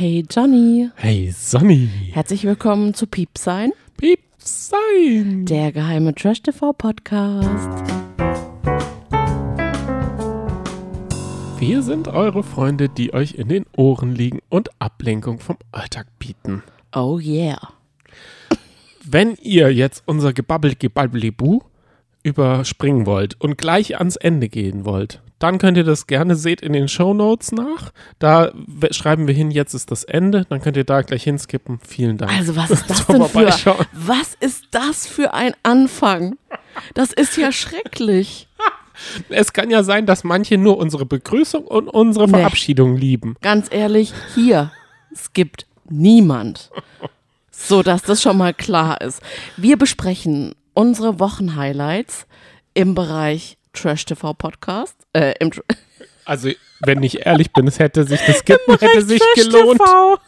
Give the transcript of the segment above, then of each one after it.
Hey Johnny. Hey Sonny. Herzlich willkommen zu Piep sein. Piep sein. Der geheime Trash TV Podcast. Wir sind eure Freunde, die euch in den Ohren liegen und Ablenkung vom Alltag bieten. Oh yeah. Wenn ihr jetzt unser Gebabbel Gebabbelibu überspringen wollt und gleich ans Ende gehen wollt, dann könnt ihr das gerne, seht in den Show Notes nach. Da schreiben wir hin, jetzt ist das Ende. Dann könnt ihr da gleich hinskippen. Vielen Dank. Also was ist das denn für, was ist das für ein Anfang? Das ist ja schrecklich. Es kann ja sein, dass manche nur unsere Begrüßung und unsere nee. Verabschiedung lieben. Ganz ehrlich, hier, es gibt niemand. So dass das schon mal klar ist. Wir besprechen unsere Wochenhighlights im Bereich Trash TV Podcast. Äh, Tr also, wenn ich ehrlich bin, es hätte sich, das Skippen hätte sich Trash gelohnt. TV.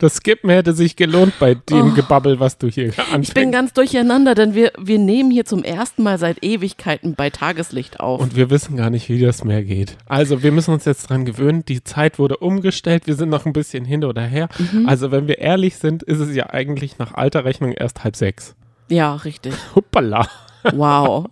Das Skippen hätte sich gelohnt bei dem oh. Gebabbel, was du hier anfängst. Ich bin ganz durcheinander, denn wir, wir nehmen hier zum ersten Mal seit Ewigkeiten bei Tageslicht auf. Und wir wissen gar nicht, wie das mehr geht. Also wir müssen uns jetzt dran gewöhnen. Die Zeit wurde umgestellt. Wir sind noch ein bisschen hin oder her. Mhm. Also wenn wir ehrlich sind, ist es ja eigentlich nach alter Rechnung erst halb sechs. Ja, richtig. Hoppala. Wow.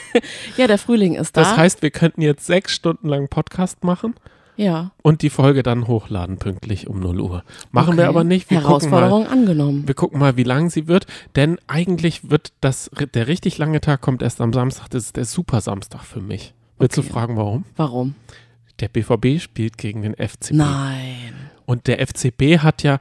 ja, der Frühling ist da. Das heißt, wir könnten jetzt sechs Stunden lang Podcast machen. Ja. Und die Folge dann hochladen, pünktlich um 0 Uhr. Machen okay. wir aber nicht. Wir Herausforderung mal, angenommen. Wir gucken mal, wie lang sie wird. Denn eigentlich wird das, der richtig lange Tag kommt erst am Samstag. Das ist der Super Samstag für mich. Willst okay. du fragen, warum? Warum? Der BVB spielt gegen den FCB. Nein. Und der FCB hat ja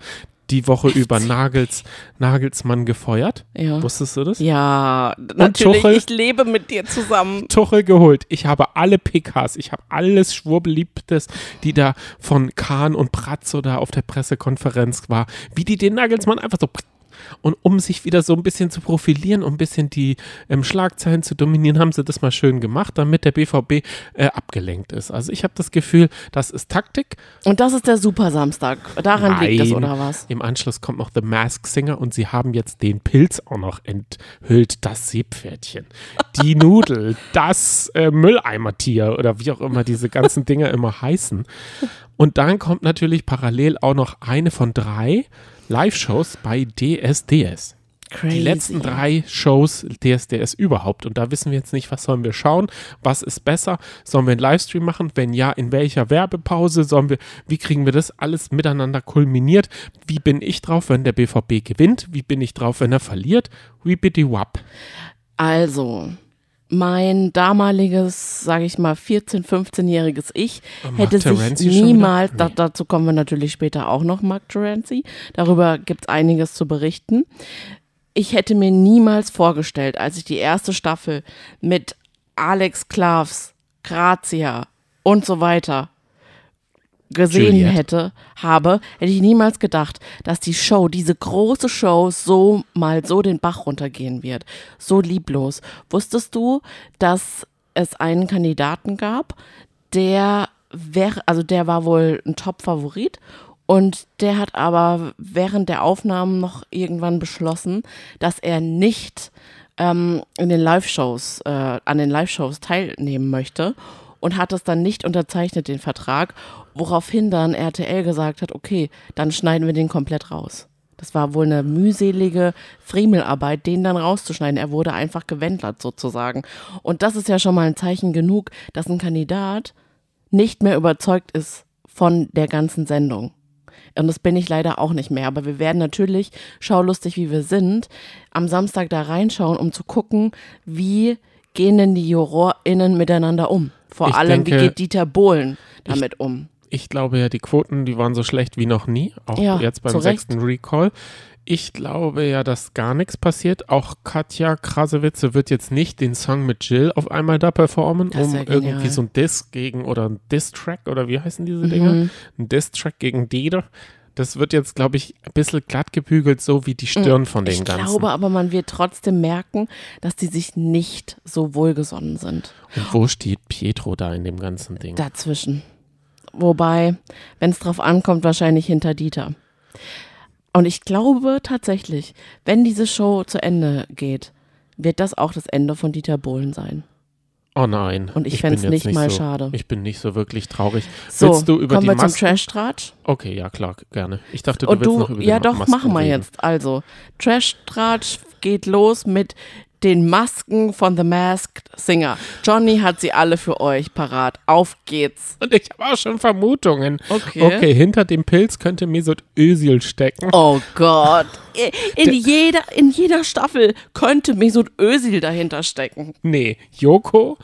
die Woche über Nagels, Nagelsmann gefeuert. Ja. Wusstest du das? Ja, natürlich. Tuchel, ich lebe mit dir zusammen. Tuchel geholt. Ich habe alle PKs, ich habe alles Schwurbeliebtes, die da von Kahn und Pratzo da auf der Pressekonferenz war, wie die den Nagelsmann einfach so und um sich wieder so ein bisschen zu profilieren, um ein bisschen die ähm, Schlagzeilen zu dominieren, haben sie das mal schön gemacht, damit der BVB äh, abgelenkt ist. Also ich habe das Gefühl, das ist Taktik. Und das ist der Super Samstag. Daran Nein, liegt es, oder was? Im Anschluss kommt noch The Mask Singer und sie haben jetzt den Pilz auch noch enthüllt, das Seepferdchen, die Nudel, das äh, Mülleimertier oder wie auch immer diese ganzen Dinger immer heißen. Und dann kommt natürlich parallel auch noch eine von drei Live-Shows bei DSDS. Crazy. Die letzten drei Shows DSDS überhaupt. Und da wissen wir jetzt nicht, was sollen wir schauen? Was ist besser? Sollen wir einen Livestream machen? Wenn ja, in welcher Werbepause? Sollen wir, wie kriegen wir das alles miteinander kulminiert? Wie bin ich drauf, wenn der BVB gewinnt? Wie bin ich drauf, wenn er verliert? Wie bitte wap? Also, mein damaliges, sage ich mal, 14-, 15-jähriges Ich oh, hätte sich niemals, da, dazu kommen wir natürlich später auch noch, Mark Terenzi, darüber gibt es einiges zu berichten. Ich hätte mir niemals vorgestellt, als ich die erste Staffel mit Alex Klavs, Grazia und so weiter gesehen Juliette. hätte, habe, hätte ich niemals gedacht, dass die Show, diese große Show, so mal so den Bach runtergehen wird. So lieblos. Wusstest du, dass es einen Kandidaten gab, der wäre, also der war wohl ein Top-Favorit und der hat aber während der Aufnahmen noch irgendwann beschlossen, dass er nicht ähm, in den Live-Shows, äh, an den Live-Shows teilnehmen möchte und hat es dann nicht unterzeichnet, den Vertrag, woraufhin dann RTL gesagt hat, okay, dann schneiden wir den komplett raus. Das war wohl eine mühselige Fremelarbeit, den dann rauszuschneiden. Er wurde einfach gewendlert sozusagen. Und das ist ja schon mal ein Zeichen genug, dass ein Kandidat nicht mehr überzeugt ist von der ganzen Sendung. Und das bin ich leider auch nicht mehr. Aber wir werden natürlich, schaulustig wie wir sind, am Samstag da reinschauen, um zu gucken, wie gehen denn die JurorInnen miteinander um. Vor ich allem, denke, wie geht Dieter Bohlen damit ich, um? Ich glaube ja, die Quoten, die waren so schlecht wie noch nie, auch ja, jetzt beim sechsten Recall. Ich glaube ja, dass gar nichts passiert. Auch Katja Krasewitze wird jetzt nicht den Song mit Jill auf einmal da performen, um irgendwie so ein Diss gegen oder ein Diss-Track oder wie heißen diese mhm. Dinger? Ein Diss-Track gegen Dieter. Das wird jetzt, glaube ich, ein bisschen glatt gebügelt, so wie die Stirn mm, von den ich Ganzen. Ich glaube aber, man wird trotzdem merken, dass die sich nicht so wohlgesonnen sind. Und wo steht Pietro da in dem ganzen Ding? Dazwischen. Wobei, wenn es drauf ankommt, wahrscheinlich hinter Dieter. Und ich glaube tatsächlich, wenn diese Show zu Ende geht, wird das auch das Ende von Dieter Bohlen sein. Oh nein. Und ich, ich fände es nicht, nicht, mal so, schade. Ich bin nicht so wirklich traurig. So, willst du über kommen die wir Masken? zum Trash-Tratsch? Okay, ja klar, gerne. Ich dachte, du Und willst du, noch über Ja doch, Masken machen wir reden. jetzt. Also, Trash-Tratsch geht los mit den Masken von The Masked Singer. Johnny hat sie alle für euch parat. Auf geht's. Und ich habe auch schon Vermutungen. Okay. Okay, hinter dem Pilz könnte Mesut Özil stecken. Oh Gott. In jeder, in jeder Staffel könnte Mesut Özil dahinter stecken. Nee, Joko,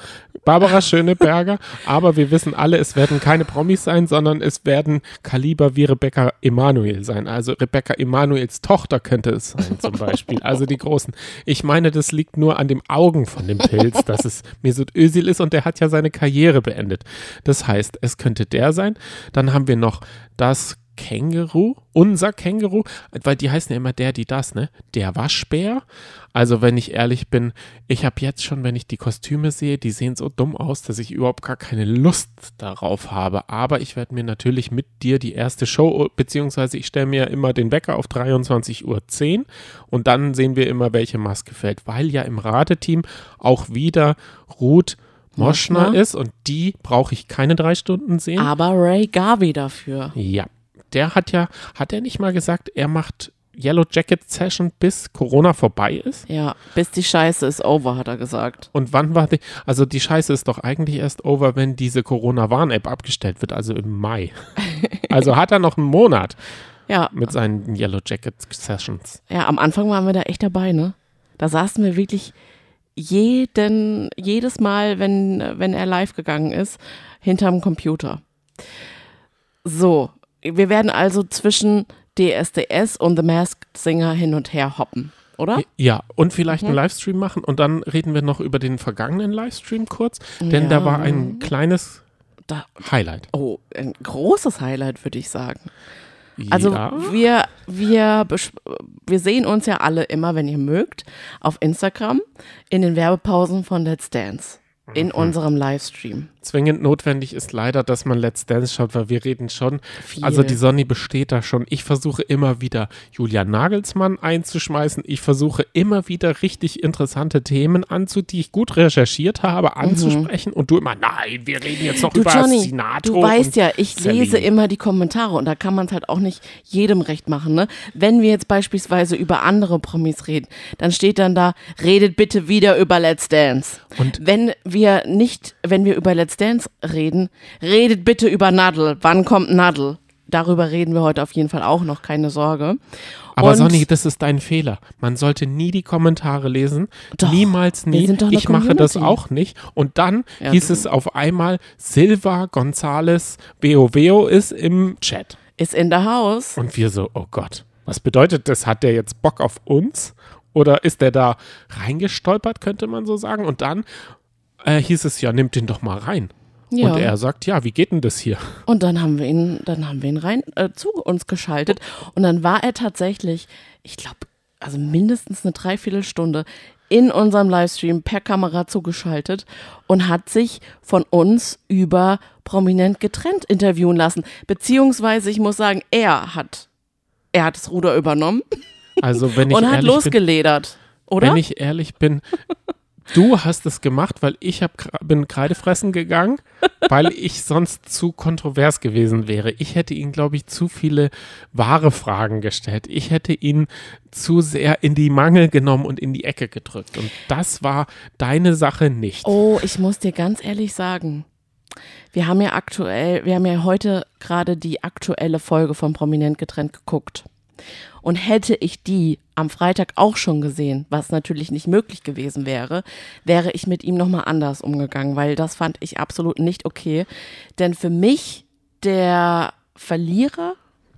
Barbara Schöneberger, aber wir wissen alle, es werden keine Promis sein, sondern es werden Kaliber wie Rebecca Emanuel sein. Also Rebecca Emanuels Tochter könnte es sein zum Beispiel. Also die Großen. Ich meine, das liegt nur an den Augen von dem Pilz, dass es Mesut Özil ist und der hat ja seine Karriere beendet. Das heißt, es könnte der sein. Dann haben wir noch das Känguru, unser Känguru, weil die heißen ja immer der, die das, ne? Der Waschbär. Also, wenn ich ehrlich bin, ich habe jetzt schon, wenn ich die Kostüme sehe, die sehen so dumm aus, dass ich überhaupt gar keine Lust darauf habe. Aber ich werde mir natürlich mit dir die erste Show, beziehungsweise ich stelle mir immer den Wecker auf 23.10 Uhr und dann sehen wir immer, welche Maske fällt, weil ja im Rateteam auch wieder Ruth Moschner, Moschner ist und die brauche ich keine drei Stunden sehen. Aber Ray Garvey dafür. Ja, der hat ja, hat er nicht mal gesagt, er macht Yellow Jacket Session bis Corona vorbei ist? Ja, bis die Scheiße ist over, hat er gesagt. Und wann war die, also die Scheiße ist doch eigentlich erst over, wenn diese Corona-Warn-App abgestellt wird, also im Mai. also hat er noch einen Monat. Ja. Mit seinen Yellow Jacket Sessions. Ja, am Anfang waren wir da echt dabei, ne? Da saßen wir wirklich jeden, jedes Mal, wenn, wenn er live gegangen ist, hinterm Computer. So, wir werden also zwischen DSDS und The Masked Singer hin und her hoppen, oder? Ja, und vielleicht mhm. einen Livestream machen und dann reden wir noch über den vergangenen Livestream kurz, denn ja. da war ein kleines da, Highlight. Oh, ein großes Highlight, würde ich sagen. Also ja. wir, wir, wir sehen uns ja alle immer, wenn ihr mögt, auf Instagram in den Werbepausen von Let's Dance in mhm. unserem Livestream. Zwingend notwendig ist leider, dass man Let's Dance schaut, weil wir reden schon. Viel. Also die Sonny besteht da schon. Ich versuche immer wieder Julia Nagelsmann einzuschmeißen. Ich versuche immer wieder richtig interessante Themen anzu, die ich gut recherchiert habe, mhm. anzusprechen. Mhm. Und du immer, nein, wir reden jetzt noch du, über Johnny, Sinato. Du weißt ja, ich Celine. lese immer die Kommentare und da kann man es halt auch nicht jedem recht machen. Ne? Wenn wir jetzt beispielsweise über andere Promis reden, dann steht dann da, redet bitte wieder über Let's Dance. Und wenn wir nicht, wenn wir über Let's Dance reden, redet bitte über Nadel. Wann kommt Nadel? Darüber reden wir heute auf jeden Fall auch noch, keine Sorge. Aber Und Sonny, das ist dein Fehler. Man sollte nie die Kommentare lesen. Doch, Niemals nie. ich mache das auch nicht. Und dann ja, hieß es auf einmal, Silva Gonzales Veo Veo ist im Chat. Ist in der Haus. Und wir so, oh Gott. Was bedeutet das? Hat der jetzt Bock auf uns? Oder ist der da reingestolpert, könnte man so sagen? Und dann äh, hieß es ja, nimmt den doch mal rein. Ja. Und er sagt, ja, wie geht denn das hier? Und dann haben wir ihn, dann haben wir ihn rein äh, zu uns geschaltet. Und dann war er tatsächlich, ich glaube, also mindestens eine Dreiviertelstunde in unserem Livestream per Kamera zugeschaltet und hat sich von uns über prominent getrennt interviewen lassen. Beziehungsweise, ich muss sagen, er hat, er hat das Ruder übernommen. Also wenn ich und hat losgeledert, bin, oder? Wenn ich ehrlich bin, Du hast es gemacht, weil ich hab, bin Kreidefressen gegangen, weil ich sonst zu kontrovers gewesen wäre. Ich hätte ihn, glaube ich, zu viele wahre Fragen gestellt. Ich hätte ihn zu sehr in die Mangel genommen und in die Ecke gedrückt. Und das war deine Sache nicht. Oh, ich muss dir ganz ehrlich sagen, wir haben ja aktuell, wir haben ja heute gerade die aktuelle Folge von Prominent getrennt geguckt. Und hätte ich die am Freitag auch schon gesehen, was natürlich nicht möglich gewesen wäre, wäre ich mit ihm nochmal anders umgegangen, weil das fand ich absolut nicht okay. Denn für mich der Verlierer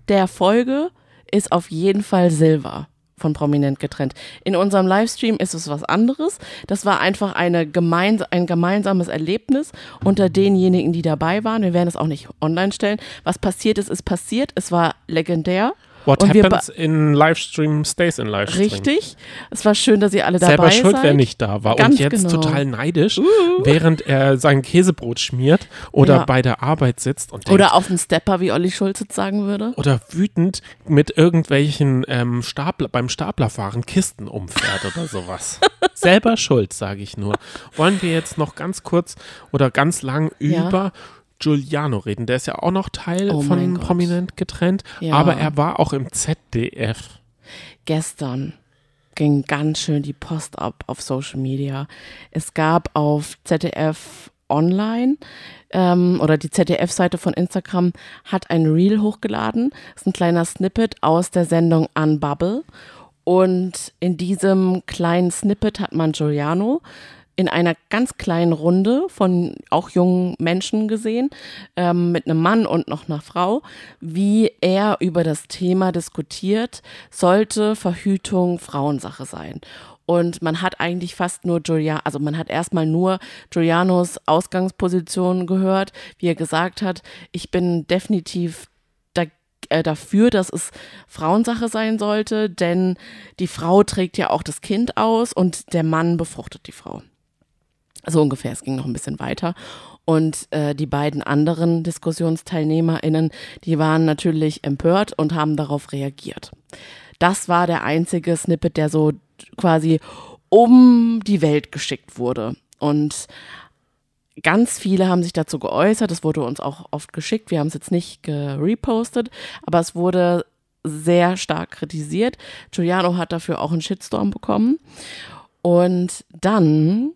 der Folge ist auf jeden Fall Silva von Prominent getrennt. In unserem Livestream ist es was anderes. Das war einfach eine gemeins ein gemeinsames Erlebnis unter denjenigen, die dabei waren. Wir werden es auch nicht online stellen. Was passiert ist, ist passiert. Es war legendär. What und happens in Livestream stays in Livestream. Richtig. Es war schön, dass ihr alle dabei Selber seid. schuld, wer nicht da war. Ganz und jetzt genau. total neidisch, uh. während er sein Käsebrot schmiert oder ja. bei der Arbeit sitzt und denkt, Oder auf den Stepper, wie Olli Schulz jetzt sagen würde. Oder wütend mit irgendwelchen ähm, Stapler, beim Staplerfahren Kisten umfährt oder sowas. Selber schuld, sage ich nur. Wollen wir jetzt noch ganz kurz oder ganz lang ja. über Giuliano reden. Der ist ja auch noch Teil oh von Prominent getrennt, ja. aber er war auch im ZDF. Gestern ging ganz schön die Post ab auf Social Media. Es gab auf ZDF Online ähm, oder die ZDF-Seite von Instagram hat ein Reel hochgeladen. Das ist ein kleiner Snippet aus der Sendung Unbubble. Und in diesem kleinen Snippet hat man Giuliano in einer ganz kleinen Runde von auch jungen Menschen gesehen, ähm, mit einem Mann und noch einer Frau, wie er über das Thema diskutiert, sollte Verhütung Frauensache sein. Und man hat eigentlich fast nur Giuliano, also man hat erstmal nur Giulianos Ausgangsposition gehört, wie er gesagt hat, ich bin definitiv äh, dafür, dass es Frauensache sein sollte, denn die Frau trägt ja auch das Kind aus und der Mann befruchtet die Frau. So ungefähr, es ging noch ein bisschen weiter. Und äh, die beiden anderen DiskussionsteilnehmerInnen, die waren natürlich empört und haben darauf reagiert. Das war der einzige Snippet, der so quasi um die Welt geschickt wurde. Und ganz viele haben sich dazu geäußert. Es wurde uns auch oft geschickt. Wir haben es jetzt nicht gerepostet, aber es wurde sehr stark kritisiert. Giuliano hat dafür auch einen Shitstorm bekommen. Und dann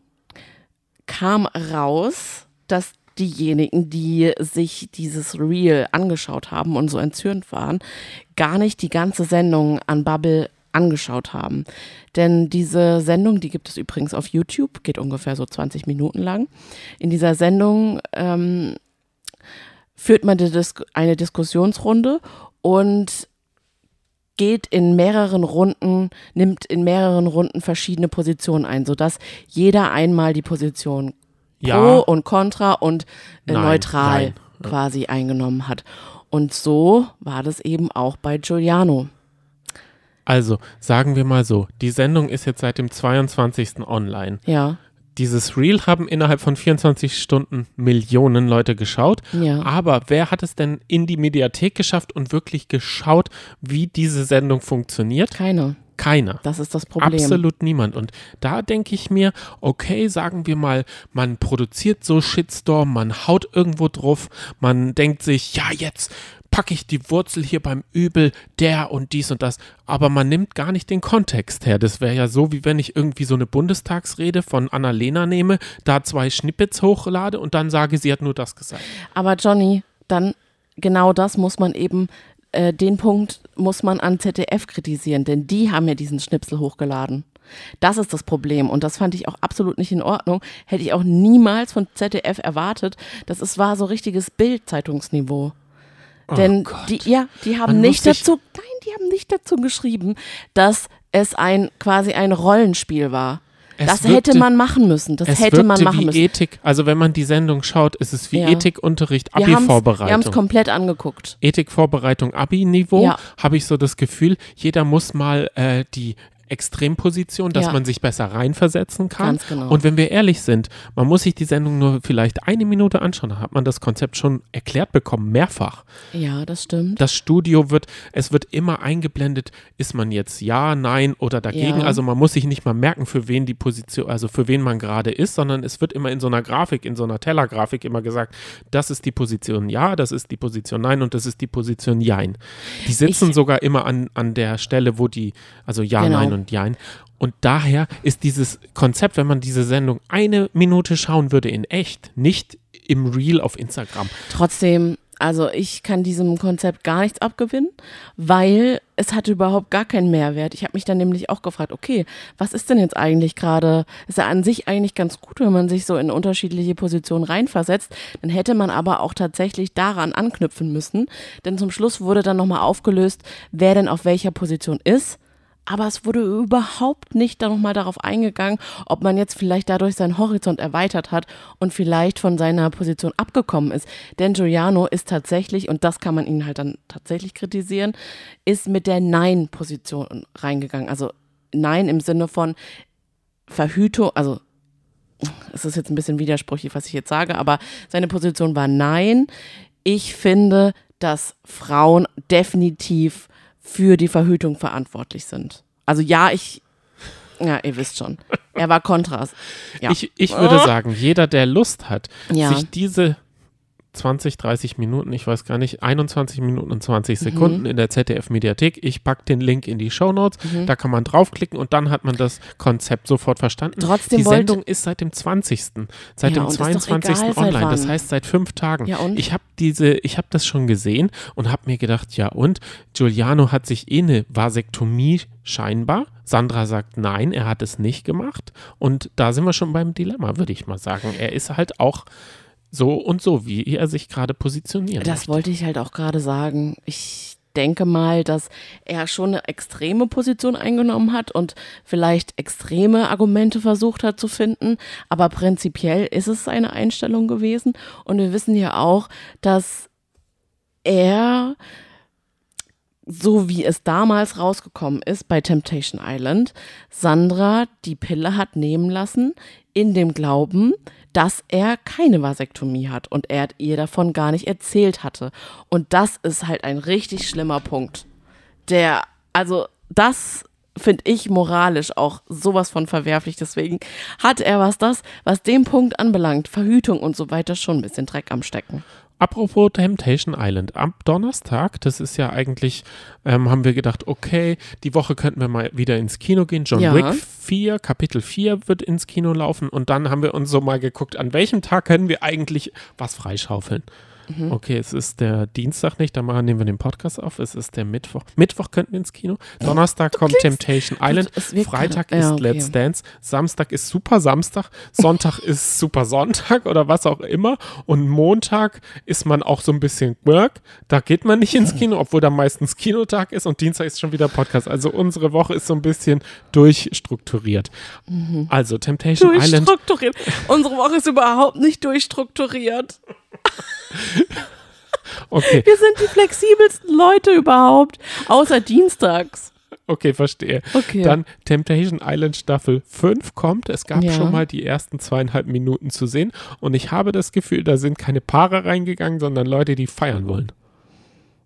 kam raus, dass diejenigen, die sich dieses Reel angeschaut haben und so entzürnt waren, gar nicht die ganze Sendung an Bubble angeschaut haben. Denn diese Sendung, die gibt es übrigens auf YouTube, geht ungefähr so 20 Minuten lang. In dieser Sendung ähm, führt man Dis eine Diskussionsrunde und geht in mehreren Runden, nimmt in mehreren Runden verschiedene Positionen ein, sodass jeder einmal die Position ja. Pro und Contra und äh, nein, neutral nein. quasi eingenommen hat. Und so war das eben auch bei Giuliano. Also, sagen wir mal so, die Sendung ist jetzt seit dem 22. online. Ja. Dieses Reel haben innerhalb von 24 Stunden Millionen Leute geschaut. Ja. Aber wer hat es denn in die Mediathek geschafft und wirklich geschaut, wie diese Sendung funktioniert? Keiner. Keiner. Das ist das Problem. Absolut niemand. Und da denke ich mir, okay, sagen wir mal, man produziert so Shitstorm, man haut irgendwo drauf, man denkt sich, ja, jetzt packe ich die Wurzel hier beim Übel, der und dies und das. Aber man nimmt gar nicht den Kontext her. Das wäre ja so, wie wenn ich irgendwie so eine Bundestagsrede von Annalena nehme, da zwei Schnippets hochlade und dann sage, sie hat nur das gesagt. Aber Johnny, dann genau das muss man eben äh, den Punkt muss man an ZDF kritisieren, denn die haben ja diesen Schnipsel hochgeladen. Das ist das Problem und das fand ich auch absolut nicht in Ordnung. Hätte ich auch niemals von ZDF erwartet. Das ist, war so richtiges Bildzeitungsniveau. Oh Denn Gott. die, ja, die haben Man nicht dazu, nein, die haben nicht dazu geschrieben, dass es ein quasi ein Rollenspiel war. Es das wirkte, hätte man machen müssen. Das es hätte man machen wie müssen. Ethik, also wenn man die Sendung schaut, ist es wie ja. Ethikunterricht, Abi-Vorbereitung. Wir haben es komplett angeguckt. Ethikvorbereitung, Abi-Niveau, ja. habe ich so das Gefühl, jeder muss mal äh, die Extremposition, dass ja. man sich besser reinversetzen kann. Ganz genau. Und wenn wir ehrlich sind, man muss sich die Sendung nur vielleicht eine Minute anschauen, dann hat man das Konzept schon erklärt bekommen, mehrfach. Ja, das stimmt. Das Studio wird, es wird immer eingeblendet, ist man jetzt ja, nein oder dagegen. Ja. Also man muss sich nicht mal merken, für wen die Position, also für wen man gerade ist, sondern es wird immer in so einer Grafik, in so einer Tellergrafik immer gesagt, das ist die Position ja, das ist die Position nein und das ist die Position jein. Die sitzen ich, sogar immer an, an der Stelle, wo die, also ja, genau. nein und und Jein. Und daher ist dieses Konzept, wenn man diese Sendung eine Minute schauen würde in echt, nicht im Reel auf Instagram. Trotzdem, also ich kann diesem Konzept gar nichts abgewinnen, weil es hatte überhaupt gar keinen Mehrwert. Ich habe mich dann nämlich auch gefragt, okay, was ist denn jetzt eigentlich gerade? Ist ja an sich eigentlich ganz gut, wenn man sich so in unterschiedliche Positionen reinversetzt. Dann hätte man aber auch tatsächlich daran anknüpfen müssen, denn zum Schluss wurde dann nochmal aufgelöst, wer denn auf welcher Position ist aber es wurde überhaupt nicht nochmal darauf eingegangen, ob man jetzt vielleicht dadurch seinen Horizont erweitert hat und vielleicht von seiner Position abgekommen ist. Denn Giuliano ist tatsächlich, und das kann man ihn halt dann tatsächlich kritisieren, ist mit der Nein-Position reingegangen. Also Nein im Sinne von Verhütung, also es ist jetzt ein bisschen widersprüchlich, was ich jetzt sage, aber seine Position war Nein. Ich finde, dass Frauen definitiv für die Verhütung verantwortlich sind. Also ja, ich, ja, ihr wisst schon. Er war Kontras. Ja. Ich, ich würde sagen, jeder, der Lust hat, ja. sich diese 20, 30 Minuten, ich weiß gar nicht, 21 Minuten und 20 Sekunden mhm. in der ZDF-Mediathek. Ich packe den Link in die Show Notes. Mhm. Da kann man draufklicken und dann hat man das Konzept sofort verstanden. Trotzdem die Sendung ist seit dem 20. Seit ja, dem 22. Egal, online. Das heißt seit fünf Tagen. Ja, und? Ich habe diese, ich habe das schon gesehen und habe mir gedacht, ja und? Giuliano hat sich eh eine Vasektomie scheinbar. Sandra sagt nein, er hat es nicht gemacht. Und da sind wir schon beim Dilemma, würde ich mal sagen. Er ist halt auch so und so, wie er sich gerade positioniert. Das möchte. wollte ich halt auch gerade sagen. Ich denke mal, dass er schon eine extreme Position eingenommen hat und vielleicht extreme Argumente versucht hat zu finden. Aber prinzipiell ist es seine Einstellung gewesen. Und wir wissen ja auch, dass er so wie es damals rausgekommen ist bei Temptation Island, Sandra die Pille hat nehmen lassen, in dem Glauben, dass er keine Vasektomie hat und er ihr davon gar nicht erzählt hatte. Und das ist halt ein richtig schlimmer Punkt. Der, also das finde ich moralisch auch sowas von verwerflich. Deswegen hat er, was das, was den Punkt anbelangt, Verhütung und so weiter, schon ein bisschen Dreck am Stecken. Apropos Temptation Island, am Donnerstag, das ist ja eigentlich, ähm, haben wir gedacht, okay, die Woche könnten wir mal wieder ins Kino gehen. John ja. Wick 4, Kapitel 4 wird ins Kino laufen und dann haben wir uns so mal geguckt, an welchem Tag können wir eigentlich was freischaufeln. Mhm. Okay, es ist der Dienstag nicht, da machen, nehmen wir den Podcast auf. Es ist der Mittwoch. Mittwoch könnten wir ins Kino. Donnerstag kommt Temptation Island. Freitag ist ja, okay. Let's Dance. Samstag ist Super Samstag. Sonntag ist Super Sonntag oder was auch immer. Und Montag ist man auch so ein bisschen work. Da geht man nicht ins Kino, obwohl da meistens Kinotag ist. Und Dienstag ist schon wieder Podcast. Also unsere Woche ist so ein bisschen durchstrukturiert. Mhm. Also Temptation Island. Durchstrukturiert. Unsere Woche ist überhaupt nicht durchstrukturiert. Okay. Wir sind die flexibelsten Leute überhaupt, außer dienstags. Okay, verstehe. Okay. Dann Temptation Island Staffel 5 kommt. Es gab ja. schon mal die ersten zweieinhalb Minuten zu sehen und ich habe das Gefühl, da sind keine Paare reingegangen, sondern Leute, die feiern wollen.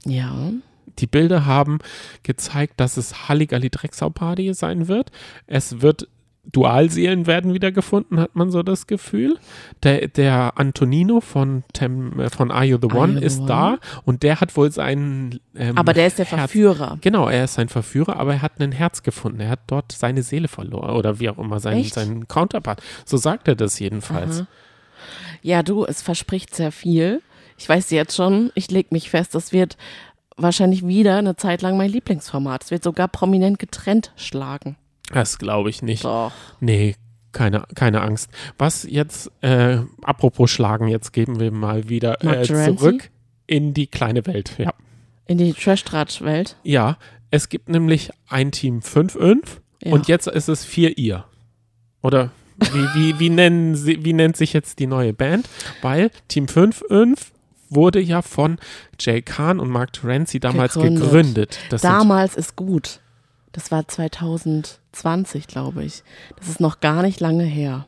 Ja. Die Bilder haben gezeigt, dass es Halligalli Drecksau Party sein wird. Es wird Dualseelen werden wieder gefunden, hat man so das Gefühl. Der, der Antonino von, Tem, äh, von Are You the One ist the da und der hat wohl seinen. Ähm, aber der ist der Verführer. Herz, genau, er ist sein Verführer, aber er hat ein Herz gefunden. Er hat dort seine Seele verloren oder wie auch immer, seinen, seinen Counterpart. So sagt er das jedenfalls. Aha. Ja, du, es verspricht sehr viel. Ich weiß jetzt schon, ich lege mich fest, das wird wahrscheinlich wieder eine Zeit lang mein Lieblingsformat. Es wird sogar prominent getrennt schlagen. Das glaube ich nicht. Doch. Nee, keine, keine Angst. Was jetzt, äh, apropos Schlagen, jetzt geben wir mal wieder äh, zurück in die kleine Welt. Ja. In die Trash-Tratsch-Welt? Ja, es gibt nämlich ein Team 5-5 ja. und jetzt ist es 4 ihr. Oder wie, wie, wie, nennen sie, wie nennt sich jetzt die neue Band? Weil Team 5-5 wurde ja von Jay Kahn und Mark Terenzi damals gegründet. gegründet. damals ist gut. Das war 2020, glaube ich. Das ist noch gar nicht lange her.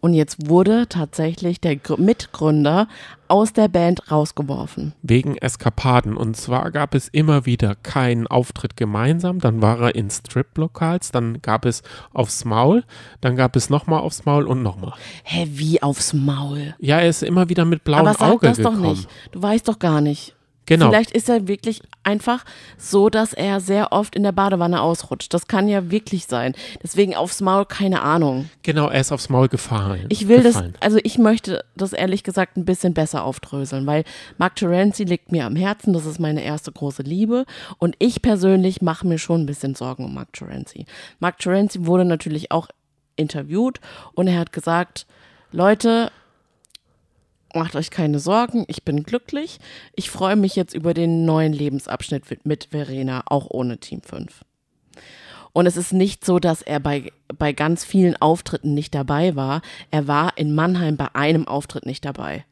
Und jetzt wurde tatsächlich der Mitgründer aus der Band rausgeworfen. Wegen Eskapaden. Und zwar gab es immer wieder keinen Auftritt gemeinsam. Dann war er in Strip-Lokals. Dann gab es aufs Maul. Dann gab es nochmal aufs Maul und nochmal. Hä, wie aufs Maul? Ja, er ist immer wieder mit blauem Aber sag Auge das gekommen. doch nicht. Du weißt doch gar nicht. Genau. Vielleicht ist er wirklich einfach so, dass er sehr oft in der Badewanne ausrutscht. Das kann ja wirklich sein. Deswegen aufs Maul, keine Ahnung. Genau, er ist aufs Maul gefahren. Ich will gefallen. das, also ich möchte das ehrlich gesagt ein bisschen besser aufdröseln, weil Mark Terenzi liegt mir am Herzen. Das ist meine erste große Liebe. Und ich persönlich mache mir schon ein bisschen Sorgen um Mark Terenzi. Mark Terenzi wurde natürlich auch interviewt und er hat gesagt, Leute, macht euch keine Sorgen, ich bin glücklich. Ich freue mich jetzt über den neuen Lebensabschnitt mit Verena, auch ohne Team 5. Und es ist nicht so, dass er bei, bei ganz vielen Auftritten nicht dabei war. Er war in Mannheim bei einem Auftritt nicht dabei.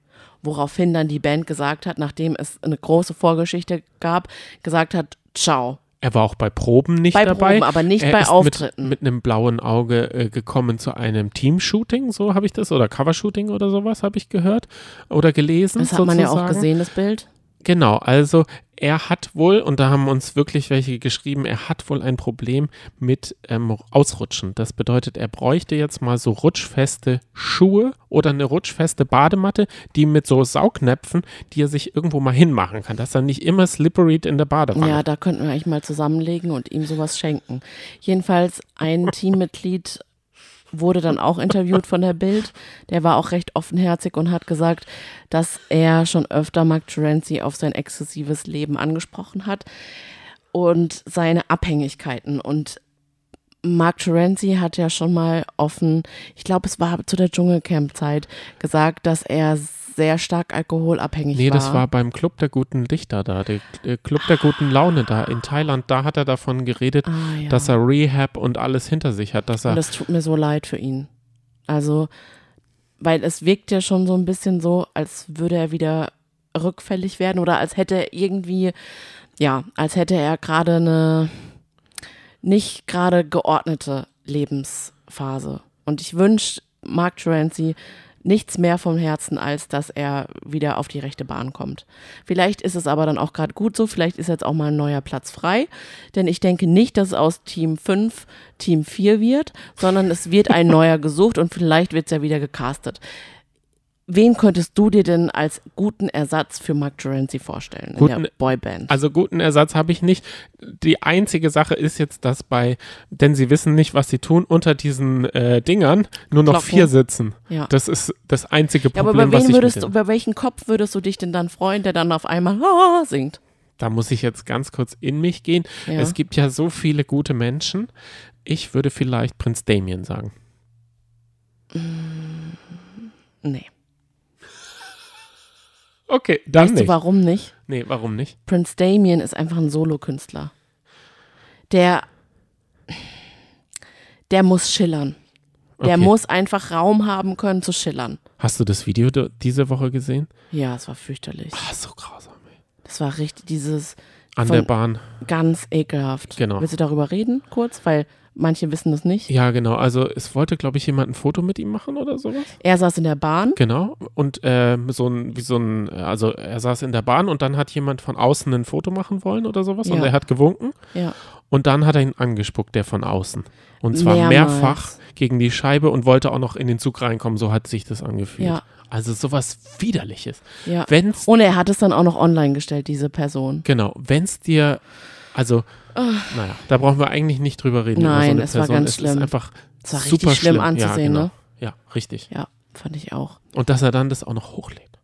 Woraufhin dann die Band gesagt hat, nachdem es eine große Vorgeschichte gab, gesagt hat, ciao. Er war auch bei Proben nicht bei dabei. Proben, aber nicht er bei ist Auftritten. Mit, mit einem blauen Auge äh, gekommen zu einem Teamshooting, so habe ich das, oder Covershooting oder sowas habe ich gehört oder gelesen. Das hat sozusagen. man ja auch gesehen, das Bild. Genau, also er hat wohl, und da haben uns wirklich welche geschrieben, er hat wohl ein Problem mit ähm, Ausrutschen. Das bedeutet, er bräuchte jetzt mal so rutschfeste Schuhe oder eine rutschfeste Badematte, die mit so Saugnäpfen, die er sich irgendwo mal hinmachen kann, dass er nicht immer slippery in der Badewanne. Ja, da könnten wir eigentlich mal zusammenlegen und ihm sowas schenken. Jedenfalls ein Teammitglied wurde dann auch interviewt von der Bild. Der war auch recht offenherzig und hat gesagt, dass er schon öfter Mark Terenzi auf sein exzessives Leben angesprochen hat und seine Abhängigkeiten. Und Mark Terenzi hat ja schon mal offen, ich glaube, es war zu der Dschungelcamp-Zeit, gesagt, dass er sehr stark alkoholabhängig nee, war. Nee, das war beim Club der guten Lichter da, der, der Club der guten Laune da in Thailand. Da hat er davon geredet, ah, ja. dass er Rehab und alles hinter sich hat. Dass er und das tut mir so leid für ihn. Also, weil es wirkt ja schon so ein bisschen so, als würde er wieder rückfällig werden oder als hätte er irgendwie, ja, als hätte er gerade eine nicht gerade geordnete Lebensphase. Und ich wünsche Mark Terenzi nichts mehr vom Herzen, als dass er wieder auf die rechte Bahn kommt. Vielleicht ist es aber dann auch gerade gut so, vielleicht ist jetzt auch mal ein neuer Platz frei, denn ich denke nicht, dass es aus Team 5 Team 4 wird, sondern es wird ein neuer gesucht und vielleicht wird es ja wieder gecastet. Wen könntest du dir denn als guten Ersatz für Mark Terenzi vorstellen guten, in der Boyband? Also guten Ersatz habe ich nicht. Die einzige Sache ist jetzt, dass bei, denn sie wissen nicht, was sie tun, unter diesen äh, Dingern nur noch Glocken. vier sitzen. Ja. Das ist das einzige Ja, Problem, aber über was ich würdest du, über welchen Kopf würdest du dich denn dann freuen, der dann auf einmal ah, singt? Da muss ich jetzt ganz kurz in mich gehen. Ja. Es gibt ja so viele gute Menschen. Ich würde vielleicht Prinz Damien sagen. Nee. Okay, dann weißt nicht. du warum nicht? Nee, warum nicht? Prince Damien ist einfach ein Solokünstler. Der, der muss schillern. Der Okay. muss einfach Raum haben können zu schillern. Hast du das Video diese Woche gesehen? Ja, es war fürchterlich. Ah, so grausam. Ey. Das war richtig dieses An der Bahn. ganz ekelhaft. Genau. Willst du darüber reden kurz? Weil manche wissen das nicht. Ja, genau. Also es wollte, glaube ich, jemand ein Foto mit ihm machen oder sowas. Er saß in der Bahn. Genau. Und ähm, so ein, wie so ein, also er saß in der Bahn und dann hat jemand von außen ein Foto machen wollen oder sowas und Ja. er hat gewunken Ja. und dann hat er ihn angespuckt, der von außen. Und zwar Mehrmals. mehrfach gegen die Scheibe und wollte auch noch in den Zug reinkommen, so hat sich das angefühlt. Ja. Also sowas widerliches. Ja. Wenn's, Und er hat es dann auch noch online gestellt, diese Person. genau, wenn's dir, also, naja, da brauchen wir eigentlich nicht drüber reden. Nein, so es war Person. ganz es schlimm. Ist einfach Es war super richtig schlimm anzusehen, ja, genau. ne? Ja, richtig. Ja, fand ich auch. Und dass er dann das auch noch hochlädt.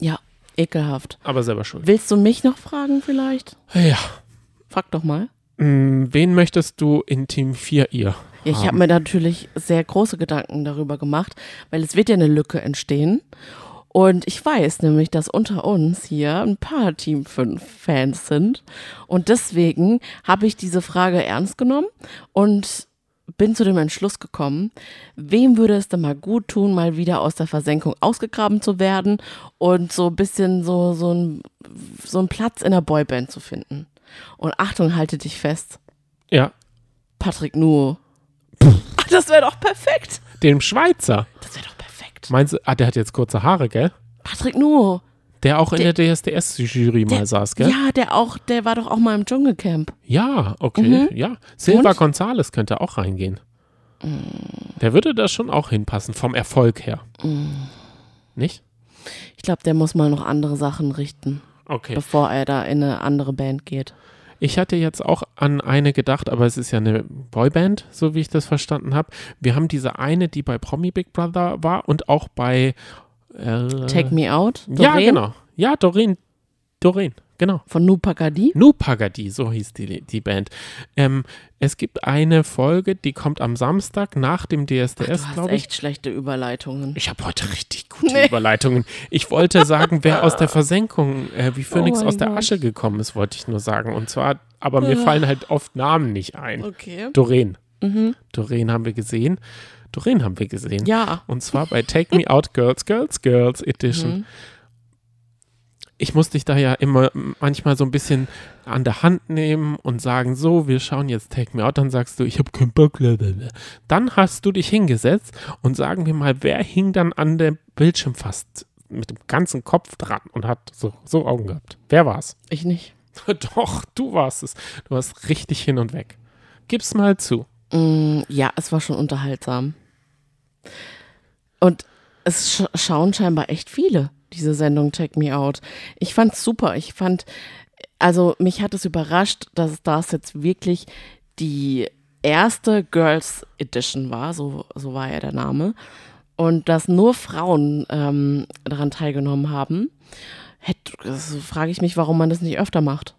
Ja, ekelhaft. Aber selber schuld. Willst du mich noch fragen vielleicht? Ja. Frag doch mal. Mm, Wen möchtest du in Team 4 ihr? Ja, ich habe mir natürlich sehr große Gedanken darüber gemacht, weil es wird ja eine Lücke entstehen. Und ich weiß nämlich, dass unter uns hier ein paar Team 5 Fans sind. Und deswegen habe ich diese Frage ernst genommen und bin zu dem Entschluss gekommen, wem würde es denn mal gut tun, mal wieder aus der Versenkung ausgegraben zu werden und so ein bisschen so, so, ein, so einen Platz in der Boyband zu finden. Und Achtung, halte dich fest, Ja, Patrick Nuo. Das wäre doch perfekt. dem Schweizer. Das wäre doch perfekt. Meinst du, ah, der hat jetzt kurze Haare, gell? Patrick Nuo. Der auch in Der- der DSDS-Jury mal saß, gell? Ja, der auch, der war doch auch mal im Dschungelcamp. Ja, okay, Mhm. ja. Silva Und? Gonzales könnte auch reingehen. Mm. Der würde da schon auch hinpassen, vom Erfolg her. Nicht? Ich glaube, der muss mal noch andere Sachen richten, Okay. bevor er da in eine andere Band geht. Ich hatte jetzt auch an eine gedacht, aber es ist ja eine Boyband, so wie ich das verstanden habe. Wir haben diese eine, die bei Promi Big Brother war und auch bei äh, Take Me Out. Ja, Doreen? genau. Ja, Doreen. Doreen. Genau. Von Nu Pagadi? Nu Pagadi, so hieß die, die Band. Ähm, es gibt eine Folge, die kommt am Samstag nach dem DSDS, glaube ich. Echt schlechte Überleitungen. Ich habe heute richtig gute nee. Überleitungen. Ich wollte sagen, wer aus der Versenkung, äh, wie Phoenix oh aus der Gott. Asche gekommen ist, wollte ich nur sagen. Und zwar, aber mir ah. fallen halt oft Namen nicht ein. Okay. Doreen. Mhm. Doreen haben wir gesehen. Doreen haben wir gesehen. Ja. Und zwar bei Take Me Out Girls, Girls, Girls Edition. Mhm ich muss dich da ja immer manchmal so ein bisschen an der Hand nehmen und sagen, so, wir schauen jetzt Take Me Out, dann sagst du, ich habe keinen Bock. Dann hast du dich hingesetzt und sagen wir mal, wer hing dann an dem Bildschirm fast mit dem ganzen Kopf dran und hat so, so Augen gehabt? Wer war's? Ich nicht. Doch, du warst es. Du warst richtig hin und weg. Gib's mal zu. Mm, ja, es war schon unterhaltsam. Und es sch schauen scheinbar echt viele diese Sendung Check Me Out. Ich fand's super. Ich fand, also mich hat es überrascht, dass das jetzt wirklich die erste Girls Edition war, so, so war ja der Name. Und dass nur Frauen ähm, daran teilgenommen haben. Hätte, frage ich mich, warum man das nicht öfter macht.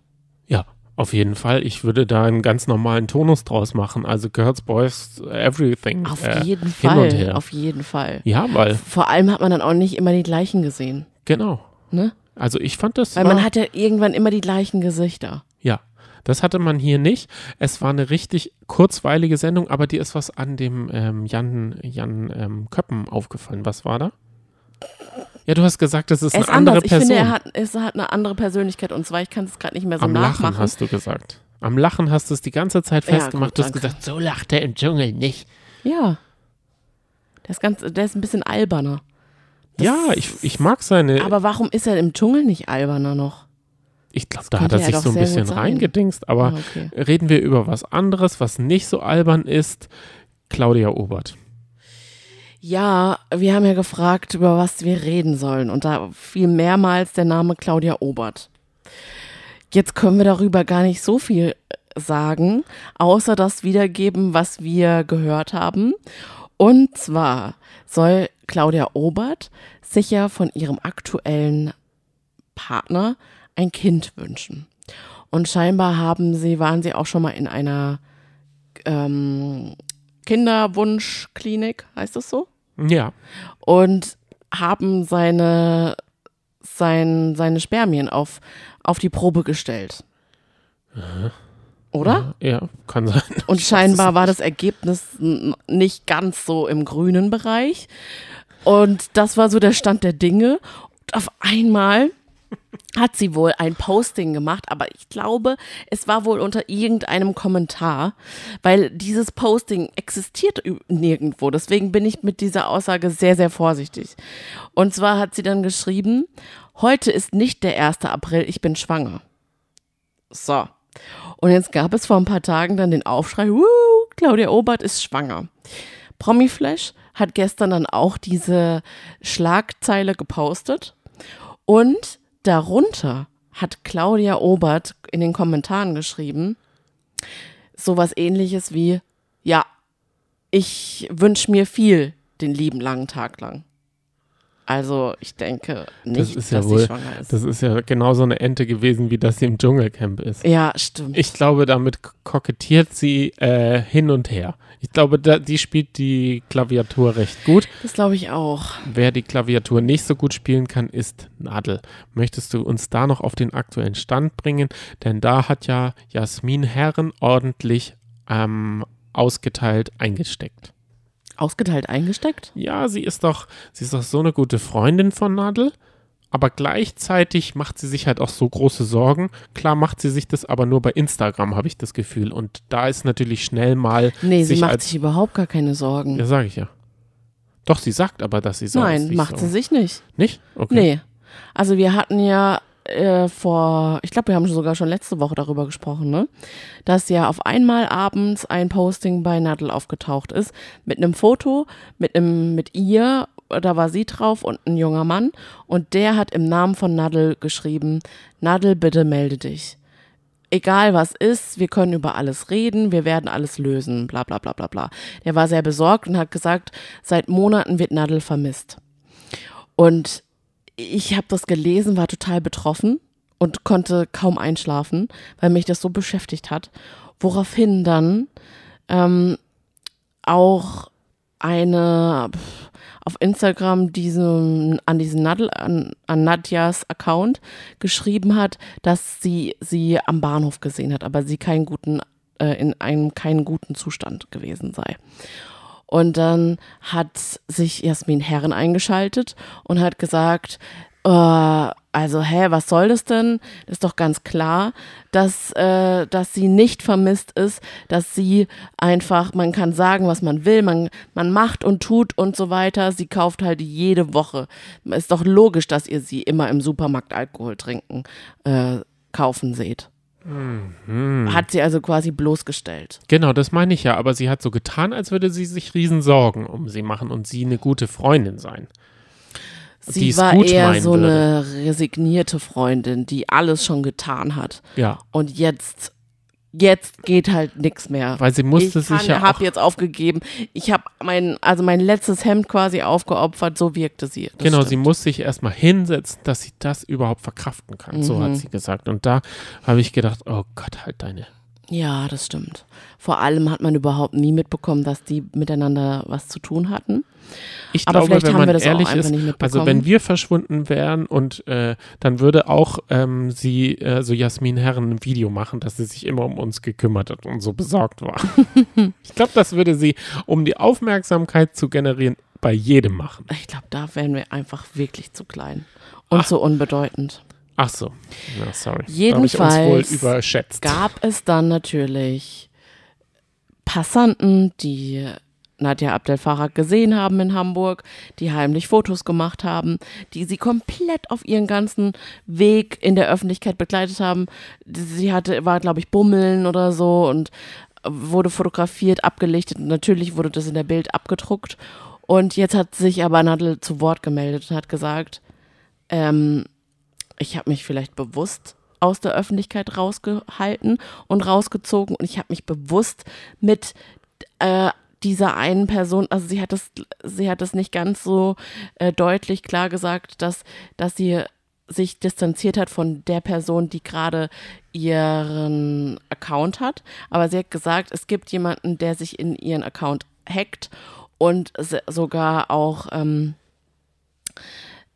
Ja, auf jeden Fall. Ich würde da einen ganz normalen Tonus draus machen. Also Girls, Boys, Everything. Auf äh, jeden Fall. Auf jeden Fall. Ja, weil. Vor allem hat man dann auch nicht immer die gleichen gesehen. Genau. Ne? Also ich fand das. Weil man hat ja irgendwann immer die gleichen Gesichter. Ja. Das hatte man hier nicht. Es war eine richtig kurzweilige Sendung, aber dir ist was an dem ähm, Jan, Jan ähm, Köppen aufgefallen. Was war da? Ja, du hast gesagt, das ist, ist eine andere anders. Person. Ich finde, er hat, es hat eine andere Persönlichkeit und zwar, ich kann es gerade nicht mehr so Am nachmachen. Lachen hast du gesagt. Am Lachen hast du es die ganze Zeit festgemacht. Ja, gut, du hast gesagt, so lacht er im Dschungel nicht. Ja. Der ist, ganz, der ist ein bisschen alberner. Das ja, ich, ich mag seine. Aber warum ist er im Dschungel nicht alberner noch? Ich glaube, da hat er sich so ein bisschen reingedingst. Aber ah, okay. reden wir über was anderes, was nicht so albern ist. Claudia Obert. Ja, wir haben ja gefragt, über was wir reden sollen. Und da fiel mehrmals der Name Claudia Obert. Jetzt können wir darüber gar nicht so viel äh, sagen, außer das wiedergeben, was wir gehört haben. Und zwar soll Claudia Obert sich ja von ihrem aktuellen Partner ein Kind wünschen. Und scheinbar haben sie, waren sie auch schon mal in einer ähm, Kinderwunschklinik, heißt das so? Ja. Und haben seine, sein, seine Spermien auf, auf die Probe gestellt. Aha. Oder? Ja, kann sein. Und scheinbar war das Ergebnis nicht ganz so im grünen Bereich. Und das war so der Stand der Dinge. Und auf einmal hat sie wohl ein Posting gemacht, aber ich glaube, es war wohl unter irgendeinem Kommentar, weil dieses Posting existiert nirgendwo. Deswegen bin ich mit dieser Aussage sehr, sehr vorsichtig. Und zwar hat sie dann geschrieben, heute ist nicht der 1. April, ich bin schwanger. So. Und jetzt gab es vor ein paar Tagen dann den Aufschrei, Wuh, Claudia Obert ist schwanger. Promiflash hat gestern dann auch diese Schlagzeile gepostet und Darunter hat Claudia Obert in den Kommentaren geschrieben, sowas ähnliches wie, ja, ich wünsche mir viel den lieben langen Tag lang. Also ich denke nicht, das dass ja wohl, sie schwanger ist. Das ist ja genauso eine Ente gewesen, wie das sie im Dschungelcamp ist. Ja, stimmt. Ich glaube, damit kokettiert sie äh, hin und her. Ich glaube, da, die spielt die Klaviatur recht gut. Das glaube ich auch. Wer die Klaviatur nicht so gut spielen kann, ist Nadel. Möchtest du uns da noch auf den aktuellen Stand bringen? Denn da hat ja Jasmin Herren ordentlich ähm, ausgeteilt eingesteckt ausgeteilt eingesteckt? Ja, sie ist doch, sie ist doch so eine gute Freundin von Nadel. Aber gleichzeitig macht sie sich halt auch so große Sorgen. Klar macht sie sich das aber nur bei Instagram, habe ich das Gefühl. Und da ist natürlich schnell mal. Nee, sie macht sich überhaupt gar keine Sorgen. Ja, sage ich ja. Doch, sie sagt aber, dass sie Sorgen Nein, macht sie sich nicht. Nicht? Okay. Nee. Also wir hatten ja äh, vor, ich glaube, wir haben sogar schon letzte Woche darüber gesprochen, ne? Dass ja auf einmal abends ein Posting bei Nadel aufgetaucht ist mit einem Foto, mit einem, mit ihr, da war sie drauf und ein junger Mann und der hat im Namen von Nadel geschrieben, Nadel, bitte melde dich. Egal was ist, wir können über alles reden, wir werden alles lösen, bla bla bla bla bla. Der war sehr besorgt und hat gesagt, seit Monaten wird Nadel vermisst. Und ich habe das gelesen, war total betroffen und konnte kaum einschlafen, weil mich das so beschäftigt hat. Woraufhin dann ähm, auch eine auf Instagram diesem, an diesen Nadel, an, an Nadjas Account geschrieben hat, dass sie sie am Bahnhof gesehen hat, aber sie keinen guten, äh, in einem keinen guten Zustand gewesen sei. Und dann hat sich Jasmin Herren eingeschaltet und hat gesagt, äh, also, hä, was soll das denn? Ist doch ganz klar, dass, äh, dass sie nicht vermisst ist, dass sie einfach, man kann sagen, was man will, man, man macht und tut und so weiter. Sie kauft halt jede Woche. Ist doch logisch, dass ihr sie immer im Supermarkt Alkohol trinken, äh, kaufen seht. Mhm. Hat sie also quasi bloßgestellt. Genau, das meine ich ja. Aber sie hat so getan, als würde sie sich riesen Sorgen um sie machen und sie eine gute Freundin sein. Sie war eher so eine resignierte Freundin, die alles schon getan hat. Ja. Und jetzt jetzt geht halt nichts mehr. Weil sie musste ich sich ja habe jetzt aufgegeben. Ich habe mein also mein letztes Hemd quasi aufgeopfert, so wirkte sie. genau, stimmt. sie muss sich erstmal hinsetzen, dass sie das überhaupt verkraften kann, mhm. so hat mhm. sie gesagt und da habe ich gedacht, oh Gott, halt deine ja, das stimmt. Vor allem hat man überhaupt nie mitbekommen, dass die miteinander was zu tun hatten. Ich Aber glaube, wenn man ehrlich ist, also wenn wir verschwunden wären und äh, dann würde auch ähm, sie, äh, so Jasmin Herren, ein Video machen, dass sie sich immer um uns gekümmert hat und so besorgt war. ich glaube, das würde sie, um die Aufmerksamkeit zu generieren, bei jedem machen. Ich glaube, da wären wir einfach wirklich zu klein und Ach. so unbedeutend. Ach so, ja, sorry. Jedenfalls gab es dann natürlich Passanten, die Nadja Abdel Farag gesehen haben in Hamburg, die heimlich Fotos gemacht haben, die sie komplett auf ihren ganzen Weg in der Öffentlichkeit begleitet haben. Sie hatte, war, glaube ich, Bummeln oder so und wurde fotografiert, abgelichtet und natürlich wurde das in der Bild abgedruckt. Und jetzt hat sich aber Nadel zu Wort gemeldet und hat gesagt, ähm, ich habe mich vielleicht bewusst aus der Öffentlichkeit rausgehalten und rausgezogen und ich habe mich bewusst mit äh, dieser einen Person, also sie hat das, sie hat das nicht ganz so äh, deutlich klar gesagt, dass, dass sie sich distanziert hat von der Person, die gerade ihren Account hat. Aber sie hat gesagt, es gibt jemanden, der sich in ihren Account hackt und sogar auch ähm,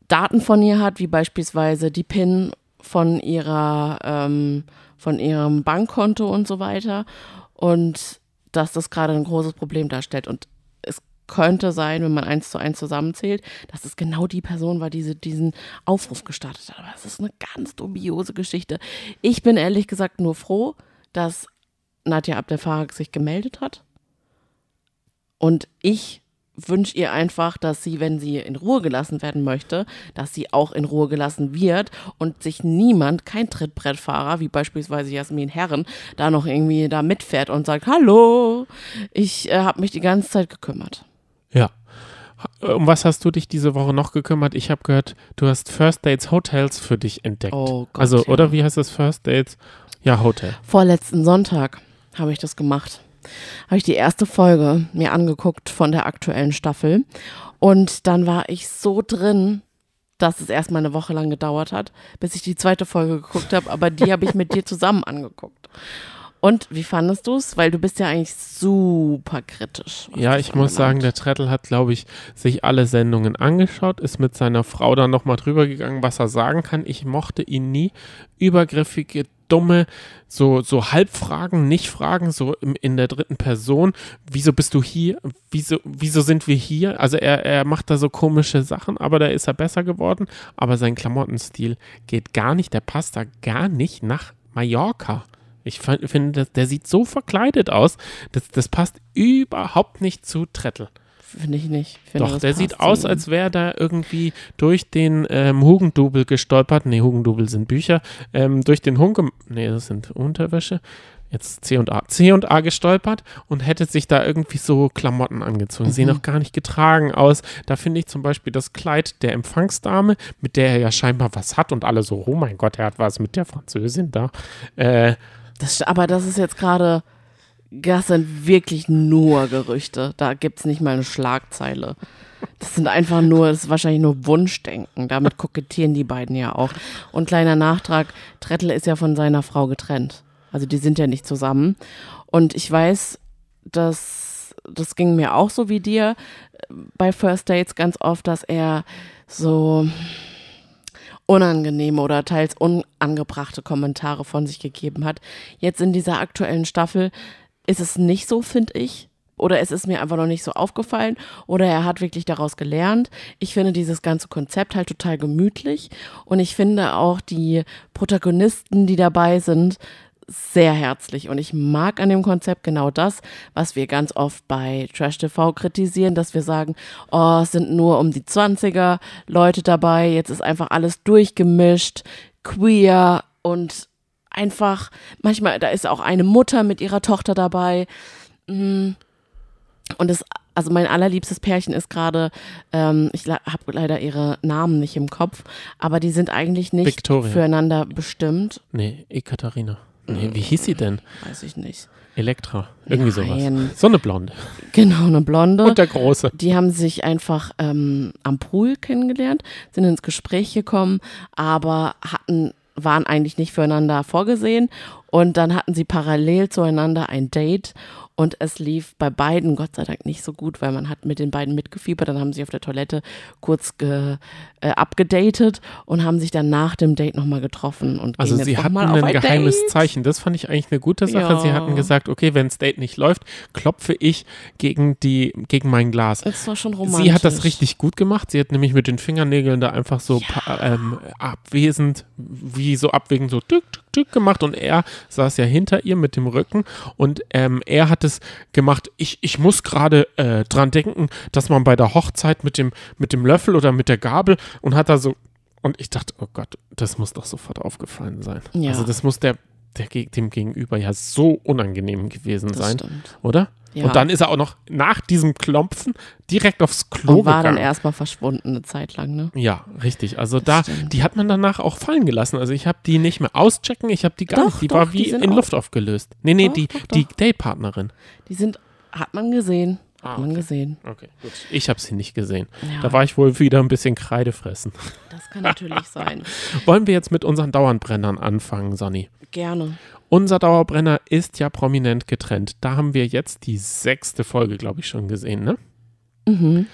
Daten von ihr hat, wie beispielsweise die PIN von ihrer, ähm, von ihrem Bankkonto und so weiter. Und dass das gerade ein großes Problem darstellt. Und es könnte sein, wenn man eins zu eins zusammenzählt, dass es genau die Person war, die diese, diesen Aufruf gestartet hat. Aber es ist eine ganz dubiose Geschichte. Ich bin ehrlich gesagt nur froh, dass Nadja Abdel Farag sich gemeldet hat. Und ich wünsche ihr einfach, dass sie, wenn sie in Ruhe gelassen werden möchte, dass sie auch in Ruhe gelassen wird und sich niemand, kein Trittbrettfahrer, wie beispielsweise Jasmin Herren, da noch irgendwie da mitfährt und sagt, hallo, ich äh, habe mich die ganze Zeit gekümmert. Ja. Um was hast du dich diese Woche noch gekümmert? Ich habe gehört, du hast First Dates Hotels für dich entdeckt. Oh Gott, also, ja. oder wie heißt das First Dates? Ja, Hotel. Vorletzten Sonntag habe ich das gemacht habe ich die erste Folge mir angeguckt von der aktuellen Staffel. Und dann war ich so drin, dass es erstmal eine Woche lang gedauert hat, bis ich die zweite Folge geguckt habe. Aber die habe ich mit dir zusammen angeguckt. Und wie fandest du es? Weil du bist ja eigentlich super kritisch. Ja, ich muss sagen, der Trettel hat, glaube ich, sich alle Sendungen angeschaut, ist mit seiner Frau dann nochmal drüber gegangen, was er sagen kann. Ich mochte ihn nie. Übergriffige, dumme, so, so Halbfragen, Nicht-Fragen, so in, in der dritten Person. Wieso bist du hier? Wieso, wieso sind wir hier? Also er, er macht da so komische Sachen, aber da ist er besser geworden. Aber sein Klamottenstil geht gar nicht, der passt da gar nicht nach Mallorca. Ich finde, der sieht so verkleidet aus, das, das passt überhaupt nicht zu Trettel. Finde ich nicht. Finde, Doch, der sieht aus, als wäre da irgendwie durch den ähm, Hugendubel gestolpert. Nee, Hugendubel sind Bücher. Ähm, durch den Hunke, nee, das sind Unterwäsche. Jetzt C und A. C und A gestolpert und hätte sich da irgendwie so Klamotten angezogen. Mhm. Sehen auch gar nicht getragen aus. Da finde ich zum Beispiel das Kleid der Empfangsdame, mit der er ja scheinbar was hat und alle so, oh mein Gott, er hat was mit der Französin da. Äh, das, aber das ist jetzt gerade Das sind wirklich nur Gerüchte. Da gibt es nicht mal eine Schlagzeile. Das sind einfach nur, das ist wahrscheinlich nur Wunschdenken. Damit kokettieren die beiden ja auch. Und kleiner Nachtrag, Trettel ist ja von seiner Frau getrennt. Also die sind ja nicht zusammen. Und ich weiß, dass das ging mir auch so wie dir bei First Dates ganz oft, dass er so unangenehme oder teils unangebrachte Kommentare von sich gegeben hat. Jetzt in dieser aktuellen Staffel ist es nicht so, finde ich. Oder es ist mir einfach noch nicht so aufgefallen. Oder er hat wirklich daraus gelernt. Ich finde dieses ganze Konzept halt total gemütlich. Und ich finde auch die Protagonisten, die dabei sind, sehr herzlich und ich mag an dem Konzept genau das, was wir ganz oft bei Trash TV kritisieren, dass wir sagen, oh, es sind nur um die 20er Leute dabei, jetzt ist einfach alles durchgemischt, queer und einfach, manchmal, da ist auch eine Mutter mit ihrer Tochter dabei. Mm. Und es, also mein allerliebstes Pärchen ist gerade, ähm, ich habe leider ihre Namen nicht im Kopf, aber die sind eigentlich nicht Victoria. füreinander bestimmt. Nee, Ekaterina. Nee, wie hieß sie denn? Weiß ich nicht. Elektra, irgendwie Nein. sowas. So eine Blonde. Genau, eine Blonde. Und der Große. Die haben sich einfach ähm, am Pool kennengelernt, sind ins Gespräch gekommen, aber hatten waren eigentlich nicht füreinander vorgesehen. Und dann hatten sie parallel zueinander ein Date und es lief bei beiden Gott sei Dank nicht so gut, weil man hat mit den beiden mitgefiebert. Dann haben sie auf der Toilette kurz ge, äh, abgedatet und haben sich dann nach dem Date nochmal getroffen. Und also sie hatten ein, ein geheimes Date. Zeichen. Das fand ich eigentlich eine gute Sache. Ja. Sie hatten gesagt, okay, wenn das Date nicht läuft, klopfe ich gegen, die, gegen mein Glas. Das war schon romantisch. Sie hat das richtig gut gemacht. Sie hat nämlich mit den Fingernägeln da einfach so ja. ähm, abwesend, wie so abwägend so tück, tück, tück gemacht und er saß ja hinter ihr mit dem Rücken und ähm, er hat es gemacht, ich, ich muss gerade äh, dran denken, dass man bei der Hochzeit mit dem, mit dem Löffel oder mit der Gabel und hat da so, und ich dachte, oh Gott, das muss doch sofort aufgefallen sein. Ja. Also das muss der, der dem Gegenüber ja so unangenehm gewesen das sein, stimmt. oder? Ja. Und dann ist er auch noch nach diesem Klopfen direkt aufs Klo und war gegangen. dann erstmal verschwunden eine Zeit lang, ne? Ja, richtig. Also das da, stimmt. die hat man danach auch fallen gelassen. Also ich habe die nicht mehr auschecken, ich habe die gar doch, nicht. Die doch, war wie die in Luft aufgelöst. Nee, nee, doch, die, die Datepartnerin. Die sind, hat man gesehen. Hat ah, man gesehen. Okay, gut. Ich habe sie nicht gesehen. Ja. Da war ich wohl wieder ein bisschen Kreide fressen. Das kann natürlich sein. Wollen wir jetzt mit unseren Dauernbrennern anfangen, Sonny? Gerne. Unser Dauerbrenner ist ja prominent getrennt. Da haben wir jetzt die sechste Folge, glaube ich, schon gesehen, ne? Mhm.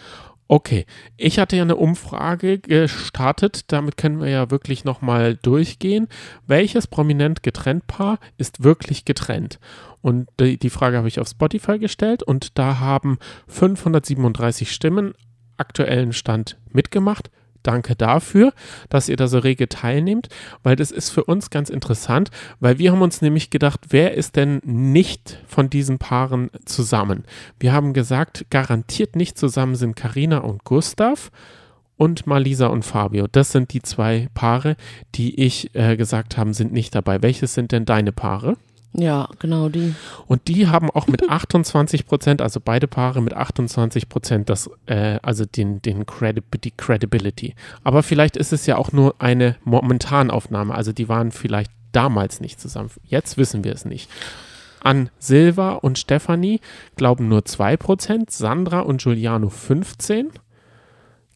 Okay, ich hatte ja eine Umfrage gestartet, damit können wir ja wirklich nochmal durchgehen. Welches prominent getrennt Paar ist wirklich getrennt? Und die, die Frage habe ich auf Spotify gestellt und da haben 537 Stimmen aktuellen Stand mitgemacht. Danke dafür, dass ihr da so rege teilnehmt, weil das ist für uns ganz interessant, weil wir haben uns nämlich gedacht, wer ist denn nicht von diesen Paaren zusammen? Wir haben gesagt, garantiert nicht zusammen sind Karina und Gustav und Malisa und Fabio. Das sind die zwei Paare, die ich äh, gesagt habe, sind nicht dabei. Welches sind denn deine Paare? Ja, genau die. Und die haben auch mit 28 Prozent, also beide Paare mit 28 Prozent, das, äh, also den, den Credi die Credibility. Aber vielleicht ist es ja auch nur eine Momentanaufnahme. Also die waren vielleicht damals nicht zusammen. Jetzt wissen wir es nicht. An Silva und Stefanie glauben nur 2 Prozent, Sandra und Giuliano 15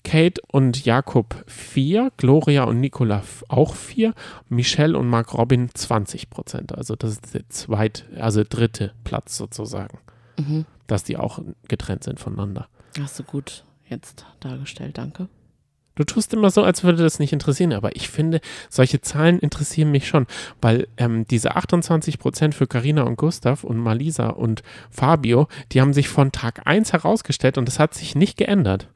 Kate und Jakob 4, Gloria und Nicola auch 4, Michelle und Mark Robin 20 Prozent. Also das ist der zweite, also dritte Platz sozusagen. Mhm. Dass die auch getrennt sind voneinander. Hast du gut jetzt dargestellt, danke. Du tust immer so, als würde das nicht interessieren, aber ich finde, solche Zahlen interessieren mich schon, weil ähm, diese 28 Prozent für Carina und Gustav und Malisa und Fabio, die haben sich von Tag 1 herausgestellt und das hat sich nicht geändert.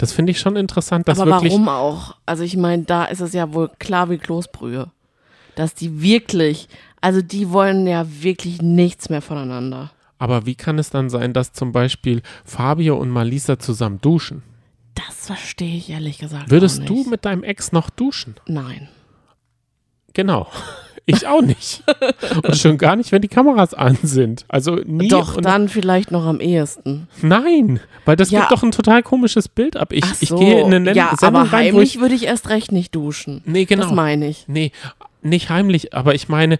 Das finde ich schon interessant, dass Aber wirklich. warum auch? Also ich meine, da ist es ja wohl klar wie Kloßbrühe. Dass die wirklich, also die wollen ja wirklich nichts mehr voneinander. Aber wie kann es dann sein, dass zum Beispiel Fabio und Malisa zusammen duschen? Das verstehe ich ehrlich gesagt. Würdest du mit deinem Ex noch duschen? Nein. Genau. Ich auch nicht. und schon gar nicht, wenn die Kameras an sind. Also nie. Doch, dann vielleicht noch am ehesten. Nein, weil das ja. gibt doch ein total komisches Bild ab. Ich, so. ich gehe in eine ja, Sendung aber rein, heimlich würde ich erst recht nicht duschen. Nee, genau. Das meine ich. Nee, nicht heimlich, aber ich meine,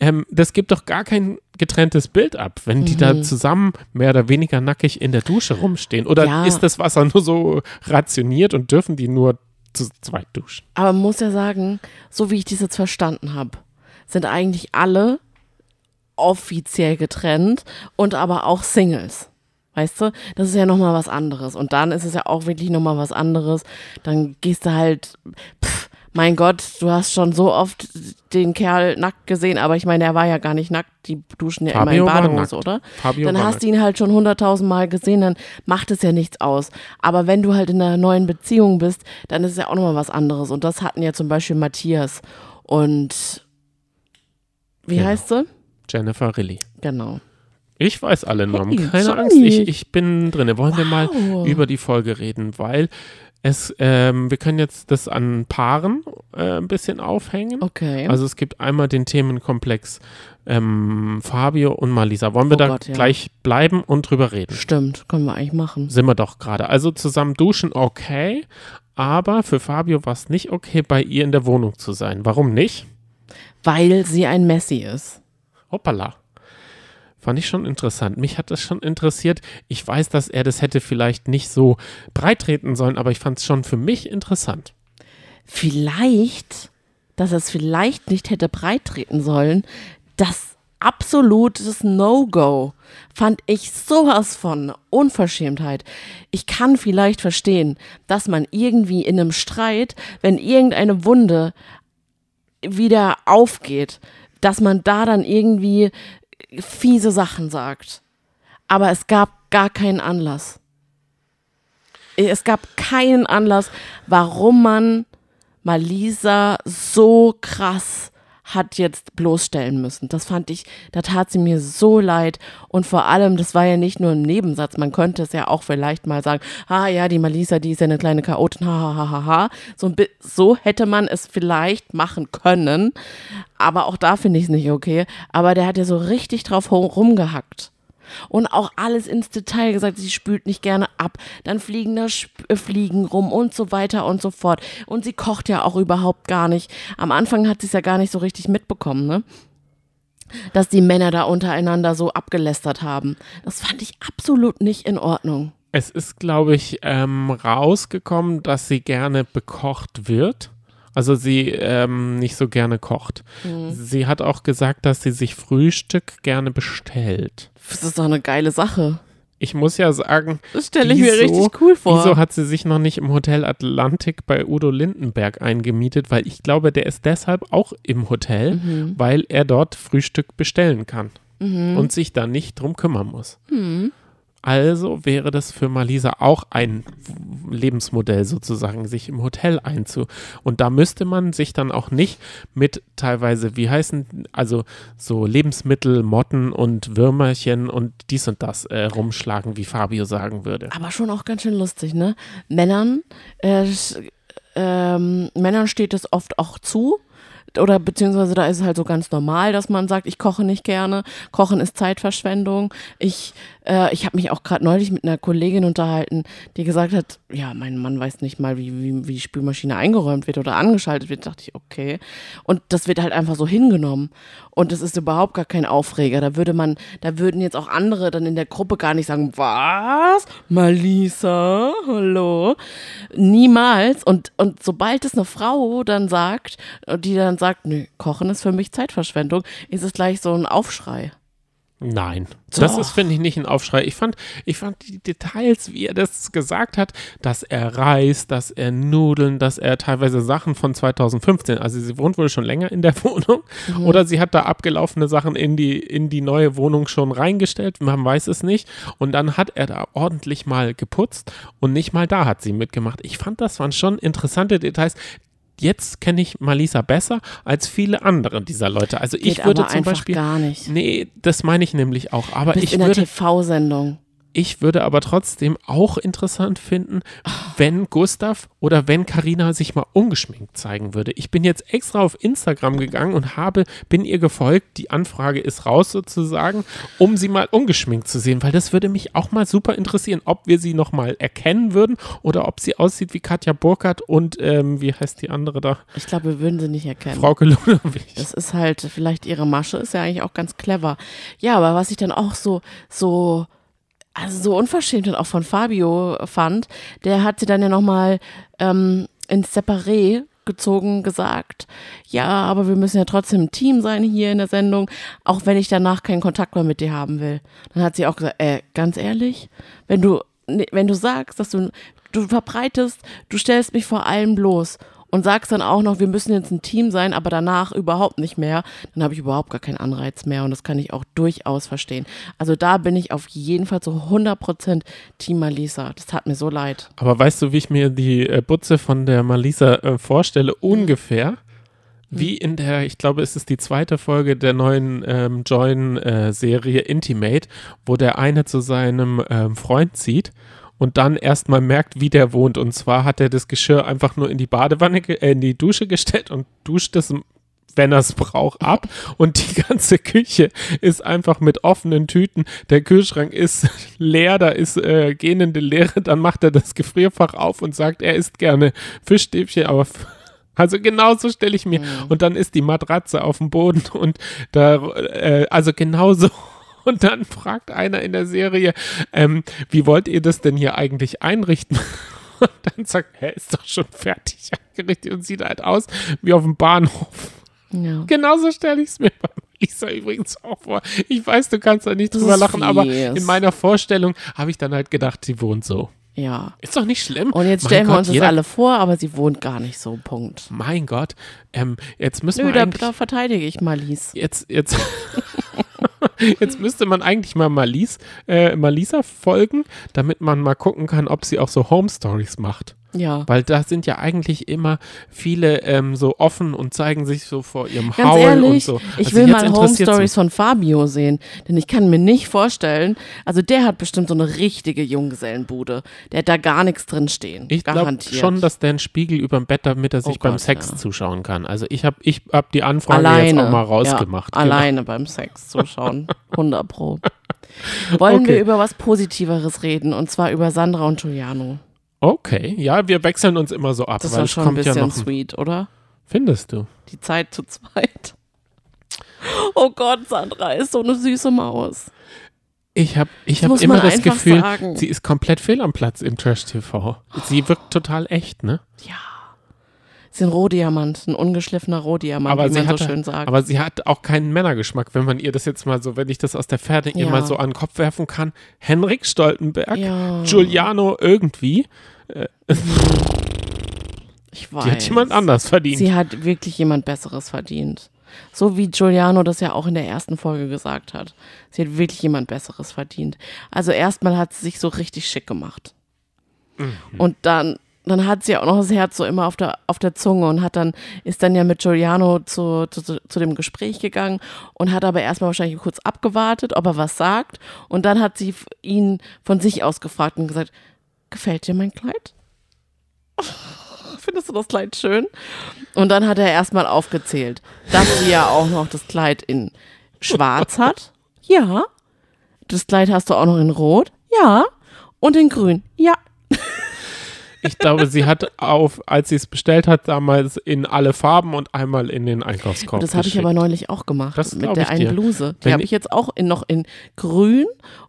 ähm, das gibt doch gar kein getrenntes Bild ab, wenn die mhm. da zusammen mehr oder weniger nackig in der Dusche rumstehen. Oder ja. ist das Wasser nur so rationiert und dürfen die nur zu zweit duschen? Aber man muss ja sagen, so wie ich das jetzt verstanden habe, sind eigentlich alle offiziell getrennt und aber auch Singles. Weißt du, das ist ja nochmal was anderes. Und dann ist es ja auch wirklich nochmal was anderes. Dann gehst du halt, pff, mein Gott, du hast schon so oft den Kerl nackt gesehen, aber ich meine, er war ja gar nicht nackt. Die duschen ja Fabio immer in Badehose, oder? Fabio dann hast du ihn halt schon hunderttausend Mal gesehen, dann macht es ja nichts aus. Aber wenn du halt in einer neuen Beziehung bist, dann ist es ja auch nochmal was anderes. Und das hatten ja zum Beispiel Matthias und wie genau. heißt sie? Jennifer Rilly. Genau. Ich weiß alle Namen, hey, keine Angst, ich, ich bin drin. Wollen wow. wir mal über die Folge reden, weil es, ähm, wir können jetzt das an Paaren äh, ein bisschen aufhängen. Okay. Also es gibt einmal den Themenkomplex ähm, Fabio und Malisa. Wollen wir oh da Gott, ja. gleich bleiben und drüber reden? Stimmt, können wir eigentlich machen. Sind wir doch gerade. Also zusammen duschen, okay. Aber für Fabio war es nicht okay, bei ihr in der Wohnung zu sein. Warum nicht? Weil sie ein Messi ist. Hoppala. Fand ich schon interessant. Mich hat das schon interessiert. Ich weiß, dass er das hätte vielleicht nicht so breit treten sollen, aber ich fand es schon für mich interessant. Vielleicht, dass er es vielleicht nicht hätte breit treten sollen, das absolutes No-Go fand ich sowas von Unverschämtheit. Ich kann vielleicht verstehen, dass man irgendwie in einem Streit, wenn irgendeine Wunde wieder aufgeht, dass man da dann irgendwie fiese Sachen sagt. Aber es gab gar keinen Anlass. Es gab keinen Anlass, warum man Malisa so krass hat jetzt bloßstellen müssen. Das fand ich, da tat sie mir so leid. Und vor allem, das war ja nicht nur ein Nebensatz. Man könnte es ja auch vielleicht mal sagen, ah ja, die Malisa, die ist ja eine kleine Chaotin, ha, ha, ha, ha, ha. So, so hätte man es vielleicht machen können. Aber auch da finde ich es nicht okay. Aber der hat ja so richtig drauf rumgehackt und auch alles ins Detail gesagt. Sie spült nicht gerne ab. Dann fliegen da Sp äh, Fliegen rum und so weiter und so fort. Und sie kocht ja auch überhaupt gar nicht. Am Anfang hat sie es ja gar nicht so richtig mitbekommen, ne? Dass die Männer da untereinander so abgelästert haben. Das fand ich absolut nicht in Ordnung. Es ist, glaube ich, ähm, rausgekommen, dass sie gerne bekocht wird. Also sie ähm, nicht so gerne kocht. Mhm. Sie hat auch gesagt, dass sie sich Frühstück gerne bestellt. Das ist doch eine geile Sache. Ich muss ja sagen, das stelle ich wieso, mir richtig cool vor. Wieso hat sie sich noch nicht im Hotel Atlantik bei Udo Lindenberg eingemietet? Weil ich glaube, der ist deshalb auch im Hotel, mhm. weil er dort Frühstück bestellen kann mhm. und sich da nicht drum kümmern muss. Mhm. Also wäre das für Malisa auch ein Lebensmodell sozusagen, sich im Hotel einzu. Und da müsste man sich dann auch nicht mit teilweise, wie heißen, also so Lebensmittel, Motten und Würmerchen und dies und das äh, rumschlagen, wie Fabio sagen würde. Aber schon auch ganz schön lustig, ne? Männern, äh, ähm, Männern steht es oft auch zu, oder beziehungsweise da ist es halt so ganz normal, dass man sagt, ich koche nicht gerne, Kochen ist Zeitverschwendung. Ich, äh, ich habe mich auch gerade neulich mit einer Kollegin unterhalten, die gesagt hat, ja, mein Mann weiß nicht mal, wie, wie, wie die Spülmaschine eingeräumt wird oder angeschaltet wird. Da dachte ich, okay. Und das wird halt einfach so hingenommen. Und das ist überhaupt gar kein Aufreger. Da würde man, da würden jetzt auch andere dann in der Gruppe gar nicht sagen, was? Malisa, hallo? Niemals. Und, und sobald es eine Frau dann sagt, die dann sagt, nö, Kochen ist für mich Zeitverschwendung, ist es gleich so ein Aufschrei. Nein, Doch. das ist, finde ich, nicht ein Aufschrei. Ich fand, ich fand die Details, wie er das gesagt hat, dass er Reis, dass er Nudeln, dass er teilweise Sachen von 2015, also sie wohnt wohl schon länger in der Wohnung mhm. oder sie hat da abgelaufene Sachen in die, in die neue Wohnung schon reingestellt, man weiß es nicht. Und dann hat er da ordentlich mal geputzt und nicht mal da hat sie mitgemacht. Ich fand, das waren schon interessante Details, jetzt kenne ich Malisa besser als viele andere dieser Leute. Also Geht ich würde zum Beispiel gar nicht. Nee, das meine ich nämlich auch. Aber Bist ich in würde TV-Sendung. Ich würde aber trotzdem auch interessant finden, wenn Gustav oder wenn Karina sich mal ungeschminkt zeigen würde. Ich bin jetzt extra auf Instagram gegangen und habe, bin ihr gefolgt. Die Anfrage ist raus sozusagen, um sie mal ungeschminkt zu sehen, weil das würde mich auch mal super interessieren, ob wir sie noch mal erkennen würden oder ob sie aussieht wie Katja Burkhardt und ähm, wie heißt die andere da? Ich glaube, wir würden sie nicht erkennen. Frauke Ludwig. Das ist halt vielleicht ihre Masche, ist ja eigentlich auch ganz clever. Ja, aber was ich dann auch so so also so unverschämt und auch von Fabio fand, der hat sie dann ja nochmal ähm, ins Separé gezogen gesagt, ja, aber wir müssen ja trotzdem ein Team sein hier in der Sendung, auch wenn ich danach keinen Kontakt mehr mit dir haben will. Dann hat sie auch gesagt, äh, ganz ehrlich, wenn du, wenn du sagst, dass du, du verbreitest, du stellst mich vor allem bloß und sagst dann auch noch, wir müssen jetzt ein Team sein, aber danach überhaupt nicht mehr, dann habe ich überhaupt gar keinen Anreiz mehr und das kann ich auch durchaus verstehen. Also da bin ich auf jeden Fall zu 100% Team Malisa. Das tat mir so leid. Aber weißt du, wie ich mir die äh, Butze von der Malisa äh, vorstelle? Ungefähr wie in der, ich glaube, es ist die zweite Folge der neuen ähm, Join-Serie äh, Intimate, wo der eine zu seinem ähm, Freund zieht und dann erstmal merkt, wie der wohnt. Und zwar hat er das Geschirr einfach nur in die Badewanne, äh, in die Dusche gestellt und duscht es wenn er es braucht, ab. Und die ganze Küche ist einfach mit offenen Tüten. Der Kühlschrank ist leer, da ist äh, gähnende Leere. Dann macht er das Gefrierfach auf und sagt, er isst gerne Fischstäbchen, aber also genauso stelle ich mir. Mhm. Und dann ist die Matratze auf dem Boden und da, äh, also genauso und dann fragt einer in der Serie, ähm, wie wollt ihr das denn hier eigentlich einrichten? Und dann sagt, er ist doch schon fertig eingerichtet und sieht halt aus wie auf dem Bahnhof. Ja. Genauso stelle ich es mir bei Lisa übrigens auch vor. Ich weiß, du kannst da nicht drüber lachen, fies. aber in meiner Vorstellung habe ich dann halt gedacht, sie wohnt so. Ja. Ist doch nicht schlimm. Und jetzt stellen mein wir Gott, uns das alle vor, aber sie wohnt gar nicht so. Punkt. Mein Gott. Ähm, jetzt müssen Nö, wir. Da, da verteidige ich Malis. Jetzt, jetzt. Jetzt müsste man eigentlich mal Malis, äh, Malisa folgen, damit man mal gucken kann, ob sie auch so Home Stories macht. Ja. Weil da sind ja eigentlich immer viele ähm, so offen und zeigen sich so vor ihrem Ganz Haul ehrlich, und so. Ich also will mal Home Stories von Fabio sehen, denn ich kann mir nicht vorstellen, also der hat bestimmt so eine richtige Junggesellenbude. Der hat da gar nichts drin stehen. Ich glaube schon, dass der einen Spiegel über dem Bett, damit er sich oh beim Gott, Sex ja. zuschauen kann. Also ich habe ich hab die Anfrage alleine, jetzt auch mal rausgemacht. Ja, genau. Alleine beim Sex zuschauen. 100 Pro. Wollen okay. wir über was Positiveres reden und zwar über Sandra und Giuliano. Okay, ja, wir wechseln uns immer so ab. Das war schon ein bisschen ja sweet, oder? Findest du? Die Zeit zu zweit. Oh Gott, Sandra ist so eine süße Maus. Ich habe ich hab immer das Gefühl, sagen. sie ist komplett fehl am Platz im Trash-TV. Sie wirkt total echt, ne? Ja. Ein Rohdiamant, ein ungeschliffener Rohdiamant, aber wie man hatte, so schön sagt. Aber sie hat auch keinen Männergeschmack, wenn man ihr das jetzt mal so, wenn ich das aus der Ferne ja. ihr mal so an den Kopf werfen kann. Henrik Stoltenberg, ja. Giuliano irgendwie. Äh, ich weiß. Die hat jemand anders verdient. Sie hat wirklich jemand Besseres verdient. So wie Giuliano das ja auch in der ersten Folge gesagt hat. Sie hat wirklich jemand Besseres verdient. Also erstmal hat sie sich so richtig schick gemacht. Mhm. Und dann, dann hat sie auch noch das Herz so immer auf der, auf der Zunge und hat dann, ist dann ja mit Giuliano zu, zu, zu dem Gespräch gegangen und hat aber erstmal wahrscheinlich kurz abgewartet, ob er was sagt. Und dann hat sie ihn von sich aus gefragt und gesagt, gefällt dir mein Kleid? Findest du das Kleid schön? Und dann hat er erstmal aufgezählt, dass sie ja auch noch das Kleid in schwarz hat. Ja. Das Kleid hast du auch noch in rot. Ja. Und in grün. Ja. Ich glaube, sie hat auf, als sie es bestellt hat, damals in alle Farben und einmal in den Einkaufskorb. Das habe ich aber neulich auch gemacht das mit der einen Bluse. Die habe ich jetzt auch in, noch in grün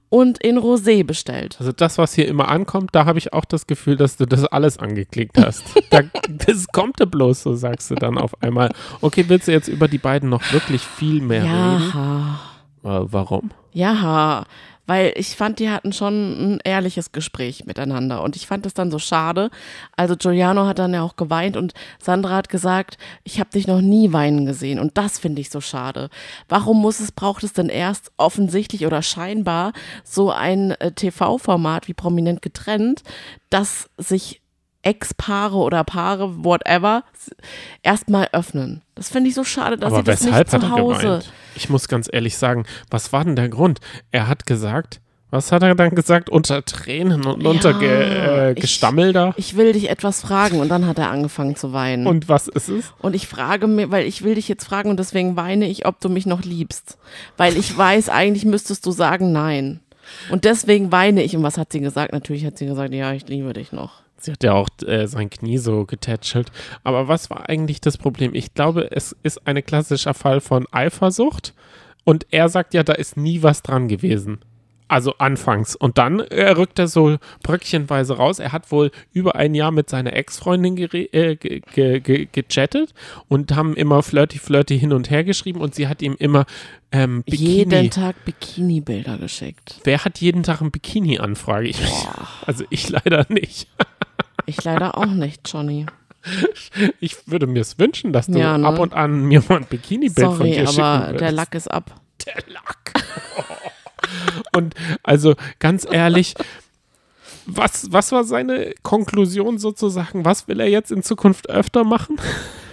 und in Rosé bestellt. Also das, was hier immer ankommt, da habe ich auch das Gefühl, dass du das alles angeklickt hast. da, das kommt da bloß, so sagst du dann auf einmal. Okay, willst du jetzt über die beiden noch wirklich viel mehr ja. reden? Äh, warum? Ja, weil ich fand, die hatten schon ein ehrliches Gespräch miteinander und ich fand es dann so schade. Also Giuliano hat dann ja auch geweint und Sandra hat gesagt, ich habe dich noch nie weinen gesehen und das finde ich so schade. Warum muss es, braucht es denn erst offensichtlich oder scheinbar so ein äh, TV-Format wie prominent getrennt, das sich Ex-Paare oder Paare, whatever, erstmal öffnen. Das finde ich so schade, dass Aber sie das nicht zu Hause. Gemeint? Ich muss ganz ehrlich sagen, was war denn der Grund? Er hat gesagt, Was hat er dann gesagt? Unter Tränen und ja, unter Ge äh, Gestammel ich, da? Ich will dich etwas fragen und dann hat er angefangen zu weinen. Und was ist es? Und ich frage mir, weil ich will dich jetzt fragen und deswegen weine ich, ob du mich noch liebst. Weil ich weiß, eigentlich müsstest du sagen nein. Und deswegen weine ich. Und was hat sie gesagt? Natürlich hat sie gesagt, ja, ich liebe dich noch. Sie hat ja auch äh, sein Knie so getätschelt. Aber was war eigentlich das Problem? Ich glaube, es ist ein klassischer Fall von Eifersucht. Und er sagt ja, da ist nie was dran gewesen. Also anfangs. Und dann äh, rückt er so bröckchenweise raus. Er hat wohl über ein Jahr mit seiner Ex-Freundin äh, ge ge gechattet und haben immer flirty, flirty hin und her geschrieben und sie hat ihm immer ähm, Bikini. Jeden Tag Bikini-Bilder geschickt. Wer hat jeden Tag eine Bikini-Anfrage? Also ich leider nicht. ich leider auch nicht, Johnny. Ich würde mir es wünschen, dass du ja, ne? ab und an mir mal ein Bikini-Bild von dir schicken aber der Lack ist ab. Der Lack. Und also ganz ehrlich, was, was war seine Konklusion sozusagen? Was will er jetzt in Zukunft öfter machen?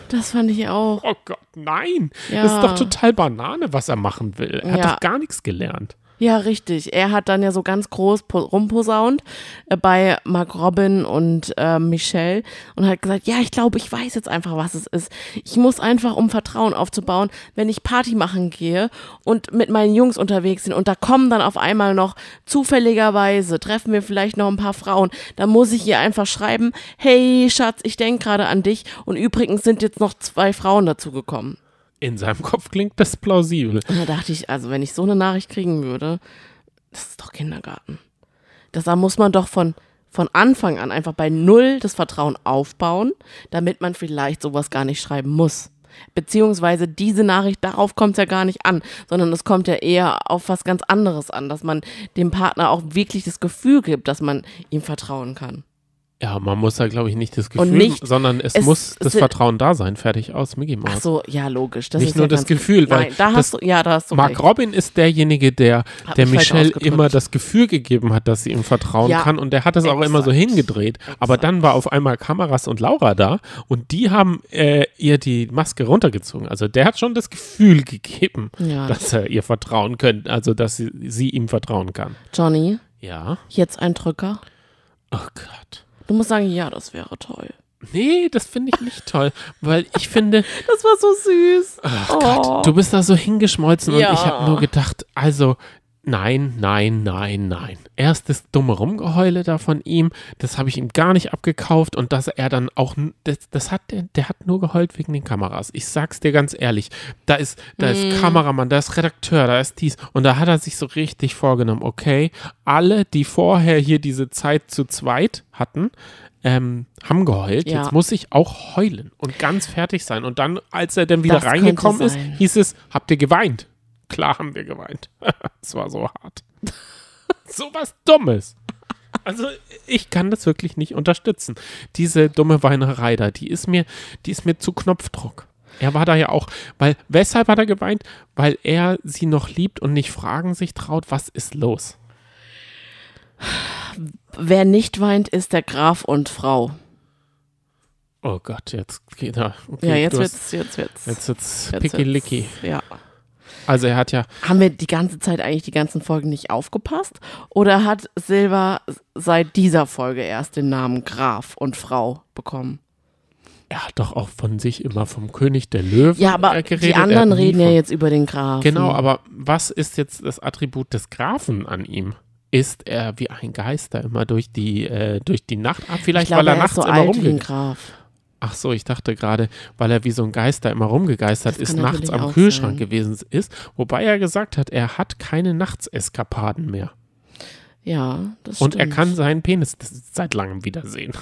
Das fand ich auch. Oh Gott, nein. Ja. Das ist doch total Banane, was er machen will. Er ja. hat doch gar nichts gelernt. Ja, richtig. Er hat dann ja so ganz groß rumposaunt äh, bei Mark Robin und äh, Michelle und hat gesagt, ja, ich glaube, ich weiß jetzt einfach, was es ist. Ich muss einfach, um Vertrauen aufzubauen, wenn ich Party machen gehe und mit meinen Jungs unterwegs sind und da kommen dann auf einmal noch zufälligerweise, treffen wir vielleicht noch ein paar Frauen, dann muss ich ihr einfach schreiben, hey Schatz, ich denke gerade an dich und übrigens sind jetzt noch zwei Frauen dazugekommen in seinem Kopf klingt das plausibel. Und da dachte ich, also wenn ich so eine Nachricht kriegen würde, das ist doch Kindergarten. Das, da muss man doch von, von Anfang an einfach bei Null das Vertrauen aufbauen, damit man vielleicht sowas gar nicht schreiben muss. Beziehungsweise diese Nachricht, darauf kommt es ja gar nicht an, sondern es kommt ja eher auf was ganz anderes an, dass man dem Partner auch wirklich das Gefühl gibt, dass man ihm vertrauen kann. Ja, man muss da, glaube ich, nicht das Gefühl, nicht, sondern es, es muss das Vertrauen da sein. Fertig aus, Mickey Mouse. Ach so, ja, logisch. Das nicht nur ja das Gefühl, weil nein, da hast du, ja, da hast du Mark recht. Robin ist derjenige, der, der Michelle immer das Gefühl gegeben hat, dass sie ihm vertrauen ja, kann und der hat es auch immer so hingedreht. Exakt. Aber dann war auf einmal Kameras und Laura da und die haben äh, ihr die Maske runtergezogen. Also der hat schon das Gefühl gegeben, ja. dass er ihr vertrauen könnte, also dass sie, sie ihm vertrauen kann. Johnny? Ja? Jetzt ein Drücker? Oh Gott. Du musst sagen, ja, das wäre toll. Nee, das finde ich nicht toll, weil ich finde. Das war so süß. Ach oh. Gott, du bist da so hingeschmolzen ja. und ich habe nur gedacht, also Nein, nein, nein, nein. Erst das dumme Rumgeheule da von ihm, das habe ich ihm gar nicht abgekauft und dass er dann auch, das, das hat der, der hat nur geheult wegen den Kameras. Ich sag's dir ganz ehrlich, da ist, da mm. ist Kameramann, da ist Redakteur, da ist dies und da hat er sich so richtig vorgenommen, okay, alle, die vorher hier diese Zeit zu zweit hatten, ähm, haben geheult. Ja. Jetzt muss ich auch heulen und ganz fertig sein. Und dann, als er dann wieder das reingekommen ist, hieß es, habt ihr geweint? Klar haben wir geweint. Es war so hart. so was Dummes. Also ich kann das wirklich nicht unterstützen. Diese dumme Weinerei da, die ist mir, die ist mir zu Knopfdruck. Er war da ja auch, weil, weshalb hat er geweint? Weil er sie noch liebt und nicht fragen sich traut, was ist los? Wer nicht weint, ist der Graf und Frau. Oh Gott, jetzt geht er. Okay, ja, jetzt wird's, jetzt wird's. Jetzt wird's picky Ja. Also er hat ja. Haben wir die ganze Zeit eigentlich die ganzen Folgen nicht aufgepasst? Oder hat Silva seit dieser Folge erst den Namen Graf und Frau bekommen? Er hat doch auch von sich immer vom König der Löwen ja, aber geredet. Die anderen reden ja jetzt über den Grafen. Genau, aber was ist jetzt das Attribut des Grafen an ihm? Ist er wie ein Geister immer durch die, äh, durch die Nacht ab? Vielleicht, glaube, weil er, er nachts so immer rumgeht. Graf. Ach so, ich dachte gerade, weil er wie so ein Geister immer rumgegeistert ist, nachts am Kühlschrank sein. gewesen ist. Wobei er gesagt hat, er hat keine Nachtseskapaden mehr. Ja, das Und stimmt. er kann seinen Penis seit langem wiedersehen.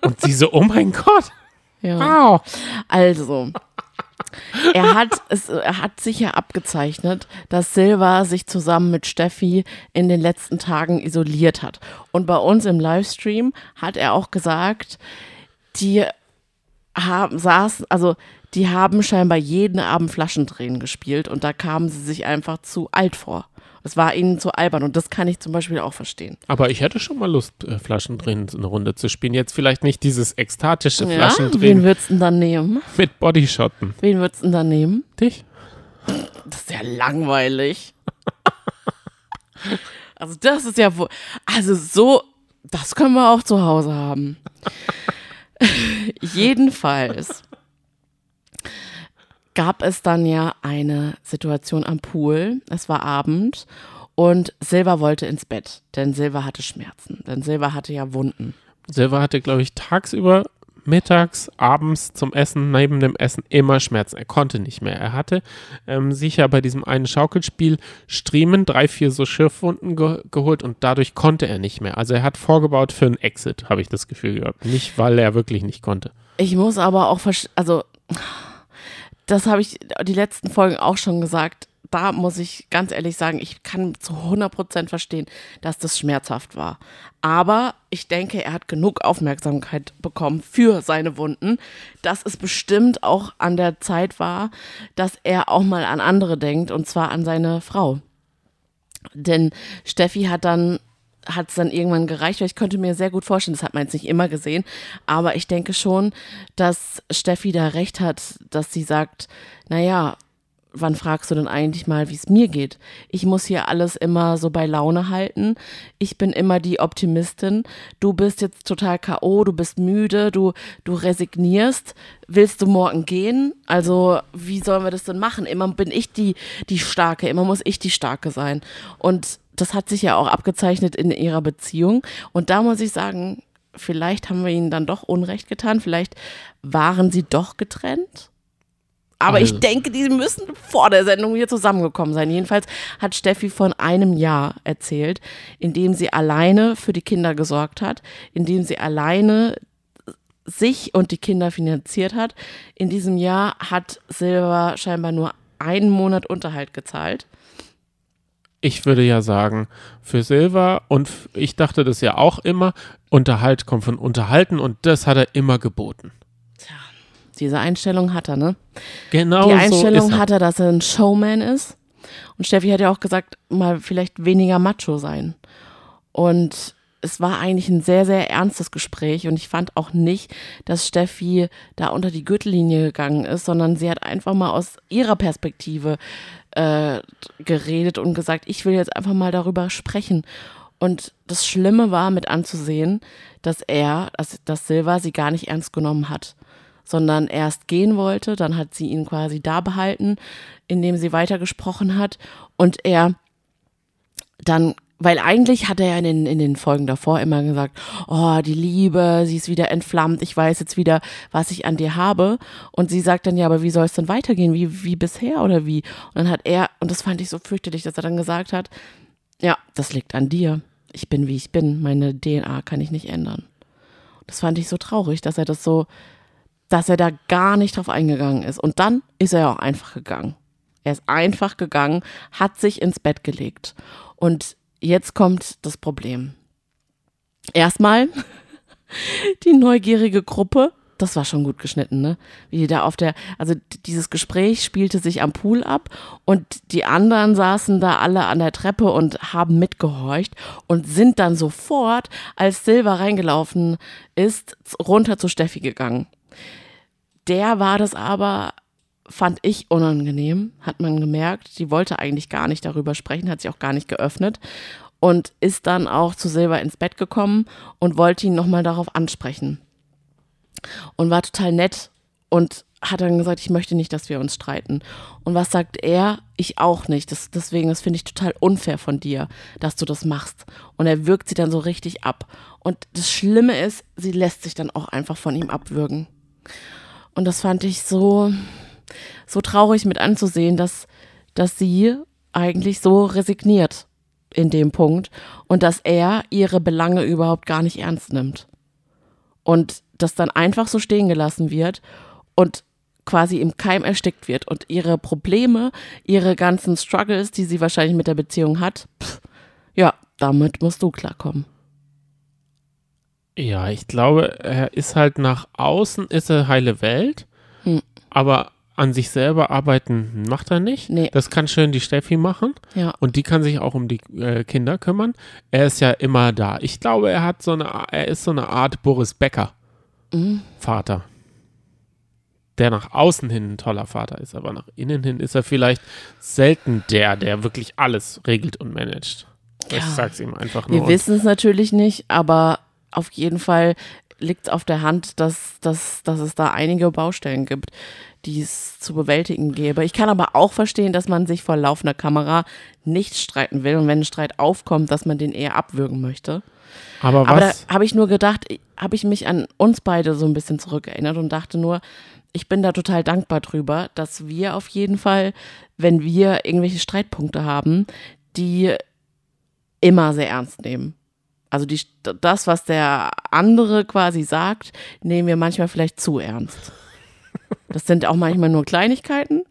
Und sie so, oh mein Gott. Ja. Wow. Also, er hat, es, er hat sicher abgezeichnet, dass Silva sich zusammen mit Steffi in den letzten Tagen isoliert hat. Und bei uns im Livestream hat er auch gesagt, die haben, saßen, also die haben scheinbar jeden Abend Flaschendrehen gespielt und da kamen sie sich einfach zu alt vor. Es war ihnen zu albern und das kann ich zum Beispiel auch verstehen. Aber ich hätte schon mal Lust, äh, Flaschendrehen eine Runde zu spielen. Jetzt vielleicht nicht dieses ekstatische ja, Flaschendrehen. Wen würdest du denn dann nehmen? Mit Bodyshotten. Wen würdest du denn dann nehmen? Dich. Das ist ja langweilig. Also das ist ja wohl, also so, das können wir auch zu Hause haben. Jedenfalls gab es dann ja eine Situation am Pool. Es war Abend und Silva wollte ins Bett, denn Silva hatte Schmerzen, denn Silva hatte ja Wunden. Silva hatte, glaube ich, tagsüber mittags, abends zum Essen, neben dem Essen immer Schmerzen. Er konnte nicht mehr. Er hatte ähm, sicher bei diesem einen Schaukelspiel Striemen, drei, vier so Schürfwunden ge geholt und dadurch konnte er nicht mehr. Also er hat vorgebaut für einen Exit, habe ich das Gefühl gehabt. Nicht, weil er wirklich nicht konnte. Ich muss aber auch, also das habe ich die letzten Folgen auch schon gesagt da muss ich ganz ehrlich sagen, ich kann zu 100 Prozent verstehen, dass das schmerzhaft war. Aber ich denke, er hat genug Aufmerksamkeit bekommen für seine Wunden, dass es bestimmt auch an der Zeit war, dass er auch mal an andere denkt, und zwar an seine Frau. Denn Steffi hat dann hat es dann irgendwann gereicht, weil ich könnte mir sehr gut vorstellen, das hat man jetzt nicht immer gesehen, aber ich denke schon, dass Steffi da recht hat, dass sie sagt, naja, wann fragst du denn eigentlich mal, wie es mir geht? Ich muss hier alles immer so bei Laune halten. Ich bin immer die Optimistin. Du bist jetzt total K.O., du bist müde, du, du resignierst. Willst du morgen gehen? Also, wie sollen wir das denn machen? Immer bin ich die, die Starke, immer muss ich die Starke sein. Und das hat sich ja auch abgezeichnet in ihrer Beziehung. Und da muss ich sagen, vielleicht haben wir ihnen dann doch Unrecht getan. Vielleicht waren sie doch getrennt. Aber also. ich denke, die müssen vor der Sendung hier zusammengekommen sein. Jedenfalls hat Steffi von einem Jahr erzählt, in dem sie alleine für die Kinder gesorgt hat, in dem sie alleine sich und die Kinder finanziert hat. In diesem Jahr hat Silva scheinbar nur einen Monat Unterhalt gezahlt. Ich würde ja sagen, für Silva und ich dachte das ja auch immer, Unterhalt kommt von Unterhalten und das hat er immer geboten. Diese Einstellung hat er, ne? Genau. Die Einstellung so hat er, dass er ein Showman ist. Und Steffi hat ja auch gesagt, mal vielleicht weniger macho sein. Und es war eigentlich ein sehr, sehr ernstes Gespräch und ich fand auch nicht, dass Steffi da unter die Gürtellinie gegangen ist, sondern sie hat einfach mal aus ihrer Perspektive äh, geredet und gesagt, ich will jetzt einfach mal darüber sprechen. Und das Schlimme war mit anzusehen, dass er, dass, dass Silva sie gar nicht ernst genommen hat sondern erst gehen wollte. Dann hat sie ihn quasi da behalten, indem sie weitergesprochen hat. Und er dann weil eigentlich hat er ja in den, in den Folgen davor immer gesagt, oh, die Liebe, sie ist wieder entflammt, ich weiß jetzt wieder, was ich an dir habe. Und sie sagt dann, ja, aber wie soll es denn weitergehen? Wie, wie bisher oder wie? Und dann hat er, und das fand ich so fürchterlich, dass er dann gesagt hat, ja, das liegt an dir. Ich bin, wie ich bin. Meine DNA kann ich nicht ändern. Das fand ich so traurig, dass er das so dass er da gar nicht drauf eingegangen ist. Und dann ist er auch einfach gegangen. Er ist einfach gegangen, hat sich ins Bett gelegt. Und jetzt kommt das Problem. Erstmal die neugierige Gruppe. Das war schon gut geschnitten, ne? Wie die da auf der, also dieses Gespräch spielte sich am Pool ab und die anderen saßen da alle an der Treppe und haben mitgehorcht und sind dann sofort, als Silva reingelaufen ist, runter zu Steffi gegangen der war das aber, fand ich unangenehm, hat man gemerkt. Sie wollte eigentlich gar nicht darüber sprechen, hat sich auch gar nicht geöffnet und ist dann auch zu Silber ins Bett gekommen und wollte ihn nochmal darauf ansprechen. Und war total nett und hat dann gesagt, ich möchte nicht, dass wir uns streiten. Und was sagt er? Ich auch nicht. Das, deswegen, das finde ich total unfair von dir, dass du das machst. Und er wirkt sie dann so richtig ab. Und das Schlimme ist, sie lässt sich dann auch einfach von ihm abwürgen. Und das fand ich so, so traurig mit anzusehen, dass, dass sie eigentlich so resigniert in dem Punkt und dass er ihre Belange überhaupt gar nicht ernst nimmt. Und das dann einfach so stehen gelassen wird und quasi im Keim erstickt wird und ihre Probleme, ihre ganzen Struggles, die sie wahrscheinlich mit der Beziehung hat, pff, ja, damit musst du klarkommen. Ja, ich glaube, er ist halt nach außen, ist er heile Welt, hm. aber an sich selber arbeiten macht er nicht. Nee. Das kann schön die Steffi machen. Ja. Und die kann sich auch um die äh, Kinder kümmern. Er ist ja immer da. Ich glaube, er hat so eine, er ist so eine Art Boris Becker mhm. Vater. Der nach außen hin ein toller Vater ist, aber nach innen hin ist er vielleicht selten der, der wirklich alles regelt und managt. Ich ja. sag's ihm einfach nur. Wir wissen es natürlich nicht, aber auf jeden Fall liegt es auf der Hand, dass, dass, dass es da einige Baustellen gibt, die es zu bewältigen gäbe. Ich kann aber auch verstehen, dass man sich vor laufender Kamera nicht streiten will und wenn ein Streit aufkommt, dass man den eher abwürgen möchte. Aber, was? aber da habe ich nur gedacht, habe ich mich an uns beide so ein bisschen zurückerinnert und dachte nur, ich bin da total dankbar drüber, dass wir auf jeden Fall, wenn wir irgendwelche Streitpunkte haben, die immer sehr ernst nehmen. Also die, das, was der andere quasi sagt, nehmen wir manchmal vielleicht zu ernst. Das sind auch manchmal nur Kleinigkeiten.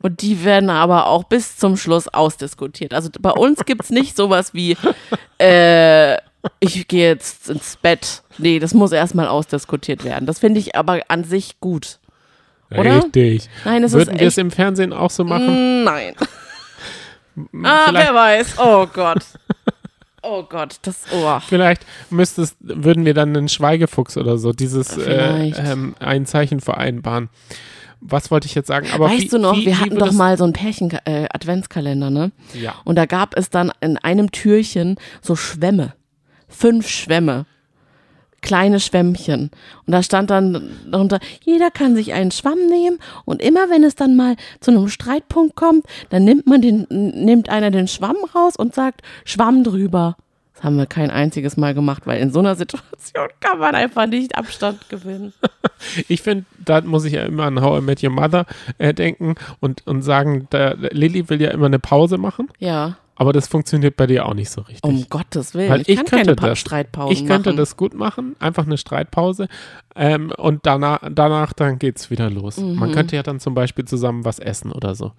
Und die werden aber auch bis zum Schluss ausdiskutiert. Also bei uns gibt es nicht sowas wie, äh, ich gehe jetzt ins Bett. Nee, das muss erstmal ausdiskutiert werden. Das finde ich aber an sich gut. Oder? Richtig. Nein, es Würden wir es im Fernsehen auch so machen? Nein. ah, wer weiß. Oh Gott. Oh Gott, das Ohr. Vielleicht müsstest, würden wir dann einen Schweigefuchs oder so, dieses äh, ähm, ein Zeichen vereinbaren. Was wollte ich jetzt sagen? Aber weißt wie, du noch, wie, wir hatten doch mal so einen Pärchen-Adventskalender, äh, ne? Ja. Und da gab es dann in einem Türchen so Schwämme. Fünf Schwämme kleine Schwämmchen. Und da stand dann darunter, jeder kann sich einen Schwamm nehmen und immer wenn es dann mal zu einem Streitpunkt kommt, dann nimmt man den, nimmt einer den Schwamm raus und sagt, Schwamm drüber. Das haben wir kein einziges Mal gemacht, weil in so einer Situation kann man einfach nicht Abstand gewinnen. Ich finde, da muss ich ja immer an How I Met Your Mother äh, denken und, und sagen, da, Lilly will ja immer eine Pause machen. Ja. Aber das funktioniert bei dir auch nicht so richtig. Um Gottes Willen. Weil ich, ich kann könnte keine das. Streitpause Ich könnte machen. das gut machen, einfach eine Streitpause. Ähm, und danach, danach dann geht's wieder los. Mhm. Man könnte ja dann zum Beispiel zusammen was essen oder so.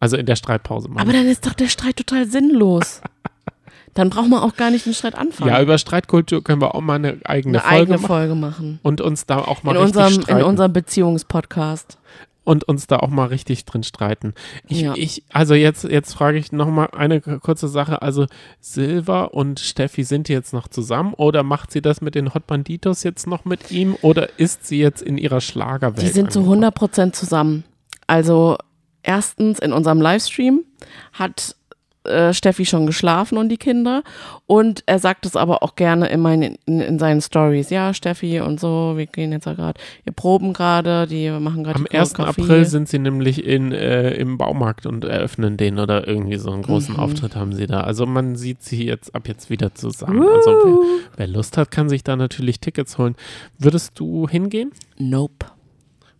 Also in der Streitpause machen. Aber dann ist doch der Streit total sinnlos. dann braucht man auch gar nicht den Streit anfangen. ja, über Streitkultur können wir auch mal eine eigene, eine Folge, eigene machen Folge machen. und uns da auch mal In unserem, streiten. in unserem Beziehungspodcast. Und uns da auch mal richtig drin streiten. Ich, Ja. ich, also jetzt, jetzt frage ich noch mal eine kurze Sache. Also Silva und Steffi sind die jetzt noch zusammen oder macht sie das mit den Hot Banditos jetzt noch mit ihm oder ist sie jetzt in ihrer Schlagerwelt? Die sind zu angekommen? 100% zusammen. Also erstens in unserem Livestream hat äh, Steffi schon geschlafen und die Kinder und er sagt es aber auch gerne in, meinen, in, in seinen Stories. Ja, Steffi und so, wir gehen jetzt ja gerade, wir proben gerade, die machen gerade Am die 1. Choreografie. April sind sie nämlich in, äh, im Baumarkt und eröffnen den oder irgendwie so einen großen Mhm. Auftritt haben sie da. Also man sieht sie jetzt ab jetzt wieder zusammen. Also wer, wer Lust hat, kann sich da natürlich Tickets holen. Würdest du hingehen? Nope.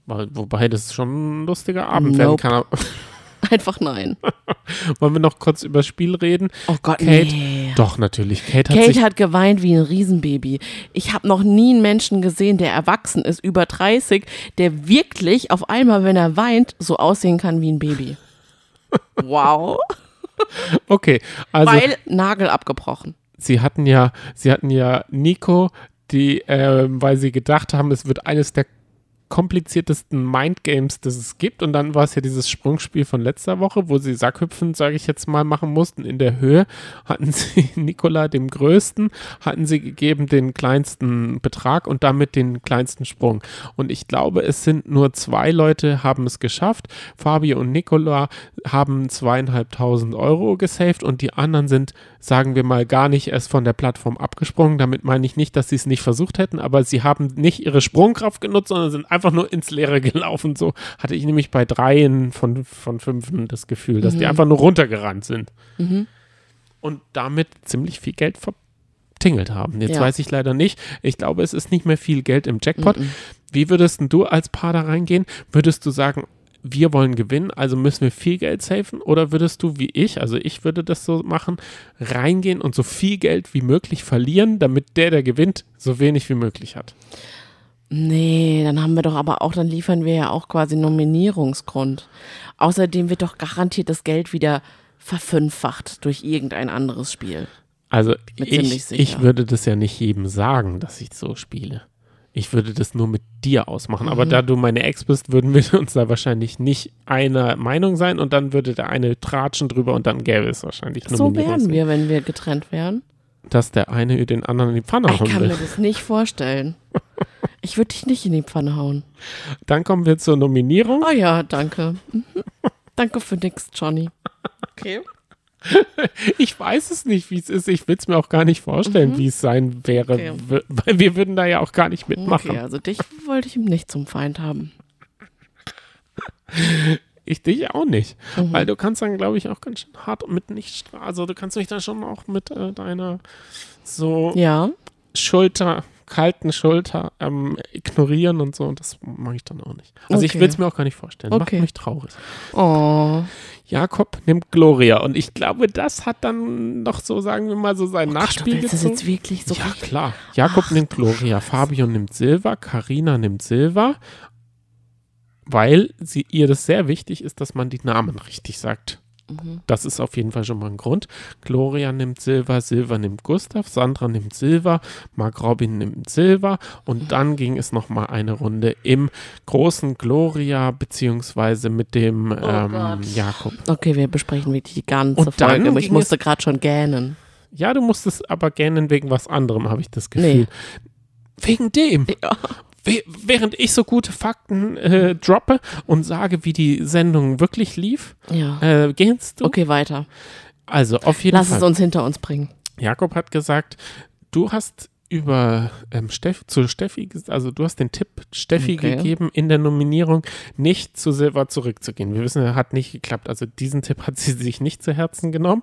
Wobei das schon ein lustiger Abend werden Nope. kann. Einfach nein. Wollen wir noch kurz über das Spiel reden? Oh Gott, Kate, nee. Doch, natürlich. Kate hat Kate hat geweint wie ein Riesenbaby. Ich habe noch nie einen Menschen gesehen, der erwachsen ist, über 30, der wirklich auf einmal, wenn er weint, so aussehen kann wie ein Baby. Wow. okay, also Weil Nagel abgebrochen. sie hatten ja, sie hatten ja Nico, die, ähm, weil sie gedacht haben, es wird eines der kompliziertesten Mindgames, das es gibt. Und dann war es ja dieses Sprungspiel von letzter Woche, wo sie Sackhüpfen, sage ich jetzt mal, machen mussten in der Höhe. Hatten sie Nikola dem Größten, hatten sie gegeben den kleinsten Betrag und damit den kleinsten Sprung. Und ich glaube, es sind nur zwei Leute, haben es geschafft. Fabio und Nikola haben zweieinhalbtausend Euro gesaved und die anderen sind, sagen wir mal, gar nicht erst von der Plattform abgesprungen. Damit meine ich nicht, dass sie es nicht versucht hätten, aber sie haben nicht ihre Sprungkraft genutzt, sondern sind einfach nur ins Leere gelaufen. So hatte ich nämlich bei dreien von, von fünfen das Gefühl, dass die einfach nur runtergerannt sind. Mhm. Und damit ziemlich viel Geld vertingelt haben. Jetzt Ja. weiß ich leider nicht. Ich glaube, es ist nicht mehr viel Geld im Jackpot. Mhm. Wie würdest denn du als Paar da reingehen? Würdest du sagen, wir wollen gewinnen, also müssen wir viel Geld safen? Oder würdest du wie ich, also ich würde das so machen, reingehen und so viel Geld wie möglich verlieren, damit der, der gewinnt, so wenig wie möglich hat? Nee, dann haben wir doch aber auch, dann liefern wir ja auch quasi Nominierungsgrund. Außerdem wird doch garantiert das Geld wieder verfünffacht durch irgendein anderes Spiel. Also ich, ich würde das ja nicht jedem sagen, dass ich so spiele. Ich würde das nur mit dir ausmachen. Mhm. Aber da du meine Ex bist, würden wir uns da wahrscheinlich nicht einer Meinung sein und dann würde der eine tratschen drüber und dann gäbe es wahrscheinlich So wären wir, wenn wir getrennt wären. Dass der eine den anderen in die Pfanne Ich hauen kann will. mir das nicht vorstellen. Ich würde dich nicht in die Pfanne hauen. Dann kommen wir zur Nominierung. Oh ja, danke. Danke für nix, Johnny. Okay. Ich weiß es nicht, wie es ist. Ich will es mir auch gar nicht vorstellen, mhm. wie es sein wäre. Okay. Weil wir würden da ja auch gar nicht mitmachen. Okay, also dich wollte ich ihm nicht zum Feind haben. Ich dich auch nicht. Mhm. Weil du kannst dann, glaube ich, auch ganz schön hart mit nicht. Also du kannst mich dann schon auch mit äh, deiner so ja. Schulter kalten Schulter ähm, ignorieren und so. Und das mache ich dann auch nicht. Also okay. ich will es mir auch gar nicht vorstellen. Okay. Macht mich traurig. Oh. Jakob nimmt Gloria. Und ich glaube, das hat dann noch so, sagen wir mal, so sein oh Nachspiel Gott, du. Das jetzt wirklich so ja, klar. Jakob Ach, nimmt Gloria, Fabio nimmt Silva, Karina nimmt Silva, weil sie, ihr das sehr wichtig ist, dass man die Namen richtig sagt. Mhm. Das ist auf jeden Fall schon mal ein Grund. Gloria nimmt Silva, Silva nimmt Gustav, Sandra nimmt Silva, Mark Robin nimmt Silva und mhm. dann ging es noch mal eine Runde im großen Gloria beziehungsweise mit dem oh ähm, Jakob. Okay, wir besprechen wirklich die ganze und Folge, aber ich musste gerade schon gähnen. Ja, du musstest aber gähnen wegen was anderem, habe ich das Gefühl. Nee. Wegen dem. Ja während ich so gute Fakten äh, droppe und sage, wie die Sendung wirklich lief, ja. äh, gehst du? Okay, weiter. Also auf jeden Lass Fall. Lass es uns hinter uns bringen. Jakob hat gesagt, du hast über ähm, Steff, zu Steffi, also du hast den Tipp Steffi okay. gegeben, in der Nominierung nicht zu Silva zurückzugehen. Wir wissen, er hat nicht geklappt. Also diesen Tipp hat sie sich nicht zu Herzen genommen.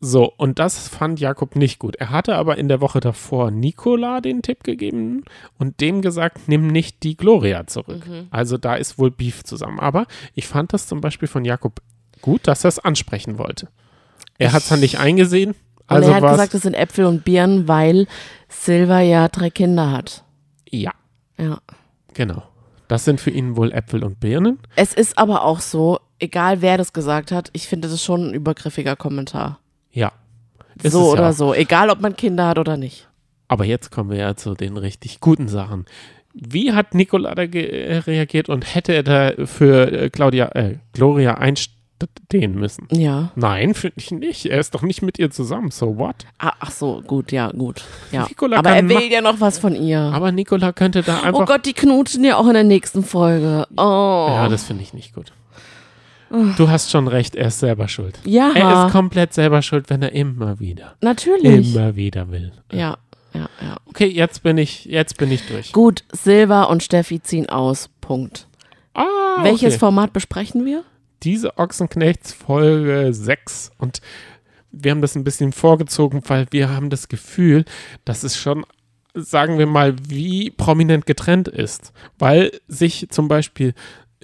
So, und das fand Jakob nicht gut. Er hatte aber in der Woche davor Nikola den Tipp gegeben und dem gesagt, nimm nicht die Gloria zurück. Mhm. Also da ist wohl Beef zusammen. Aber ich fand das zum Beispiel von Jakob gut, dass er es ansprechen wollte. Er hat es dann nicht eingesehen. Also und er hat gesagt, es sind Äpfel und Birnen, weil Silva ja drei Kinder hat. Ja. Ja. Genau. Das sind für ihn wohl Äpfel und Birnen. Es ist aber auch so, egal wer das gesagt hat, ich finde das schon ein übergriffiger Kommentar. Ja. so oder ja. so, egal ob man Kinder hat oder nicht. Aber jetzt kommen wir ja zu den richtig guten Sachen. Wie hat Nicola da reagiert und hätte er da für äh, Claudia, äh, Gloria einstehen müssen? Ja. Nein, finde ich nicht. Er ist doch nicht mit ihr zusammen. So what? Ah, ach so, gut, ja, gut. Ja. aber er will ja noch was von ihr. Aber Nicola könnte da einfach. Oh Gott, die knutschen ja auch in der nächsten Folge. Oh. Ja, das finde ich nicht gut. Du hast schon recht, er ist selber schuld. Ja. Er ist komplett selber schuld, wenn er immer wieder. Natürlich. Immer wieder will. Ja, ja, ja. Okay, jetzt bin ich, jetzt bin ich durch. Gut, Silva und Steffi ziehen aus. Punkt. Ah, Welches okay. Format besprechen wir? Diese Ochsenknechts Folge 6 und wir haben das ein bisschen vorgezogen, weil wir haben das Gefühl, dass es schon sagen wir mal, wie prominent getrennt ist, weil sich zum Beispiel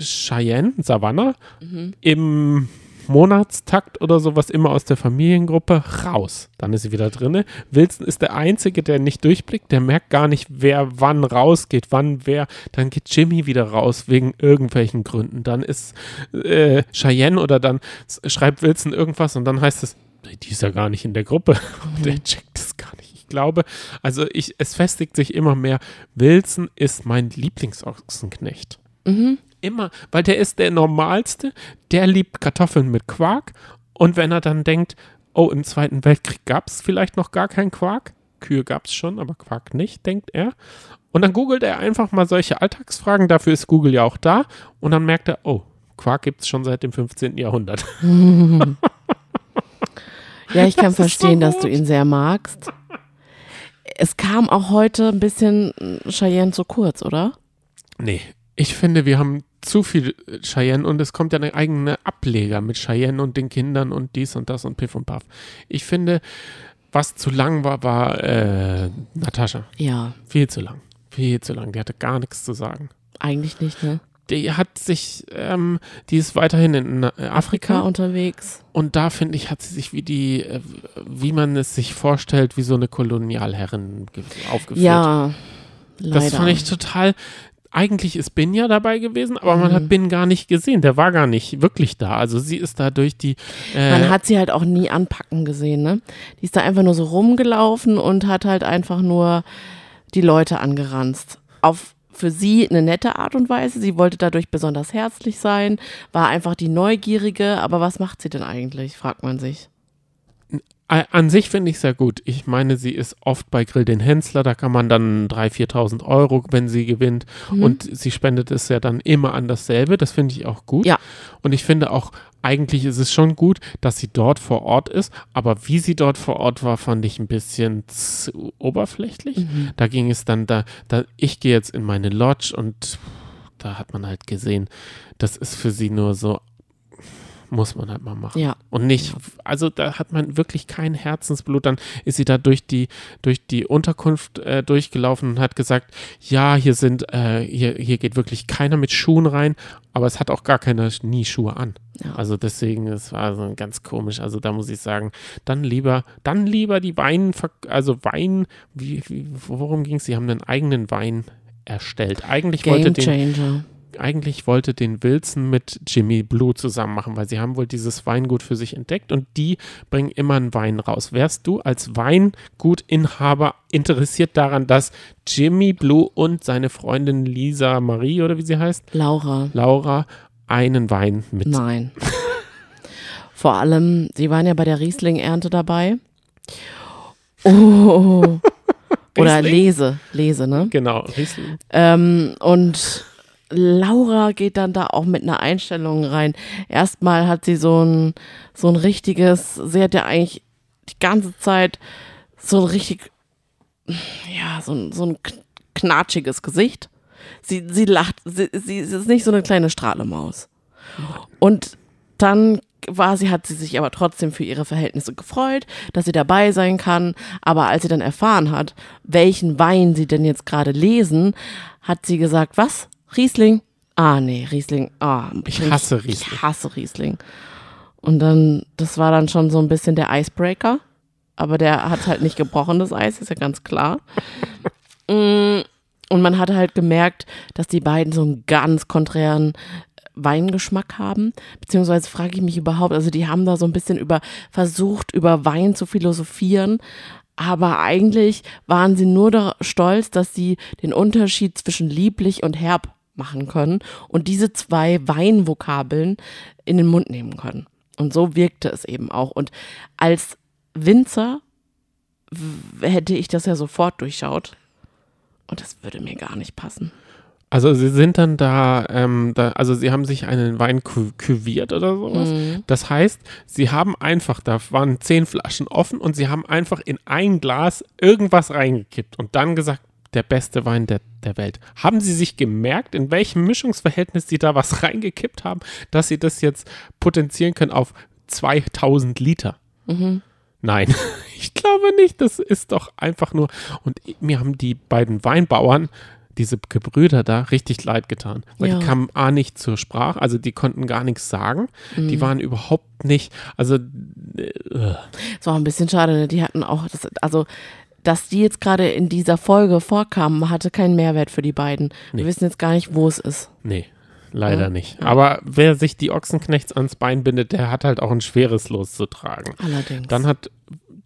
Cheyenne, Savannah, mhm. im Monatstakt oder sowas immer aus der Familiengruppe raus. Dann ist sie wieder drinne. Wilson ist der Einzige, der nicht durchblickt, der merkt gar nicht, wer wann rausgeht, wann wer. Dann geht Jimmy wieder raus wegen irgendwelchen Gründen. Dann ist äh, Cheyenne oder dann schreibt Wilson irgendwas und dann heißt es, die ist ja gar nicht in der Gruppe. Mhm. Der checkt es gar nicht. Ich glaube, also ich, es festigt sich immer mehr, Wilson ist mein Lieblingsochsenknecht. Mhm immer, weil der ist der Normalste, der liebt Kartoffeln mit Quark. Und wenn er dann denkt, oh, im Zweiten Weltkrieg gab es vielleicht noch gar keinen Quark, Kühe gab es schon, aber Quark nicht, denkt er. Und dann googelt er einfach mal solche Alltagsfragen, dafür ist Google ja auch da. Und dann merkt er, oh, Quark gibt es schon seit dem 15. Jahrhundert. ja, ich kann das verstehen, so dass du ihn sehr magst. Es kam auch heute ein bisschen Cheyenne zu kurz, oder? Nee, ich finde, wir haben zu viel Cheyenne und es kommt ja eine eigene Ableger mit Cheyenne und den Kindern und dies und das und Piff und Puff. Ich finde, was zu lang war, war äh, Natascha. Ja. Viel zu lang. Viel zu lang. Die hatte gar nichts zu sagen. Eigentlich nicht, ne? Die hat sich, ähm, die ist weiterhin in Afrika, Afrika unterwegs. Und da finde ich, hat sie sich wie die, äh, wie man es sich vorstellt, wie so eine Kolonialherrin aufgeführt. Ja. Leider. Das fand ich total, eigentlich ist Bin ja dabei gewesen, aber mhm. man hat mhm. Bin gar nicht gesehen. Der war gar nicht wirklich da. Also sie ist da durch die. Äh man hat sie halt auch nie anpacken gesehen, ne? Die ist da einfach nur so rumgelaufen und hat halt einfach nur die Leute angeranzt. Auf für sie eine nette Art und Weise. Sie wollte dadurch besonders herzlich sein, war einfach die Neugierige. Aber was macht sie denn eigentlich, fragt man sich. An sich finde ich sehr gut. Ich meine, sie ist oft bei Grill den Hensler, da kann man dann 3.000, 4.000 Euro, wenn sie gewinnt. Mhm. Und sie spendet es ja dann immer an dasselbe. Das finde ich auch gut. Ja. Und ich finde auch, eigentlich ist es schon gut, dass sie dort vor Ort ist, aber wie sie dort vor Ort war, fand ich ein bisschen zu oberflächlich. Mhm. Da ging es dann da, da, ich gehe jetzt in meine Lodge und da hat man halt gesehen, das ist für sie nur so muss man halt mal machen. Ja. Und nicht, also da hat man wirklich kein Herzensblut. Dann ist sie da durch die, durch die Unterkunft äh, durchgelaufen und hat gesagt, ja, hier sind, äh, hier, hier geht wirklich keiner mit Schuhen rein, aber es hat auch gar keiner nie Schuhe an. Ja. Also deswegen, es war so ganz komisch. Also da muss ich sagen, dann lieber, dann lieber die Wein, also Wein, wie, wie worum ging es? Sie haben einen eigenen Wein erstellt. Eigentlich Game wollte den, Changer eigentlich wollte den Wilson mit Jimmy Blue zusammen machen, weil sie haben wohl dieses Weingut für sich entdeckt und die bringen immer einen Wein raus. Wärst du als Weingutinhaber interessiert daran, dass Jimmy Blue und seine Freundin Lisa Marie oder wie sie heißt? Laura. Laura einen Wein mit. Nein. Vor allem, sie waren ja bei der Riesling-Ernte dabei. Oh. Oder Lese, Lese, ne? Genau, Riesling. Ähm, und Laura geht dann da auch mit einer Einstellung rein. Erstmal hat sie so ein, so ein richtiges, sie hat ja eigentlich die ganze Zeit so ein richtig, ja, so ein, so ein knatschiges Gesicht. Sie, sie lacht, sie, sie ist nicht so eine kleine Strahlemaus. Und dann war sie, hat sie sich aber trotzdem für ihre Verhältnisse gefreut, dass sie dabei sein kann. Aber als sie dann erfahren hat, welchen Wein sie denn jetzt gerade lesen, hat sie gesagt, was? Riesling. Ah, nee, Riesling. Ah, ich hasse Riesling. Ich hasse Riesling. Und dann, das war dann schon so ein bisschen der Icebreaker. Aber der hat halt nicht gebrochenes Eis, ist ja ganz klar. Mm, und man hat halt gemerkt, dass die beiden so einen ganz konträren Weingeschmack haben. Beziehungsweise frage ich mich überhaupt, also die haben da so ein bisschen über versucht, über Wein zu philosophieren, aber eigentlich waren sie nur stolz, dass sie den Unterschied zwischen lieblich und herb machen können und diese zwei Weinvokabeln in den Mund nehmen können. Und so wirkte es eben auch. Und als Winzer hätte ich das ja sofort durchschaut. Und das würde mir gar nicht passen. Also sie sind dann da, ähm, da also sie haben sich einen Wein küviert oder sowas. Mhm. Das heißt, sie haben einfach, da waren zehn Flaschen offen und sie haben einfach in ein Glas irgendwas reingekippt und dann gesagt, der beste Wein der, der Welt. Haben Sie sich gemerkt, in welchem Mischungsverhältnis Sie da was reingekippt haben, dass Sie das jetzt potenzieren können auf 2000 Liter? Mhm. Nein, ich glaube nicht. Das ist doch einfach nur. Und mir haben die beiden Weinbauern diese Gebrüder da richtig leid getan. Weil ja. die kamen A nicht zur Sprache, also die konnten gar nichts sagen. Mhm. Die waren überhaupt nicht, also. Äh. Das war ein bisschen schade, ne? die hatten auch, das, also dass die jetzt gerade in dieser Folge vorkamen, hatte keinen Mehrwert für die beiden. Nee. Wir wissen jetzt gar nicht, wo es ist. Nee, leider ja? nicht. Aber wer sich die Ochsenknechts ans Bein bindet, der hat halt auch ein schweres Los zu tragen. Allerdings. Dann hat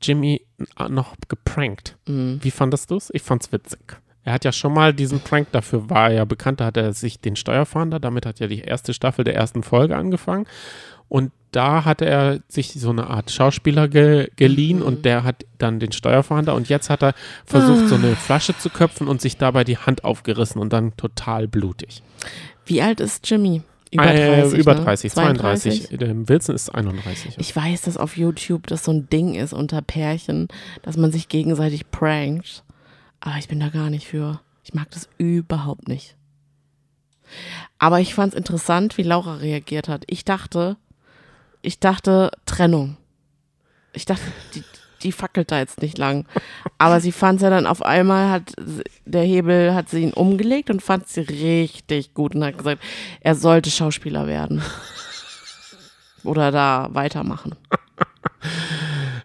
Jimmy noch geprankt. Mhm. Wie fandest du es? Ich fand's witzig. Er hat ja schon mal diesen Prank, dafür war er ja bekannt, da hat er sich den Steuerfahnder, damit hat ja die erste Staffel der ersten Folge angefangen. Und da hat er sich so eine Art Schauspieler ge geliehen mhm. und der hat dann den Steuerfahnder und jetzt hat er versucht, ah. so eine Flasche zu köpfen und sich dabei die Hand aufgerissen und dann total blutig. Wie alt ist Jimmy? Über 30, äh, über 30 ne? 32. 32. Wilson ist 31. Ich weiß, dass auf YouTube das so ein Ding ist unter Pärchen, dass man sich gegenseitig prankt. Aber ich bin da gar nicht für. Ich mag das überhaupt nicht. Aber ich fand es interessant, wie Laura reagiert hat. Ich dachte, ich dachte Trennung. Ich dachte, die, die fackelt da jetzt nicht lang. Aber sie fand es ja dann auf einmal, hat der Hebel hat sie ihn umgelegt und fand sie richtig gut und hat gesagt, er sollte Schauspieler werden. Oder da weitermachen.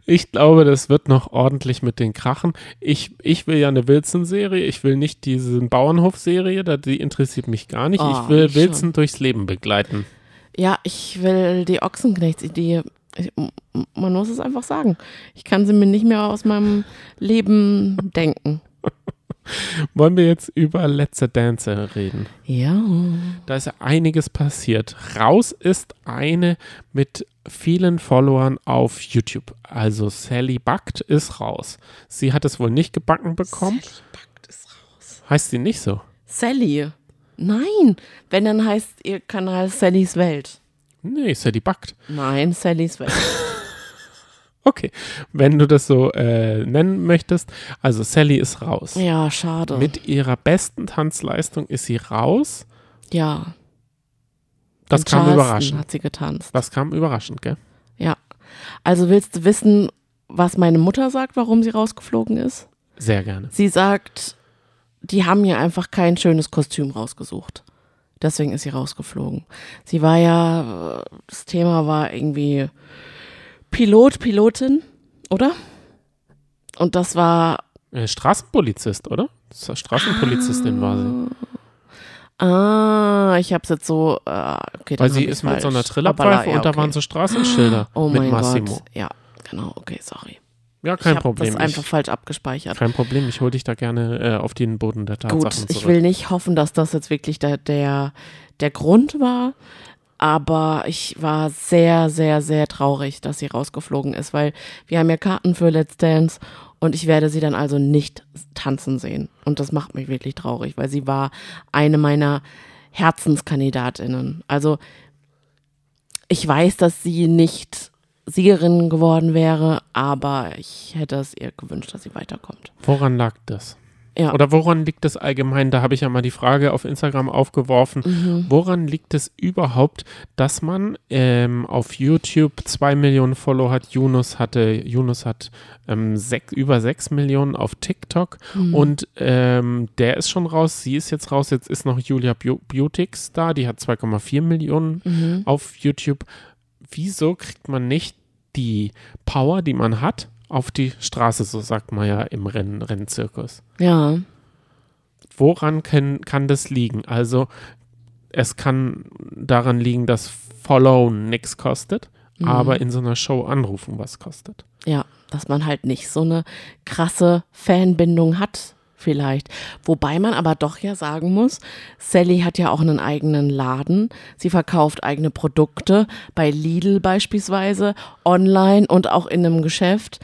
Ich glaube, das wird noch ordentlich mit den Krachen. Ich, ich will ja eine Wilson-Serie. Ich will nicht diese Bauernhof-Serie, die interessiert mich gar nicht. Oh, ich will Wilson durchs Leben begleiten. Ja, ich will die Ochsenknechts-Idee. Man muss es einfach sagen. Ich kann sie mir nicht mehr aus meinem Leben denken. Wollen wir jetzt über Letzte Dancer reden? Ja. Da ist ja einiges passiert. Raus ist eine mit vielen Followern auf YouTube. Also Sally Backt ist raus. Sie hat es wohl nicht gebacken bekommen. Sally Backt ist raus. Heißt sie nicht so? Sally. Nein, wenn dann heißt ihr Kanal Sallys Welt. Nee, Sally Backt. Nein, Sallys Welt. Okay, wenn du das so äh, nennen möchtest. Also Sally ist raus. Ja, schade. Mit ihrer besten Tanzleistung ist sie raus. Ja. Das In kam Charleston überraschend. hat sie getanzt. Das kam überraschend, gell? Ja. Also willst du wissen, was meine Mutter sagt, warum sie rausgeflogen ist? Sehr gerne. Sie sagt, die haben ihr einfach kein schönes Kostüm rausgesucht. Deswegen ist sie rausgeflogen. Sie war ja, äh, das Thema war irgendwie Pilot, Pilotin, oder? Und das war Äh, Straßenpolizist, oder? Straßenpolizistin war sie. Ah, ich hab's jetzt so. Äh, okay, Weil sie ist ich's mit so einer falsch. Trillerpfeife ja, und da okay. waren so Straßenschilder Oh mit mein Massimo. Gott. Ja, genau, okay, sorry. Ja, ich kein habe Problem. das einfach Ich, falsch abgespeichert. kein Problem, ich hole dich da gerne äh, auf den Boden der Tatsachen Gut, zurück. ich will nicht hoffen, dass das jetzt wirklich der, der, der Grund war, aber ich war sehr, sehr, sehr traurig, dass sie rausgeflogen ist, weil wir haben ja Karten für Let's Dance und ich werde sie dann also nicht tanzen sehen. Und das macht mich wirklich traurig, weil sie war eine meiner Herzenskandidatinnen. Also ich weiß, dass sie nicht Siegerin geworden wäre, aber ich hätte es ihr gewünscht, dass sie weiterkommt. Woran lag das? Ja. Oder woran liegt es allgemein? Da habe ich ja mal die Frage auf Instagram aufgeworfen. Mhm. Woran liegt es überhaupt, dass man ähm, auf YouTube zwei Millionen Follower hat? Yunus hatte, Yunus hat ähm, sech, über sechs Millionen auf TikTok Mhm. und ähm, der ist schon raus. Sie ist jetzt raus. Jetzt ist noch Julia Beautix da. Die hat 2,4 Millionen Mhm. auf YouTube. Wieso kriegt man nicht die Power, die man hat, auf die Straße? So sagt man ja im Renn Rennzirkus Ja. woran kann, kann das liegen? Also es kann daran liegen, dass Followen nichts kostet, Mhm. aber in so einer Show anrufen was kostet. Ja, dass man halt nicht so eine krasse Fanbindung hat, vielleicht. Wobei man aber doch ja sagen muss, Sally hat ja auch einen eigenen Laden. Sie verkauft eigene Produkte bei Lidl beispielsweise, online und auch in einem Geschäft.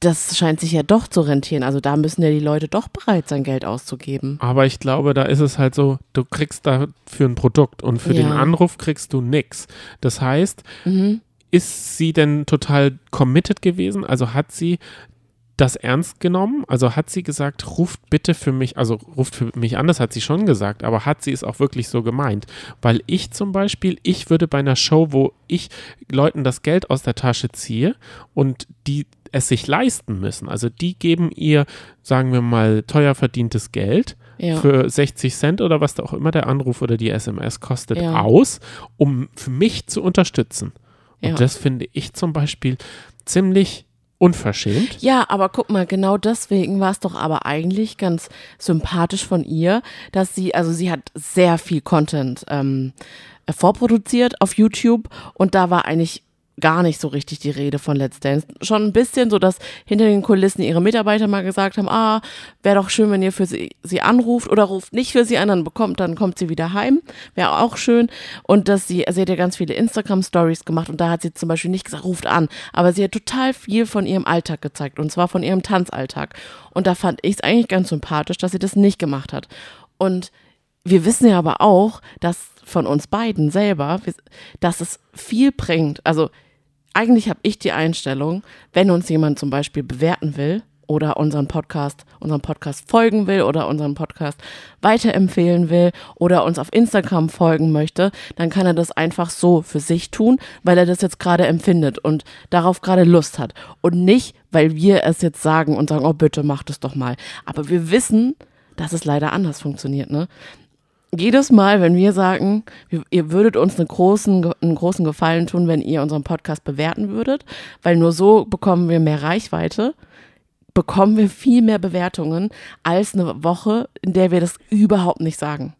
Das scheint sich ja doch zu rentieren. Also da müssen ja die Leute doch bereit sein, Geld auszugeben. Aber ich glaube, da ist es halt so, du kriegst da für ein Produkt und für den Ja. Anruf kriegst du nichts. Das heißt, Mhm. ist sie denn total committed gewesen? Also hat sie das ernst genommen? Also hat sie gesagt, ruft bitte für mich, also ruft für mich an, das hat sie schon gesagt, aber hat sie es auch wirklich so gemeint? Weil ich zum Beispiel, ich würde bei einer Show, wo ich Leuten das Geld aus der Tasche ziehe und die es sich leisten müssen, also die geben ihr, sagen wir mal, teuer verdientes Geld, Ja. für 60 Cent oder was da auch immer der Anruf oder die SMS kostet, Ja. aus, um für mich zu unterstützen. Und Ja. das finde ich zum Beispiel ziemlich unverschämt. Ja, aber guck mal, genau deswegen war es doch aber eigentlich ganz sympathisch von ihr, dass sie, also sie hat sehr viel Content ähm, vorproduziert auf YouTube und da war eigentlich gar nicht so richtig die Rede von Let's Dance. Schon ein bisschen so, dass hinter den Kulissen ihre Mitarbeiter mal gesagt haben, ah, wäre doch schön, wenn ihr für sie, sie anruft oder ruft nicht für sie an, dann bekommt, dann kommt sie wieder heim. Wäre auch schön. Und dass sie, sie hat ja ganz viele Instagram-Stories gemacht und da hat sie zum Beispiel nicht gesagt, ruft an, aber sie hat total viel von ihrem Alltag gezeigt und zwar von ihrem Tanzalltag. Und da fand ich es eigentlich ganz sympathisch, dass sie das nicht gemacht hat. Und wir wissen ja aber auch, dass von uns beiden selber, dass es viel bringt. Also eigentlich habe ich die Einstellung, wenn uns jemand zum Beispiel bewerten will oder unseren Podcast, unseren Podcast folgen will oder unseren Podcast weiterempfehlen will oder uns auf Instagram folgen möchte, dann kann er das einfach so für sich tun, weil er das jetzt gerade empfindet und darauf gerade Lust hat. Und nicht, weil wir es jetzt sagen und sagen, oh bitte mach das doch mal. Aber wir wissen, dass es leider anders funktioniert, ne? Jedes Mal, wenn wir sagen, ihr würdet uns einen großen, einen großen Gefallen tun, wenn ihr unseren Podcast bewerten würdet, weil nur so bekommen wir mehr Reichweite, bekommen wir viel mehr Bewertungen als eine Woche, in der wir das überhaupt nicht sagen.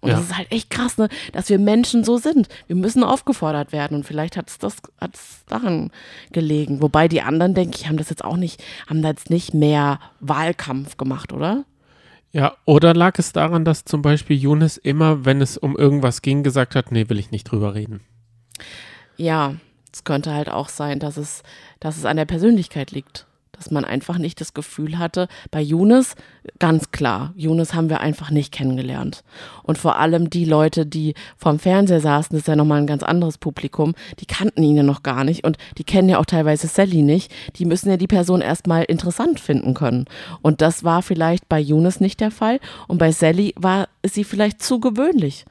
Und Ja. das ist halt echt krass, ne, dass wir Menschen so sind. Wir müssen aufgefordert werden und vielleicht hat es das hat's daran gelegen. Wobei die anderen, denke ich, haben das jetzt auch nicht, haben da jetzt nicht mehr Wahlkampf gemacht, oder? Ja, oder lag es daran, dass zum Beispiel Younes immer, wenn es um irgendwas ging, gesagt hat, nee, will ich nicht drüber reden. Ja, Es könnte halt auch sein, dass es, dass es an der Persönlichkeit liegt dass man einfach nicht das Gefühl hatte, bei Younes, ganz klar, Younes haben wir einfach nicht kennengelernt. Und vor allem die Leute, die vorm Fernseher saßen, das ist ja nochmal ein ganz anderes Publikum, die kannten ihn ja noch gar nicht und die kennen ja auch teilweise Sally nicht. Die müssen ja die Person erstmal interessant finden können. Und das war vielleicht bei Younes nicht der Fall und bei Sally war sie vielleicht zu gewöhnlich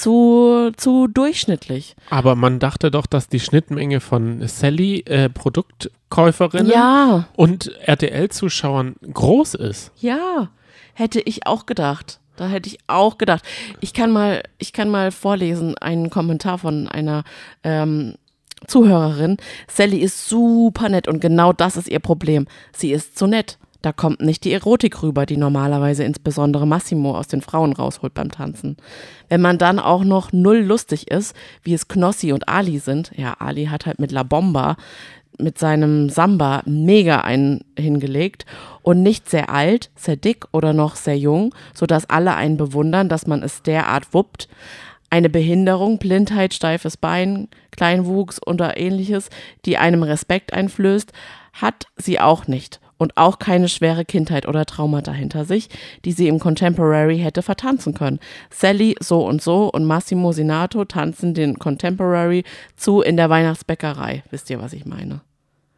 zu, zu durchschnittlich. Aber man dachte doch, dass die Schnittmenge von Sally, äh, Produktkäuferinnen ja. und RTL-Zuschauern groß ist. Ja, hätte ich auch gedacht. Da hätte ich auch gedacht. Ich kann mal, ich kann mal vorlesen einen Kommentar von einer ähm, Zuhörerin. Sally ist super nett und genau das ist ihr Problem. Sie ist zu nett. Da kommt nicht die Erotik rüber, die normalerweise insbesondere Massimo aus den Frauen rausholt beim Tanzen. Wenn man dann auch noch null lustig ist, wie es Knossi und Ali sind, ja, Ali hat halt mit La Bomba mit seinem Samba mega einen hingelegt und nicht sehr alt, sehr dick oder noch sehr jung, sodass alle einen bewundern, dass man es derart wuppt. Eine Behinderung, Blindheit, steifes Bein, Kleinwuchs oder ähnliches, die einem Respekt einflößt, hat sie auch nicht und auch keine schwere Kindheit oder Traumata hinter sich, die sie im Contemporary hätte vertanzen können. Sally so und so und Massimo Sinato tanzen den Contemporary zu in der Weihnachtsbäckerei. Wisst ihr, was ich meine?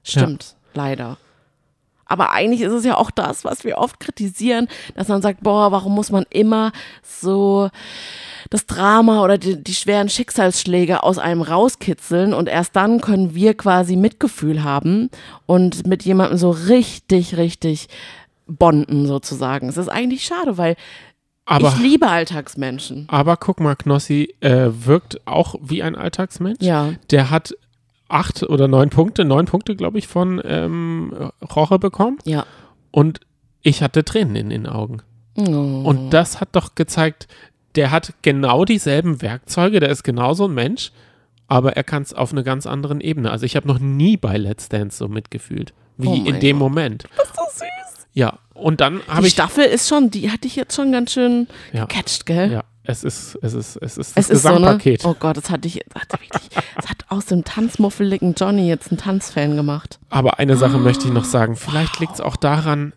Stimmt, ja. leider. Aber eigentlich ist es ja auch das, was wir oft kritisieren, dass man sagt, boah, warum muss man immer so das Drama oder die, die schweren Schicksalsschläge aus einem rauskitzeln und erst dann können wir quasi Mitgefühl haben und mit jemandem so richtig, richtig bonden sozusagen. Es ist eigentlich schade, weil aber, ich liebe Alltagsmenschen. Aber guck mal, Knossi äh, wirkt auch wie ein Alltagsmensch. Ja. Der hat acht oder neun Punkte, neun Punkte, glaube ich, von ähm, Roche bekommen. Ja. Und ich hatte Tränen in den Augen. Oh. Und das hat doch gezeigt, der hat genau dieselben Werkzeuge, der ist genauso ein Mensch, aber er kann es auf einer ganz anderen Ebene. Also ich habe noch nie bei Let's Dance so mitgefühlt, wie oh in dem Gott. Moment. Das ist so süß. Ja, und dann habe ich. Die Staffel ist schon, die hatte ich jetzt schon ganz schön ja. gecatcht, gell? Ja. Es ist, es ist, es ist das es ist Gesamtpaket. So, ne? Oh Gott, das hatte ich, das hat, wirklich, das hat aus dem tanzmuffeligen Johnny jetzt einen Tanzfan gemacht. Aber eine Sache oh, möchte ich noch sagen. Vielleicht wow. liegt es auch daran,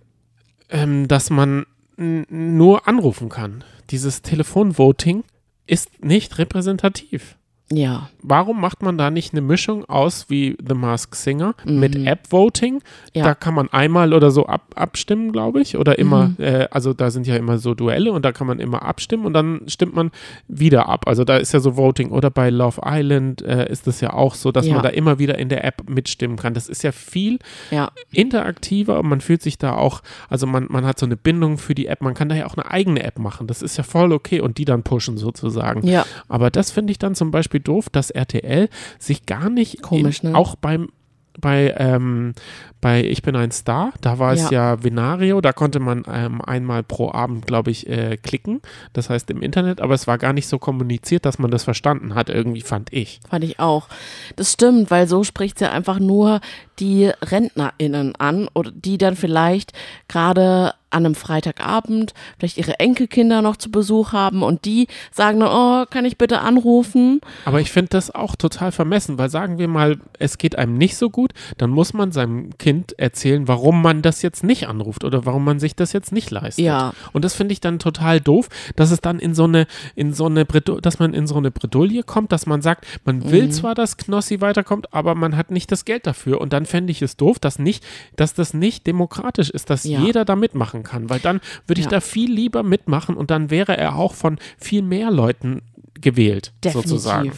ähm, dass man nur anrufen kann. Dieses Telefonvoting ist nicht repräsentativ. Ja. Warum macht man da nicht eine Mischung aus wie The Mask Singer mhm. mit App-Voting? Ja. Da kann man einmal oder so ab, abstimmen, glaube ich. Oder immer, mhm. äh, also da sind ja immer so Duelle und da kann man immer abstimmen und dann stimmt man wieder ab. Also da ist ja so Voting. Oder bei Love Island äh, ist es ja auch so, dass ja. man da immer wieder in der App mitstimmen kann. Das ist ja viel ja. interaktiver und man fühlt sich da auch, also man, man hat so eine Bindung für die App. Man kann da ja auch eine eigene App machen. Das ist ja voll okay und die dann pushen sozusagen. Ja. Aber das finde ich dann zum Beispiel Beispiel doof, dass RTL sich gar nicht Komisch, in, ne? auch beim bei, ähm, bei Ich bin ein Star, da war es ja, ja Venario, da konnte man ähm, einmal pro Abend, glaube ich, äh, klicken, das heißt im Internet, aber es war gar nicht so kommuniziert, dass man das verstanden hat, irgendwie fand ich. Fand ich auch. Das stimmt, weil so spricht es ja einfach nur die RentnerInnen an oder die dann vielleicht gerade an einem Freitagabend vielleicht ihre Enkelkinder noch zu Besuch haben und die sagen dann, oh, kann ich bitte anrufen? Aber ich finde das auch total vermessen, weil sagen wir mal, es geht einem nicht so gut, dann muss man seinem Kind erzählen, warum man das jetzt nicht anruft oder warum man sich das jetzt nicht leistet. Ja. Und das finde ich dann total doof, dass es dann in so eine, in so eine, dass man in so eine Bredouille kommt, dass man sagt, man will mhm. zwar, dass Knossi weiterkommt, aber man hat nicht das Geld dafür. Und dann fände ich es doof, dass nicht, dass das nicht demokratisch ist, dass ja. jeder da mitmachen kann, weil dann würde ich ja. da viel lieber mitmachen und dann wäre er auch von viel mehr Leuten gewählt, Definitiv. sozusagen.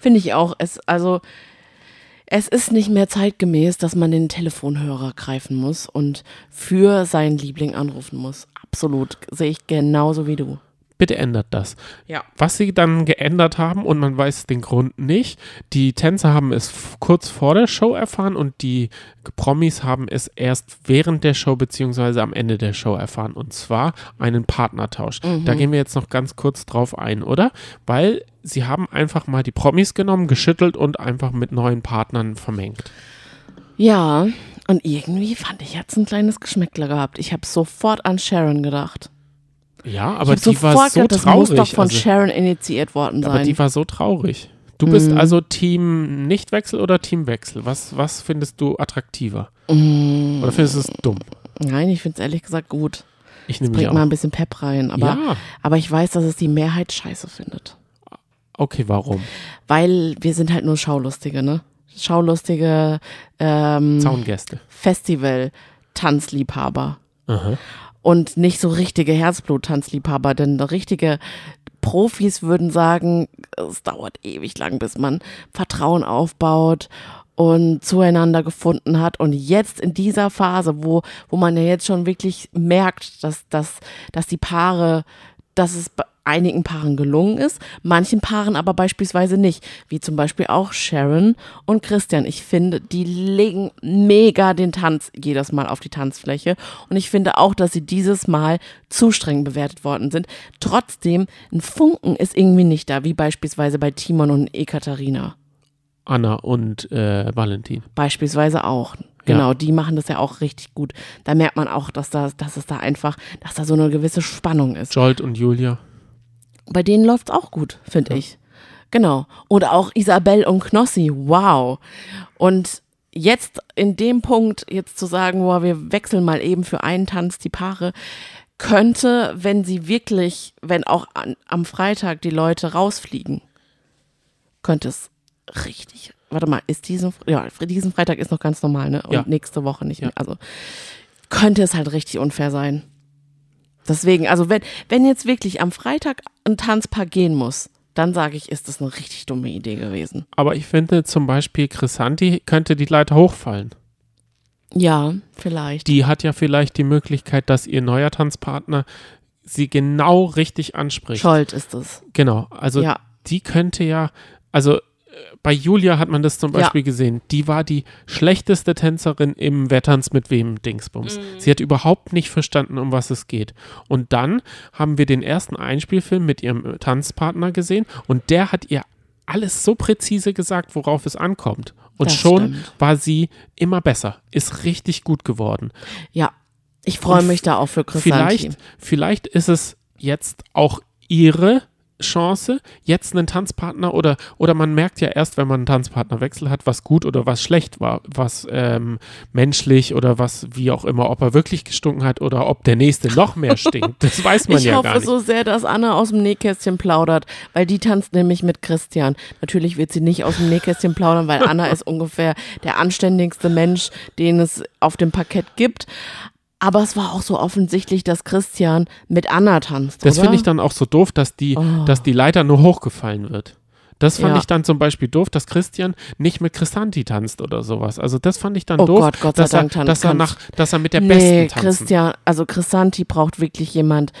Finde ich auch. Es, also, es ist nicht mehr zeitgemäß, dass man den Telefonhörer greifen muss und für seinen Liebling anrufen muss. Absolut. Sehe ich genauso wie du bitte ändert das. Ja. Was sie dann geändert haben und man weiß den Grund nicht, die Tänzer haben es kurz vor der Show erfahren und die Promis haben es erst während der Show beziehungsweise am Ende der Show erfahren und zwar einen Partnertausch. Mhm. Da gehen wir jetzt noch ganz kurz drauf ein, oder? Weil sie haben einfach mal die Promis genommen, geschüttelt und einfach mit neuen Partnern vermengt. Ja, und irgendwie fand ich jetzt ein kleines Geschmäckler gehabt. Ich habe sofort an Sharon gedacht. Ja, aber die war so gedacht, traurig. Das muss doch von also, Sharon initiiert worden sein. Aber die war so traurig. Du bist mhm. also Team Nichtwechsel oder Teamwechsel? Was, was findest du attraktiver? Mhm. Oder findest du es dumm? Nein, ich finde es ehrlich gesagt gut. Ich nehme bringt mal ein bisschen Pep rein. Aber, ja. aber ich weiß, dass es die Mehrheit scheiße findet. Okay, warum? Weil wir sind halt nur Schaulustige, ne? Schaulustige ähm, Zaungäste. Festival-Tanzliebhaber. Und nicht so richtige Herzblut-Tanzliebhaber, denn richtige Profis würden sagen, es dauert ewig lang, bis man Vertrauen aufbaut und zueinander gefunden hat. Und jetzt in dieser Phase, wo, wo man ja jetzt schon wirklich merkt, dass, dass, dass die Paare, dass es einigen Paaren gelungen ist, manchen Paaren aber beispielsweise nicht, wie zum Beispiel auch Sharon und Christian. Ich finde, die legen mega den Tanz jedes Mal auf die Tanzfläche und ich finde auch, dass sie dieses Mal zu streng bewertet worden sind. Trotzdem, ein Funken ist irgendwie nicht da, wie beispielsweise bei Timon und Ekaterina. Anna und äh, Valentin. Beispielsweise auch. Genau, ja. die machen das ja auch richtig gut. Da merkt man auch, dass, da, dass es da einfach, dass da so eine gewisse Spannung ist. Jolt und Julia. Bei denen läuft es auch gut, finde ja. ich. Genau. Oder auch Isabel und Knossi. Wow. Und jetzt in dem Punkt, jetzt zu sagen, wow, wir wechseln mal eben für einen Tanz die Paare, könnte, wenn sie wirklich, wenn auch an, am Freitag die Leute rausfliegen, könnte es richtig. Warte mal, ist diesen, ja, diesen Freitag ist noch ganz normal, ne? Und ja. nächste Woche nicht mehr. Also könnte es halt richtig unfair sein. Deswegen, also wenn, wenn jetzt wirklich am Freitag ein Tanzpaar gehen muss, dann sage ich, ist das eine richtig dumme Idee gewesen. Aber ich finde zum Beispiel Chrisanti könnte die Leiter hochfallen. Ja, vielleicht. Die hat ja vielleicht die Möglichkeit, dass ihr neuer Tanzpartner sie genau richtig anspricht. Scholt ist es. Genau, also ja. die könnte ja, also bei Julia hat man das zum Beispiel ja. gesehen. Die war die schlechteste Tänzerin im Wetterns mit wem Dingsbums. Mhm. Sie hat überhaupt nicht verstanden, um was es geht. Und dann haben wir den ersten Einspielfilm mit ihrem Tanzpartner gesehen und der hat ihr alles so präzise gesagt, worauf es ankommt. Und das schon stimmt. war sie immer besser, ist richtig gut geworden. Ja, ich freue mich da auch für Christian. Vielleicht, vielleicht ist es jetzt auch ihre Chance, jetzt einen Tanzpartner oder, oder man merkt ja erst, wenn man einen Tanzpartnerwechsel hat, was gut oder was schlecht war, was ähm, menschlich oder was wie auch immer, ob er wirklich gestunken hat oder ob der nächste noch mehr stinkt. Das weiß man ich ja gar nicht. Ich hoffe so sehr, dass Anna aus dem Nähkästchen plaudert, weil die tanzt nämlich mit Christian. Natürlich wird sie nicht aus dem Nähkästchen plaudern, weil Anna ist ungefähr der anständigste Mensch, den es auf dem Parkett gibt. Aber es war auch so offensichtlich, dass Christian mit Anna tanzt. Das finde ich dann auch so doof, dass die, oh. dass die Leiter nur hochgefallen wird. Das fand ja. ich dann zum Beispiel doof, dass Christian nicht mit Chrisanti tanzt oder sowas. Also das fand ich dann oh doof, Gott, Gott dass, Dank er, dass, er nach, dass er mit der nee, Besten tanzt. Christian, also Chrisanti braucht wirklich jemand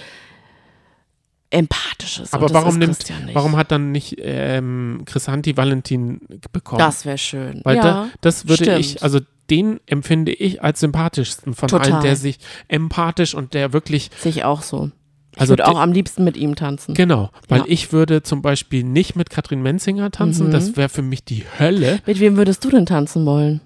Empathisches. Aber warum nimmt, warum hat dann nicht ähm, Chrisanti Valentin bekommen? Das wäre schön. Weil ja, da, das würde stimmt. ich, also den empfinde ich als sympathischsten von Total. allen, der sich empathisch und der wirklich. Sich auch so. Ich also würde auch am liebsten mit ihm tanzen. Genau, weil ja. ich würde zum Beispiel nicht mit Katrin Menzinger tanzen, mhm. das wäre für mich die Hölle. Mit wem würdest du denn tanzen wollen?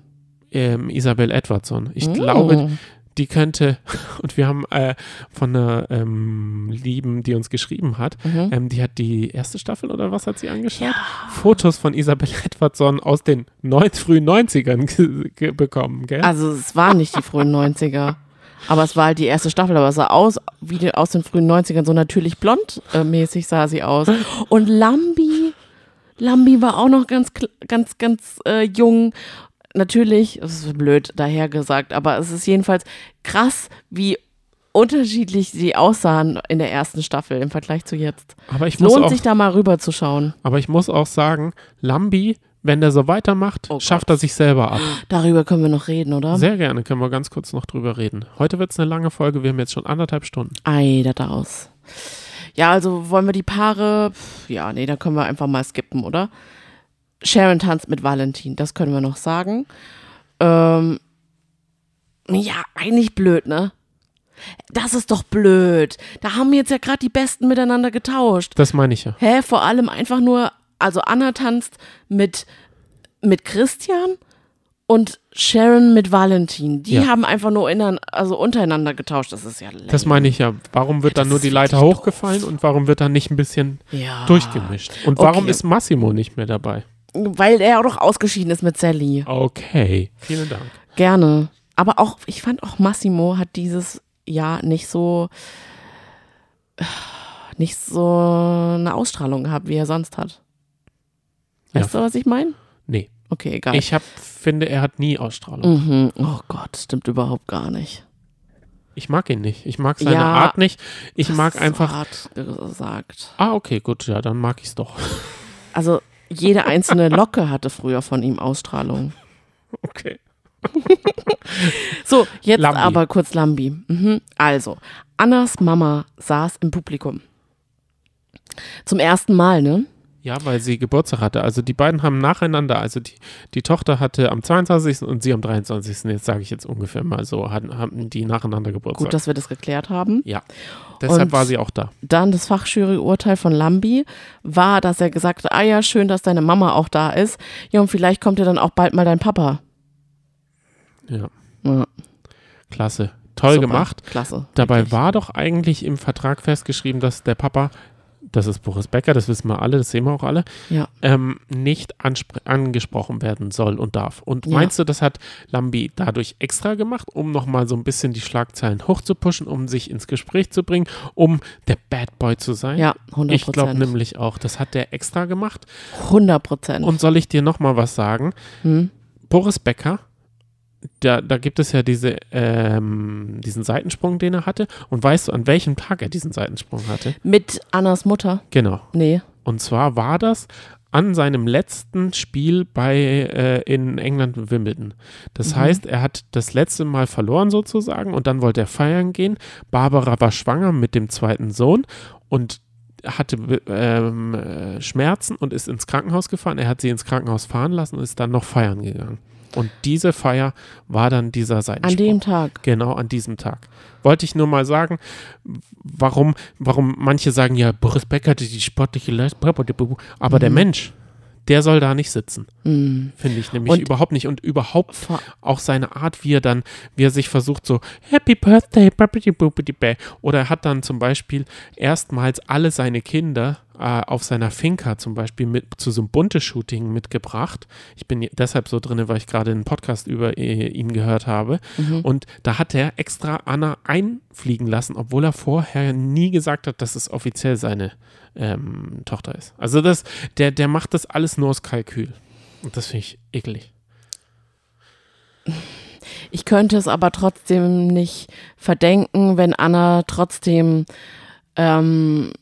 Ähm, Isabel Edwardson. Ich mhm. glaube, die könnte, und wir haben äh, von einer ähm, Lieben, die uns geschrieben hat, mhm. ähm, die hat die erste Staffel oder was hat sie angeschaut? Ja. Fotos von Isabel Edwardson aus den neun, frühen 90ern bekommen, gell? Also es waren nicht die frühen 90er. Aber es war halt die erste Staffel, aber es sah aus wie die, aus den frühen 90ern, so natürlich blond äh, mäßig sah sie aus. Und Lambi, Lambi war auch noch ganz, ganz, ganz äh, jung natürlich, das ist blöd dahergesagt, aber es ist jedenfalls krass, wie unterschiedlich sie aussahen in der ersten Staffel im Vergleich zu jetzt. Aber ich es lohnt auch, sich da mal rüber zu schauen. Aber ich muss auch sagen, Lambi, wenn der so weitermacht, oh schafft er sich selber ab. Darüber können wir noch reden, oder? Sehr gerne, können wir ganz kurz noch drüber reden. Heute wird es eine lange Folge, wir haben jetzt schon anderthalb Stunden. Ei, da aus. Ja, also wollen wir die Paare, ja, nee, da können wir einfach mal skippen, oder? Sharon tanzt mit Valentin, das können wir noch sagen. Ähm, ja, eigentlich blöd, ne? Das ist doch blöd. Da haben jetzt ja gerade die Besten miteinander getauscht. Das meine ich ja. Hä, vor allem einfach nur, also Anna tanzt mit, mit Christian und Sharon mit Valentin. Die ja. haben einfach nur innen, also untereinander getauscht. Das ist ja lame. Das meine ich ja. Warum wird ja, dann nur die Leiter hochgefallen doof. und warum wird dann nicht ein bisschen ja. durchgemischt? Und warum okay. ist Massimo nicht mehr dabei? Weil er auch noch ausgeschieden ist mit Sally. Okay, vielen Dank. Gerne. Aber auch, ich fand auch Massimo hat dieses Jahr nicht so nicht so eine Ausstrahlung gehabt, wie er sonst hat. Weißt ja. du, was ich meine? Nee. Okay, egal. Ich hab, finde, er hat nie Ausstrahlung. Mhm. Oh Gott, stimmt überhaupt gar nicht. Ich mag ihn nicht. Ich mag seine ja, Art nicht. Ich mag einfach. Hart gesagt. Ah, okay, gut, ja, dann mag ich es doch. Also jede einzelne Locke hatte früher von ihm Ausstrahlung. Okay. so, jetzt Lambi. aber kurz Lambi. Mhm. Also, Annas Mama saß im Publikum. Zum ersten Mal, ne? Ja, weil sie Geburtstag hatte. Also die beiden haben nacheinander, also die, die Tochter hatte am 22. und sie am 23. Jetzt sage ich jetzt ungefähr mal so, hatten, haben die nacheinander Geburtstag. Gut, dass wir das geklärt haben. Ja, deshalb und war sie auch da. Dann das Fachjury-Urteil von Lambi war, dass er gesagt hat, ah ja, schön, dass deine Mama auch da ist. Ja, und vielleicht kommt ja dann auch bald mal dein Papa. Ja. ja. Klasse. Toll Super. gemacht. Klasse. Dabei wirklich. war doch eigentlich im Vertrag festgeschrieben, dass der Papa das ist Boris Becker, das wissen wir alle, das sehen wir auch alle, ja. ähm, nicht angesprochen werden soll und darf. Und ja. meinst du, das hat Lambi dadurch extra gemacht, um nochmal so ein bisschen die Schlagzeilen hochzupuschen, um sich ins Gespräch zu bringen, um der Bad Boy zu sein? Ja, 100 Ich glaube nämlich auch, das hat der extra gemacht. 100 Prozent. Und soll ich dir nochmal was sagen? Hm? Boris Becker da, da gibt es ja diese, ähm, diesen Seitensprung, den er hatte. Und weißt du, an welchem Tag er diesen Seitensprung hatte? Mit Annas Mutter? Genau. Nee. Und zwar war das an seinem letzten Spiel bei äh, in England Wimbledon. Das mhm. heißt, er hat das letzte Mal verloren sozusagen und dann wollte er feiern gehen. Barbara war schwanger mit dem zweiten Sohn und hatte ähm, äh, Schmerzen und ist ins Krankenhaus gefahren. Er hat sie ins Krankenhaus fahren lassen und ist dann noch feiern gegangen. Und diese Feier war dann dieser Seitensprung. An dem Tag. Genau, an diesem Tag. Wollte ich nur mal sagen, warum, warum manche sagen, ja, Boris Becker hatte die sportliche Leistung, aber mhm. der Mensch, der soll da nicht sitzen. Mhm. Finde ich nämlich und überhaupt nicht. Und überhaupt auch seine Art, wie er dann, wie er sich versucht, so Happy Birthday, oder er hat dann zum Beispiel erstmals alle seine Kinder äh, auf seiner Finca zum Beispiel mit zu so einem bunte Shooting mitgebracht. Ich bin deshalb so drin, weil ich gerade einen Podcast über äh, ihn gehört habe. Mhm. Und da hat er extra Anna einfliegen lassen, obwohl er vorher nie gesagt hat, dass es offiziell seine ähm, Tochter ist. Also das, der, der macht das alles nur aus Kalkül. Und das finde ich eklig. Ich könnte es aber trotzdem nicht verdenken, wenn Anna trotzdem ähm,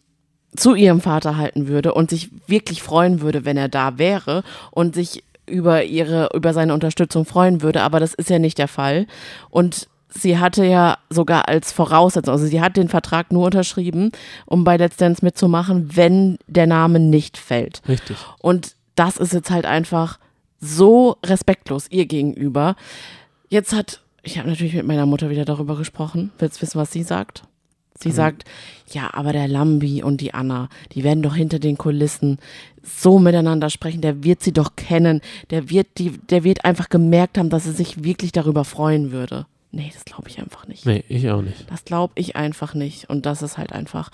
zu ihrem Vater halten würde und sich wirklich freuen würde, wenn er da wäre und sich über ihre, über seine Unterstützung freuen würde, aber das ist ja nicht der Fall. Und sie hatte ja sogar als Voraussetzung, also sie hat den Vertrag nur unterschrieben, um bei Let's Dance mitzumachen, wenn der Name nicht fällt. Richtig. Und das ist jetzt halt einfach so respektlos ihr gegenüber. Jetzt hat, ich habe natürlich mit meiner Mutter wieder darüber gesprochen. Willst du wissen, was sie sagt? Sie mhm. sagt, ja, aber der Lambi und die Anna, die werden doch hinter den Kulissen so miteinander sprechen, der wird sie doch kennen, der wird die, der wird einfach gemerkt haben, dass er sich wirklich darüber freuen würde. Nee, das glaube ich einfach nicht. Nee, ich auch nicht. Das glaube ich einfach nicht. Und das ist halt einfach.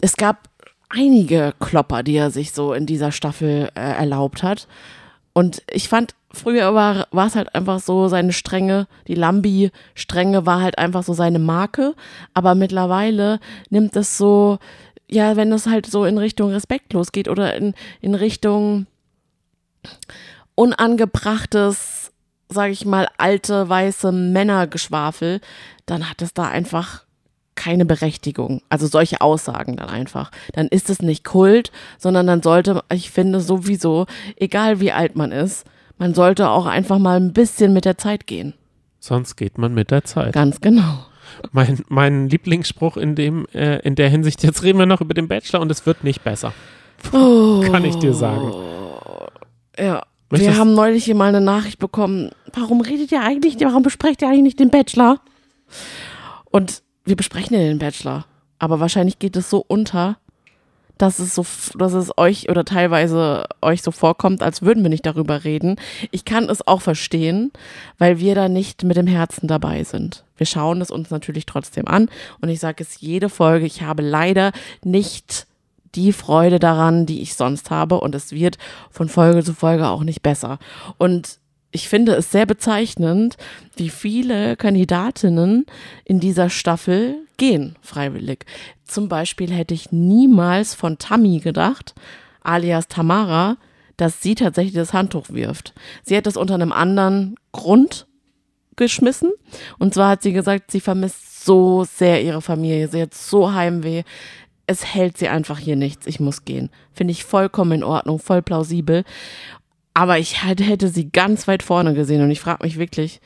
Es gab einige Klopper, die er sich so in dieser Staffel äh, erlaubt hat. Und ich fand, früher war, war es halt einfach so seine Strenge, die Lambi-Strenge war halt einfach so seine Marke. Aber mittlerweile nimmt es so, ja, wenn es halt so in Richtung respektlos geht oder in, in Richtung unangebrachtes, sag ich mal, alte weiße Männergeschwafel, dann hat es da einfach keine Berechtigung. Also solche Aussagen dann einfach. Dann ist es nicht Kult, sondern dann sollte, ich finde sowieso, egal wie alt man ist, man sollte auch einfach mal ein bisschen mit der Zeit gehen. Sonst geht man mit der Zeit. Ganz genau. Mein, mein Lieblingsspruch in, dem, äh, in der Hinsicht, jetzt reden wir noch über den Bachelor und es wird nicht besser. Oh, Kann ich dir sagen. Ja. Möchtest wir haben neulich hier mal eine Nachricht bekommen. Warum redet ihr eigentlich, warum besprecht ihr eigentlich nicht den Bachelor? Und wir besprechen ja den Bachelor. Aber wahrscheinlich geht es so unter, dass es so, dass es euch oder teilweise euch so vorkommt, als würden wir nicht darüber reden. Ich kann es auch verstehen, weil wir da nicht mit dem Herzen dabei sind. Wir schauen es uns natürlich trotzdem an und ich sage es jede Folge, ich habe leider nicht die Freude daran, die ich sonst habe und es wird von Folge zu Folge auch nicht besser. Und ich finde es sehr bezeichnend, wie viele Kandidatinnen in dieser Staffel gehen freiwillig. Zum Beispiel hätte ich niemals von Tammy gedacht, alias Tamara, dass sie tatsächlich das Handtuch wirft. Sie hat es unter einem anderen Grund geschmissen. Und zwar hat sie gesagt, sie vermisst so sehr ihre Familie. Sie hat so Heimweh. Es hält sie einfach hier nichts. Ich muss gehen. Finde ich vollkommen in Ordnung, voll plausibel. Aber ich hätte sie ganz weit vorne gesehen und ich frage mich wirklich,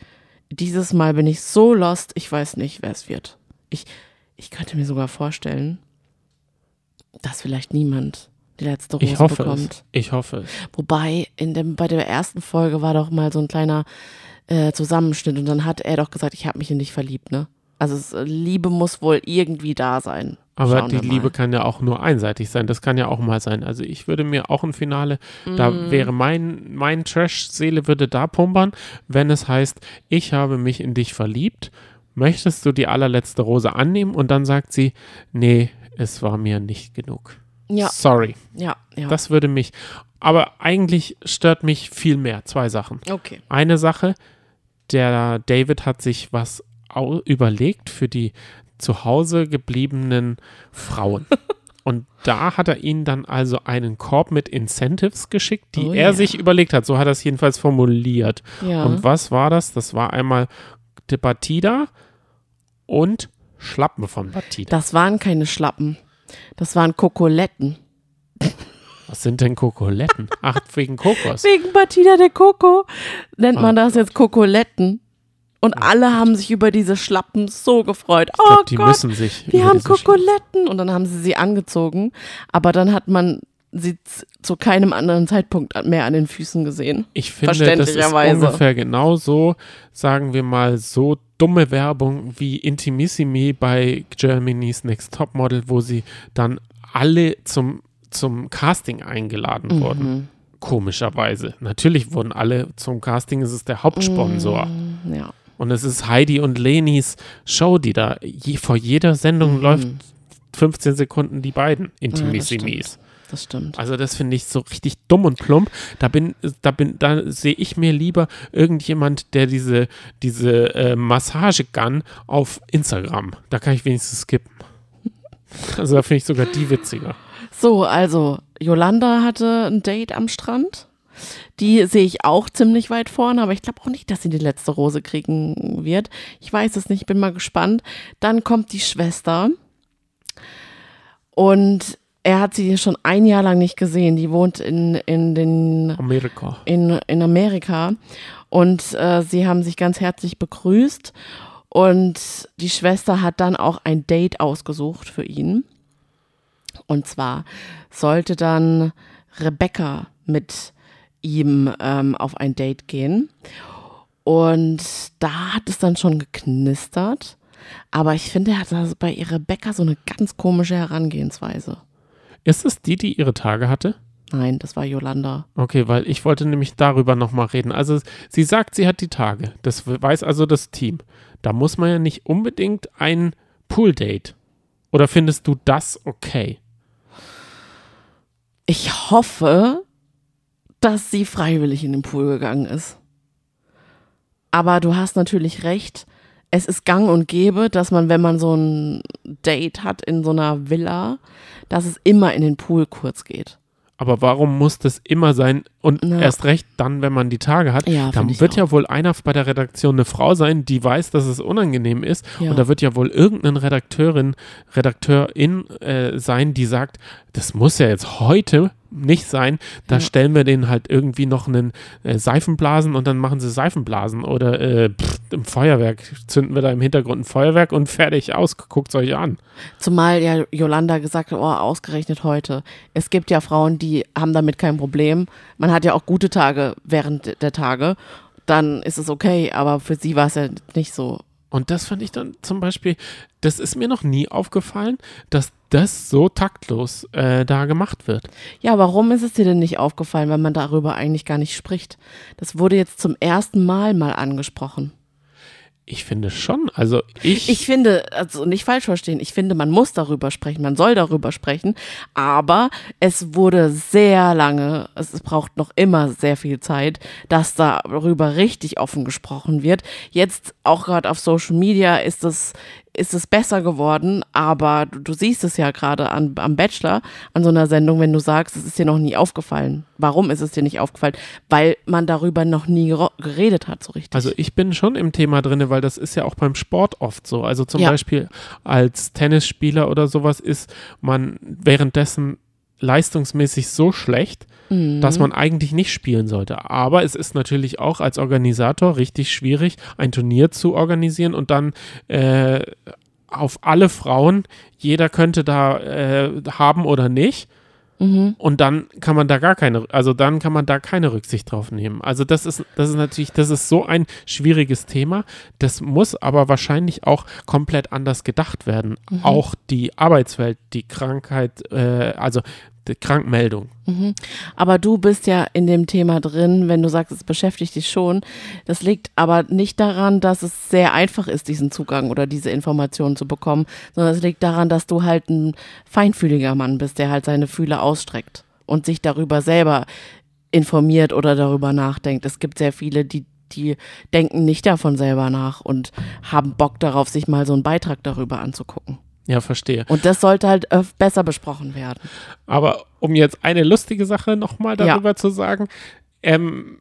dieses Mal bin ich so lost, ich weiß nicht, wer es wird. Ich, ich könnte mir sogar vorstellen, dass vielleicht niemand die letzte Rose ich hoffe bekommt. Es. Ich hoffe es. Wobei, in dem, bei der ersten Folge war doch mal so ein kleiner äh, Zusammenschnitt und dann hat er doch gesagt, ich habe mich in dich verliebt, ne? Also es, Liebe muss wohl irgendwie da sein. Aber Schauen die Liebe kann ja auch nur einseitig sein. Das kann ja auch mal sein. Also ich würde mir auch ein Finale, mm. da wäre mein, mein Trash-Seele würde da pumpern, wenn es heißt, ich habe mich in dich verliebt. Möchtest du die allerletzte Rose annehmen? Und dann sagt sie, nee, es war mir nicht genug. Ja. Sorry. Ja, ja. Das würde mich. Aber eigentlich stört mich viel mehr. Zwei Sachen. Okay. Eine Sache, der David hat sich was überlegt für die zu Hause gebliebenen Frauen. Und da hat er ihnen dann also einen Korb mit Incentives geschickt, die oh, er ja. sich überlegt hat. So hat er es jedenfalls formuliert. Ja. Und was war das? Das war einmal de Batida und Schlappen von Batida. Das waren keine Schlappen. Das waren Kokoletten. Was sind denn Kokoletten? Ach, wegen Kokos. Wegen Batida de Coco nennt man oh das jetzt Kokoletten. Und alle haben sich über diese Schlappen so gefreut. Ich glaub, oh die Gott, müssen sich. Wir haben Kokoletten. Und dann haben sie sie angezogen. Aber dann hat man sie zu keinem anderen Zeitpunkt mehr an den Füßen gesehen. Ich finde, das ist ungefähr genauso, sagen wir mal, so dumme Werbung wie Intimissimi bei Germany's Next Top Model, wo sie dann alle zum, zum Casting eingeladen mhm. wurden. Komischerweise. Natürlich wurden alle zum Casting, es ist der Hauptsponsor. Mhm, ja. Und es ist Heidi und Lenis Show, die da je, vor jeder Sendung mhm. läuft 15 Sekunden die beiden Intimissimis. Ja, das stimmt. Also das finde ich so richtig dumm und plump. Da bin, da bin, da sehe ich mir lieber irgendjemand, der diese, diese äh, Massagegun auf Instagram. Da kann ich wenigstens skippen. Also da finde ich sogar die witziger. So, also Yolanda hatte ein Date am Strand. Die sehe ich auch ziemlich weit vorne, aber ich glaube auch nicht, dass sie die letzte Rose kriegen wird. Ich weiß es nicht, bin mal gespannt. Dann kommt die Schwester und er hat sie schon ein Jahr lang nicht gesehen. Die wohnt in, in den Amerika. In, in Amerika. Und äh, sie haben sich ganz herzlich begrüßt. Und die Schwester hat dann auch ein Date ausgesucht für ihn. Und zwar sollte dann Rebecca mit ihm ähm, auf ein Date gehen. Und da hat es dann schon geknistert. Aber ich finde, er hat also bei Rebecca so eine ganz komische Herangehensweise. Ist es die, die ihre Tage hatte? Nein, das war Yolanda. Okay, weil ich wollte nämlich darüber nochmal reden. Also sie sagt, sie hat die Tage. Das weiß also das Team. Da muss man ja nicht unbedingt ein Pool-Date. Oder findest du das okay? Ich hoffe, dass sie freiwillig in den Pool gegangen ist. Aber du hast natürlich recht. Es ist gang und gäbe, dass man, wenn man so ein Date hat in so einer Villa, dass es immer in den Pool kurz geht. Aber warum muss das immer sein? Und Na. erst recht dann, wenn man die Tage hat. Ja, dann wird auch. ja wohl einer bei der Redaktion eine Frau sein, die weiß, dass es unangenehm ist. Ja. Und da wird ja wohl irgendeine Redakteurin, Redakteurin äh, sein, die sagt, das muss ja jetzt heute nicht sein. Da ja. stellen wir denen halt irgendwie noch einen äh, Seifenblasen und dann machen sie Seifenblasen oder äh, pff, im Feuerwerk zünden wir da im Hintergrund ein Feuerwerk und fertig aus. Guckt es euch an. Zumal ja Yolanda gesagt hat, oh, ausgerechnet heute. Es gibt ja Frauen, die haben damit kein Problem. Man hat ja auch gute Tage während der Tage. Dann ist es okay, aber für sie war es ja nicht so Und das fand ich dann zum Beispiel, das ist mir noch nie aufgefallen, dass das so taktlos äh, da gemacht wird. Ja, warum ist es dir denn nicht aufgefallen, weil man darüber eigentlich gar nicht spricht? Das wurde jetzt zum ersten Mal mal angesprochen. Ich finde schon. Also ich. Ich finde, also nicht falsch verstehen, ich finde, man muss darüber sprechen, man soll darüber sprechen, aber es wurde sehr lange, es braucht noch immer sehr viel Zeit, dass darüber richtig offen gesprochen wird. Jetzt auch gerade auf Social Media ist es ist es besser geworden, aber du, du siehst es ja gerade am Bachelor, an so einer Sendung, wenn du sagst, es ist dir noch nie aufgefallen. Warum ist es dir nicht aufgefallen? Weil man darüber noch nie geredet hat, so richtig. Also ich bin schon im Thema drin, weil das ist ja auch beim Sport oft so. Also zum ja. Beispiel als Tennisspieler oder sowas ist man währenddessen leistungsmäßig so schlecht, mhm. dass man eigentlich nicht spielen sollte. Aber es ist natürlich auch als Organisator richtig schwierig, ein Turnier zu organisieren und dann äh, auf alle Frauen, jeder könnte da äh, haben oder nicht. Mhm. Und dann kann man da gar keine, also dann kann man da keine Rücksicht drauf nehmen. Also das ist, das ist natürlich, das ist so ein schwieriges Thema. Das muss aber wahrscheinlich auch komplett anders gedacht werden. Mhm. Auch die Arbeitswelt, die Krankheit, äh, also Krankmeldung. Mhm. Aber du bist ja in dem Thema drin, wenn du sagst, es beschäftigt dich schon. Das liegt aber nicht daran, dass es sehr einfach ist, diesen Zugang oder diese Informationen zu bekommen, sondern es liegt daran, dass du halt ein feinfühliger Mann bist, der halt seine Fühle ausstreckt und sich darüber selber informiert oder darüber nachdenkt. Es gibt sehr viele, die die denken nicht davon selber nach und haben Bock darauf, sich mal so einen Beitrag darüber anzugucken. Ja, verstehe. Und das sollte halt besser besprochen werden. Aber um jetzt eine lustige Sache nochmal darüber ja. zu sagen, ähm,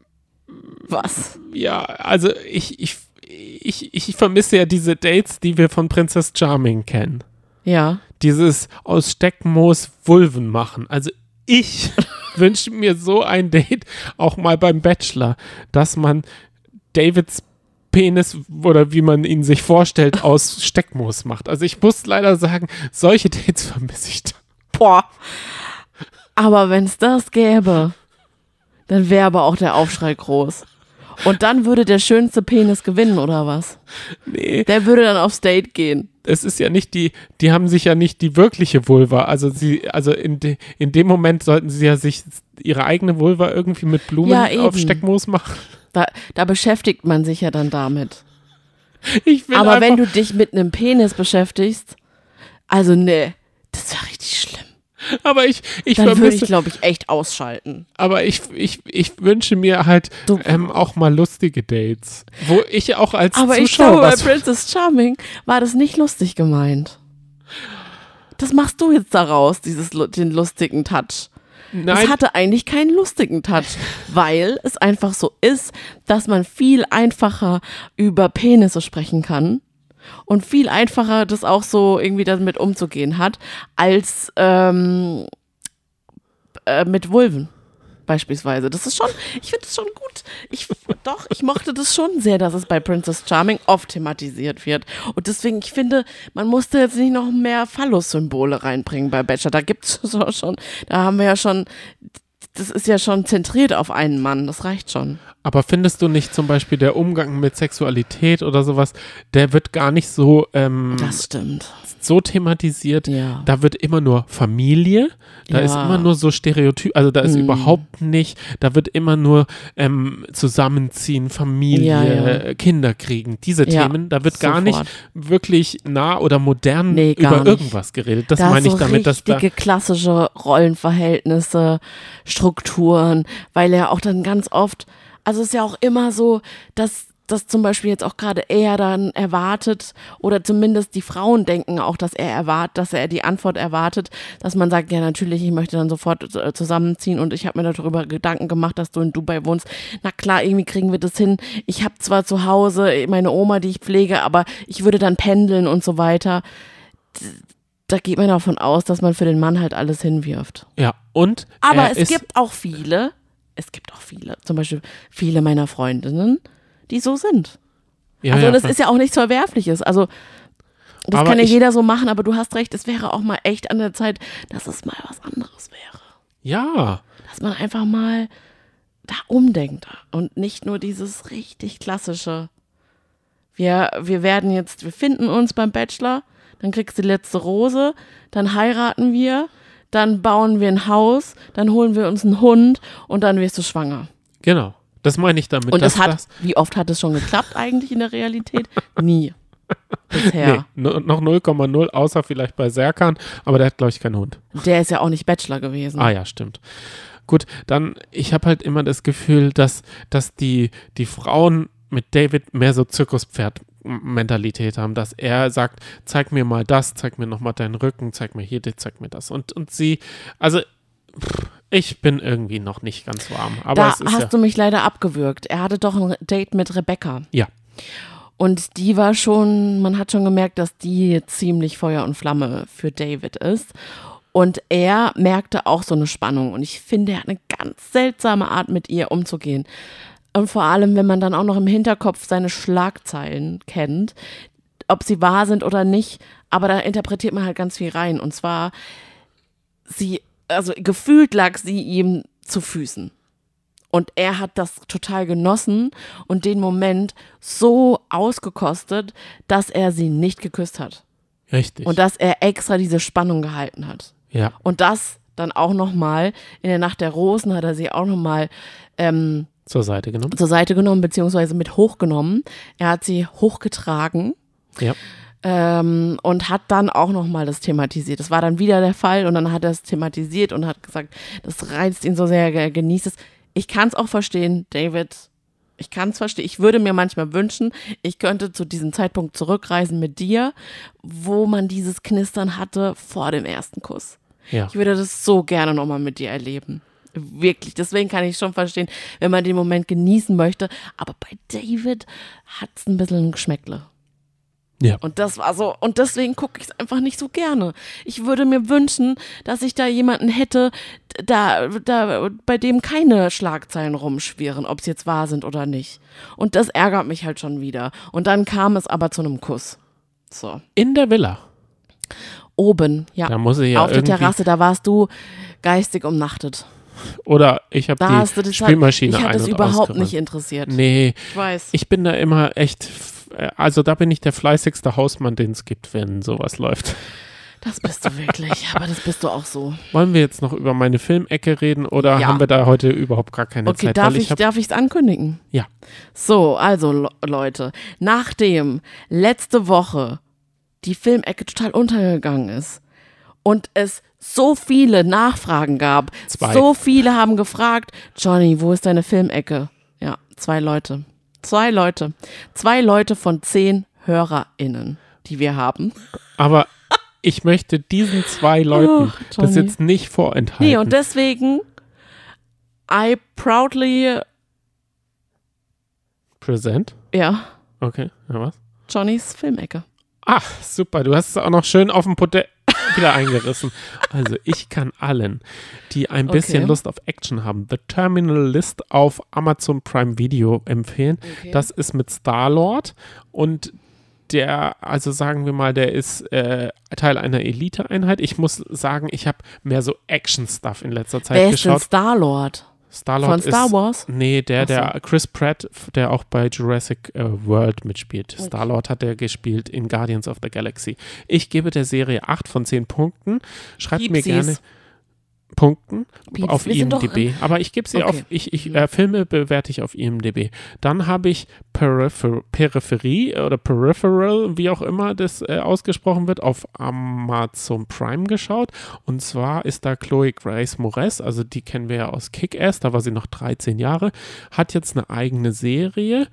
was? Ja, also ich, ich, ich, ich vermisse ja diese Dates, die wir von Princess Charming kennen. Ja. Dieses aus Steckmoos Vulven machen. Also ich wünsche mir so ein Date auch mal beim Bachelor, dass man Davids Penis oder wie man ihn sich vorstellt, aus Steckmoos macht. Also ich muss leider sagen, solche Dates vermisse ich. Da. Boah. Aber wenn es das gäbe, dann wäre aber auch der Aufschrei groß. Und dann würde der schönste Penis gewinnen, oder was? Nee. Der würde dann aufs Date gehen. Es ist ja nicht die, die haben sich ja nicht die wirkliche Vulva. Also sie, also in, de, in dem Moment sollten sie ja sich ihre eigene Vulva irgendwie mit Blumen ja, auf Steckmoos machen. Da, da beschäftigt man sich ja dann damit. Aber wenn du dich mit einem Penis beschäftigst, also ne, das wäre richtig schlimm. Aber ich, ich Dann würde ich, glaube ich, echt ausschalten. Aber ich, ich, ich wünsche mir halt ähm, auch mal lustige Dates, wo ich auch als aber Zuschauer ich glaube, bei Princess Charming war das nicht lustig gemeint. Das machst du jetzt daraus, dieses, den lustigen Touch. Nein. Es hatte eigentlich keinen lustigen Touch, weil es einfach so ist, dass man viel einfacher über Penisse sprechen kann und viel einfacher das auch so irgendwie damit umzugehen hat, als ähm, äh, mit Vulven beispielsweise. Das ist schon, ich finde es schon gut. Ich, doch, ich mochte das schon sehr, dass es bei Princess Charming oft thematisiert wird. Und deswegen, ich finde, man musste jetzt nicht noch mehr Phallus-Symbole reinbringen bei Bachelor. Da gibt es schon, da haben wir ja schon, das ist ja schon zentriert auf einen Mann. Das reicht schon. Aber findest du nicht zum Beispiel der Umgang mit Sexualität oder sowas, der wird gar nicht so. Ähm, das stimmt so thematisiert. Ja. Da wird immer nur Familie, da ja. ist immer nur so Stereotyp, also da ist mhm. überhaupt nicht, da wird immer nur ähm, Zusammenziehen, Familie, ja, Kinder kriegen, diese Themen, da wird Sofort. gar nicht wirklich nah oder modern nee, über nicht. irgendwas geredet. Das da meine ich so damit, dass da klassische Rollenverhältnisse, Strukturen, weil er auch dann ganz oft, also es ist ja auch immer so, dass das zum Beispiel jetzt auch gerade er dann erwartet oder zumindest die Frauen denken auch, dass er erwartet, dass er die Antwort erwartet, dass man sagt, ja natürlich, ich möchte dann sofort äh, zusammenziehen und ich habe mir darüber Gedanken gemacht, dass du in Dubai wohnst. Na klar, irgendwie kriegen wir das hin. Ich habe zwar zu Hause meine Oma, die ich pflege, aber ich würde dann pendeln und so weiter. Da geht man davon aus, dass man für den Mann halt alles hinwirft. Ja, und. Aber es gibt auch viele, es gibt auch viele, zum Beispiel viele meiner Freundinnen, die so sind. Ja, also ja, das ist ja auch nichts Verwerfliches. Also das aber kann ja jeder so machen, aber du hast recht, es wäre auch mal echt an der Zeit, dass es mal was anderes wäre. Ja. Dass man einfach mal da umdenkt und nicht nur dieses richtig klassische Wir, wir werden jetzt, wir finden uns beim Bachelor, dann kriegst du die letzte Rose, dann heiraten wir, dann bauen wir ein Haus, dann holen wir uns einen Hund und dann wirst du schwanger. Genau. Das meine ich damit. Und das hat, das wie oft hat es schon geklappt eigentlich in der Realität? Nie. Bisher. Nee, noch 0,0, außer vielleicht bei Serkan, aber der hat, glaube ich, keinen Hund. Der ist ja auch nicht Bachelor gewesen. Ah ja, stimmt. Gut, dann, ich habe halt immer das Gefühl, dass, dass die, die Frauen mit David mehr so Zirkuspferd-Mentalität haben, dass er sagt, zeig mir mal das, zeig mir nochmal deinen Rücken, zeig mir hier, zeig mir das. Und, und sie, also ich bin irgendwie noch nicht ganz warm. Aber da hast ja du mich leider abgewürgt. Er hatte doch ein Date mit Rebecca. Ja. Und die war schon, man hat schon gemerkt, dass die ziemlich Feuer und Flamme für David ist. Und er merkte auch so eine Spannung. Und ich finde, er hat eine ganz seltsame Art, mit ihr umzugehen. Und vor allem, wenn man dann auch noch im Hinterkopf seine Schlagzeilen kennt, ob sie wahr sind oder nicht, aber da interpretiert man halt ganz viel rein. Und zwar, sie, also gefühlt lag sie ihm zu Füßen. Und er hat das total genossen und den Moment so ausgekostet, dass er sie nicht geküsst hat. Richtig. Und dass er extra diese Spannung gehalten hat. Ja. Und das dann auch nochmal, in der Nacht der Rosen hat er sie auch nochmal ähm, zur Seite genommen. Zur Seite genommen, beziehungsweise mit hochgenommen. Er hat sie hochgetragen. Ja. Ähm, und hat dann auch nochmal das thematisiert. Das war dann wieder der Fall und dann hat er es thematisiert und hat gesagt, das reizt ihn so sehr, er genießt es. Ich kann es auch verstehen, David. Ich kann es verstehen. Ich würde mir manchmal wünschen, ich könnte zu diesem Zeitpunkt zurückreisen mit dir, wo man dieses Knistern hatte vor dem ersten Kuss. Ja. Ich würde das so gerne nochmal mit dir erleben. Wirklich. Deswegen kann ich schon verstehen, wenn man den Moment genießen möchte. Aber bei David hat es ein bisschen ein Geschmäckle. Ja. Und das war so, und deswegen gucke ich es einfach nicht so gerne. Ich würde mir wünschen, dass ich da jemanden hätte, da, da, bei dem keine Schlagzeilen rumschwirren, ob es jetzt wahr sind oder nicht. Und das ärgert mich halt schon wieder. Und dann kam es aber zu einem Kuss. So. In der Villa. Oben, ja. Da muss ich ja Auf der Terrasse, da warst du geistig umnachtet. Oder ich habe die halt- Spülmaschine halt, Ich hat das überhaupt nicht interessiert. Nee. Ich weiß. Ich bin da immer echt, also da bin ich der fleißigste Hausmann, den es gibt, wenn sowas läuft. Das bist du wirklich, aber das bist du auch so. Wollen wir jetzt noch über meine Filmecke reden oder ja. haben wir da heute überhaupt gar keine okay, Zeit? Darf ich es ich ankündigen? Ja. So, also Leute, nachdem letzte Woche die Filmecke total untergegangen ist und es so viele Nachfragen gab. Zwei. So viele haben gefragt, Johnny, wo ist deine Filmecke? Ja, zwei Leute. Zwei Leute. Zwei Leute von zehn HörerInnen, die wir haben. Aber ich möchte diesen zwei Leuten oh, das jetzt nicht vorenthalten. Nee, und deswegen I proudly present. Ja. Okay, ja was? Johnnys Filmecke. Ach, super, du hast es auch noch schön auf dem Podest wieder eingerissen. Also ich kann allen, die ein bisschen Okay. Lust auf Action haben, The Terminal List auf Amazon Prime Video empfehlen. Okay. Das ist mit Star-Lord und der, also sagen wir mal, der ist äh, Teil einer Elite-Einheit. Ich muss sagen, ich habe mehr so Action-Stuff in letzter Zeit Wer ist geschaut. Star-Lord? Star-Lord Von Star ist, Wars? Nee, der, so. der Chris Pratt, der auch bei Jurassic äh, World mitspielt. Star-Lord hat er gespielt in Guardians of the Galaxy. Ich gebe der Serie 8 von 10 Punkten. Schreibt mir Piepsis. gerne Punkten Pieps, auf wir IMDb. Aber ich gebe sie Okay. auf, ich, ich äh, Filme bewerte ich auf IMDb. Dann habe ich Peripher Peripherie oder Peripheral, wie auch immer das äh, ausgesprochen wird, auf Amazon Prime geschaut. Und zwar ist da Chloe Grace Moretz, also die kennen wir ja aus Kick-Ass, da war sie noch 13 Jahre, hat jetzt eine eigene Serie.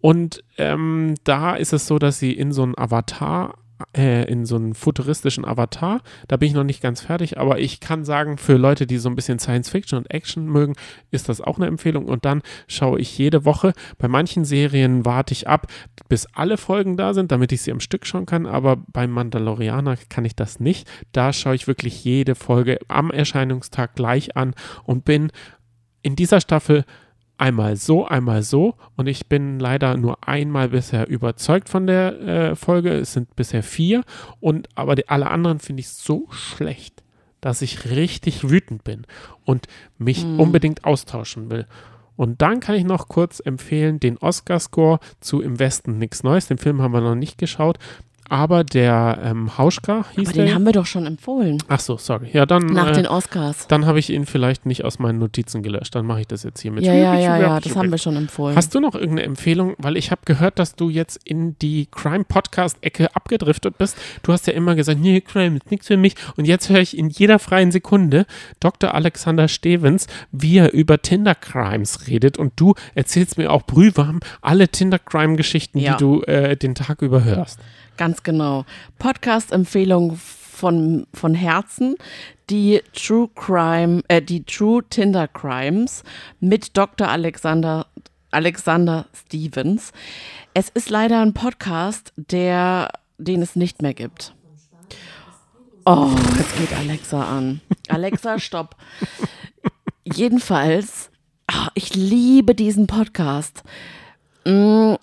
Und ähm, da ist es so, dass sie in so einen Avatar äh, in so einen futuristischen Avatar. Da bin ich noch nicht ganz fertig, aber ich kann sagen, für Leute, die so ein bisschen Science Fiction und Action mögen, ist das auch eine Empfehlung. Und dann schaue ich jede Woche. Bei manchen Serien warte ich ab, bis alle Folgen da sind, damit ich sie am Stück schauen kann. Aber beim Mandalorianer kann ich das nicht. Da schaue ich wirklich jede Folge am Erscheinungstag gleich an und bin in dieser Staffel einmal so, einmal so. Und ich bin leider nur einmal bisher überzeugt von der äh, Folge. Es sind bisher vier. Und aber die, alle anderen finde ich so schlecht, dass ich richtig wütend bin und mich Hm. unbedingt austauschen will. Und dann kann ich noch kurz empfehlen den Oscar-Score zu Im Westen nichts Neues. Den Film haben wir noch nicht geschaut. Aber der ähm, Hauschka hieß Aber der. den haben wir doch schon empfohlen. Ach so, sorry. Ja, dann. Nach äh, den Oscars. Dann habe ich ihn vielleicht nicht aus meinen Notizen gelöscht. Dann mache ich das jetzt hier mit. Ja, ja, ja, ja, das haben wir schon empfohlen. Hast du noch irgendeine Empfehlung? Weil ich habe gehört, dass du jetzt in die Crime-Podcast-Ecke abgedriftet bist. Du hast ja immer gesagt, nee, Crime ist nichts für mich. Und jetzt höre ich in jeder freien Sekunde Dr. Alexander Stevens, wie er über Tinder-Crimes redet. Und du erzählst mir auch brühwarm alle Tinder-Crime-Geschichten, Ja. die du äh, den Tag über hörst. Ganz genau. Podcast-Empfehlung von, von Herzen. Die True Crime, äh, die True Tinder Crimes mit Dr. Alexander, Alexander Stevens. Es ist leider ein Podcast, der, den es nicht mehr gibt. Oh, jetzt geht Alexa an. Alexa, stopp. Jedenfalls, ah, ich liebe diesen Podcast. Mm,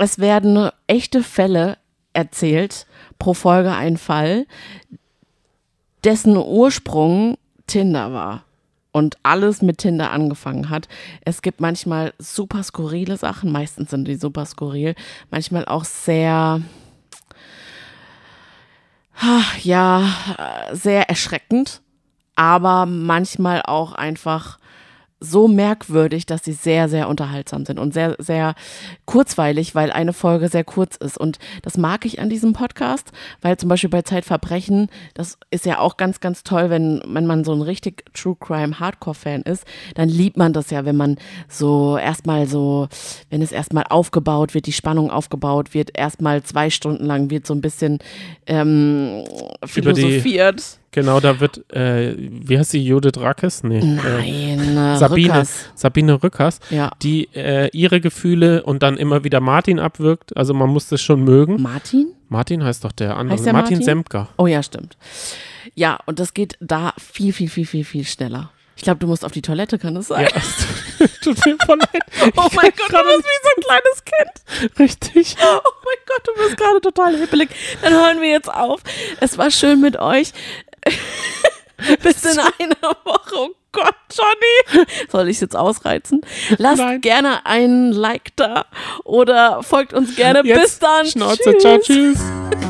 Es werden echte Fälle erzählt, pro Folge ein Fall, dessen Ursprung Tinder war und alles mit Tinder angefangen hat. Es gibt manchmal super skurrile Sachen, meistens sind die super skurril, manchmal auch sehr, ah, ja, äh, sehr erschreckend, aber manchmal auch einfach so merkwürdig, dass sie sehr, sehr unterhaltsam sind und sehr, sehr kurzweilig, weil eine Folge sehr kurz ist. Und das mag ich an diesem Podcast, weil zum Beispiel bei Zeitverbrechen, das ist ja auch ganz, ganz toll, wenn, wenn man so ein richtig True Crime Hardcore-Fan ist, dann liebt man das ja, wenn man so erstmal so, wenn es erstmal aufgebaut wird, die Spannung aufgebaut wird, erstmal zwei Stunden lang wird so ein bisschen ähm, Über die- philosophiert. Genau, da wird, äh, wie heißt sie, Judith Rakes? Nee. Äh, Nein, äh, Sabine, Rückers. Sabine Rückers, Ja. die äh, ihre Gefühle und dann immer wieder Martin abwirkt. Also man muss das schon mögen. Martin? Martin heißt doch der andere. Der Martin Martin? Semker. Oh ja, stimmt. Ja, und das geht da viel, viel, viel, viel, viel schneller. Ich glaube, du musst auf die Toilette, kann das sein? Ja, es tut mir voll leid. Oh Ich mein Gott, du bist wie so ein kleines Kind. Richtig. Oh mein Gott, du bist gerade total hippelig. Dann hören wir jetzt auf. Es war schön mit euch. Bis in einer Woche. Oh Gott, Johnny. Soll ich es jetzt ausreizen? Lasst Nein. gerne einen Like da oder folgt uns gerne. Bis Jetzt dann. Schnauze, Tschüss. ciao, tschüss.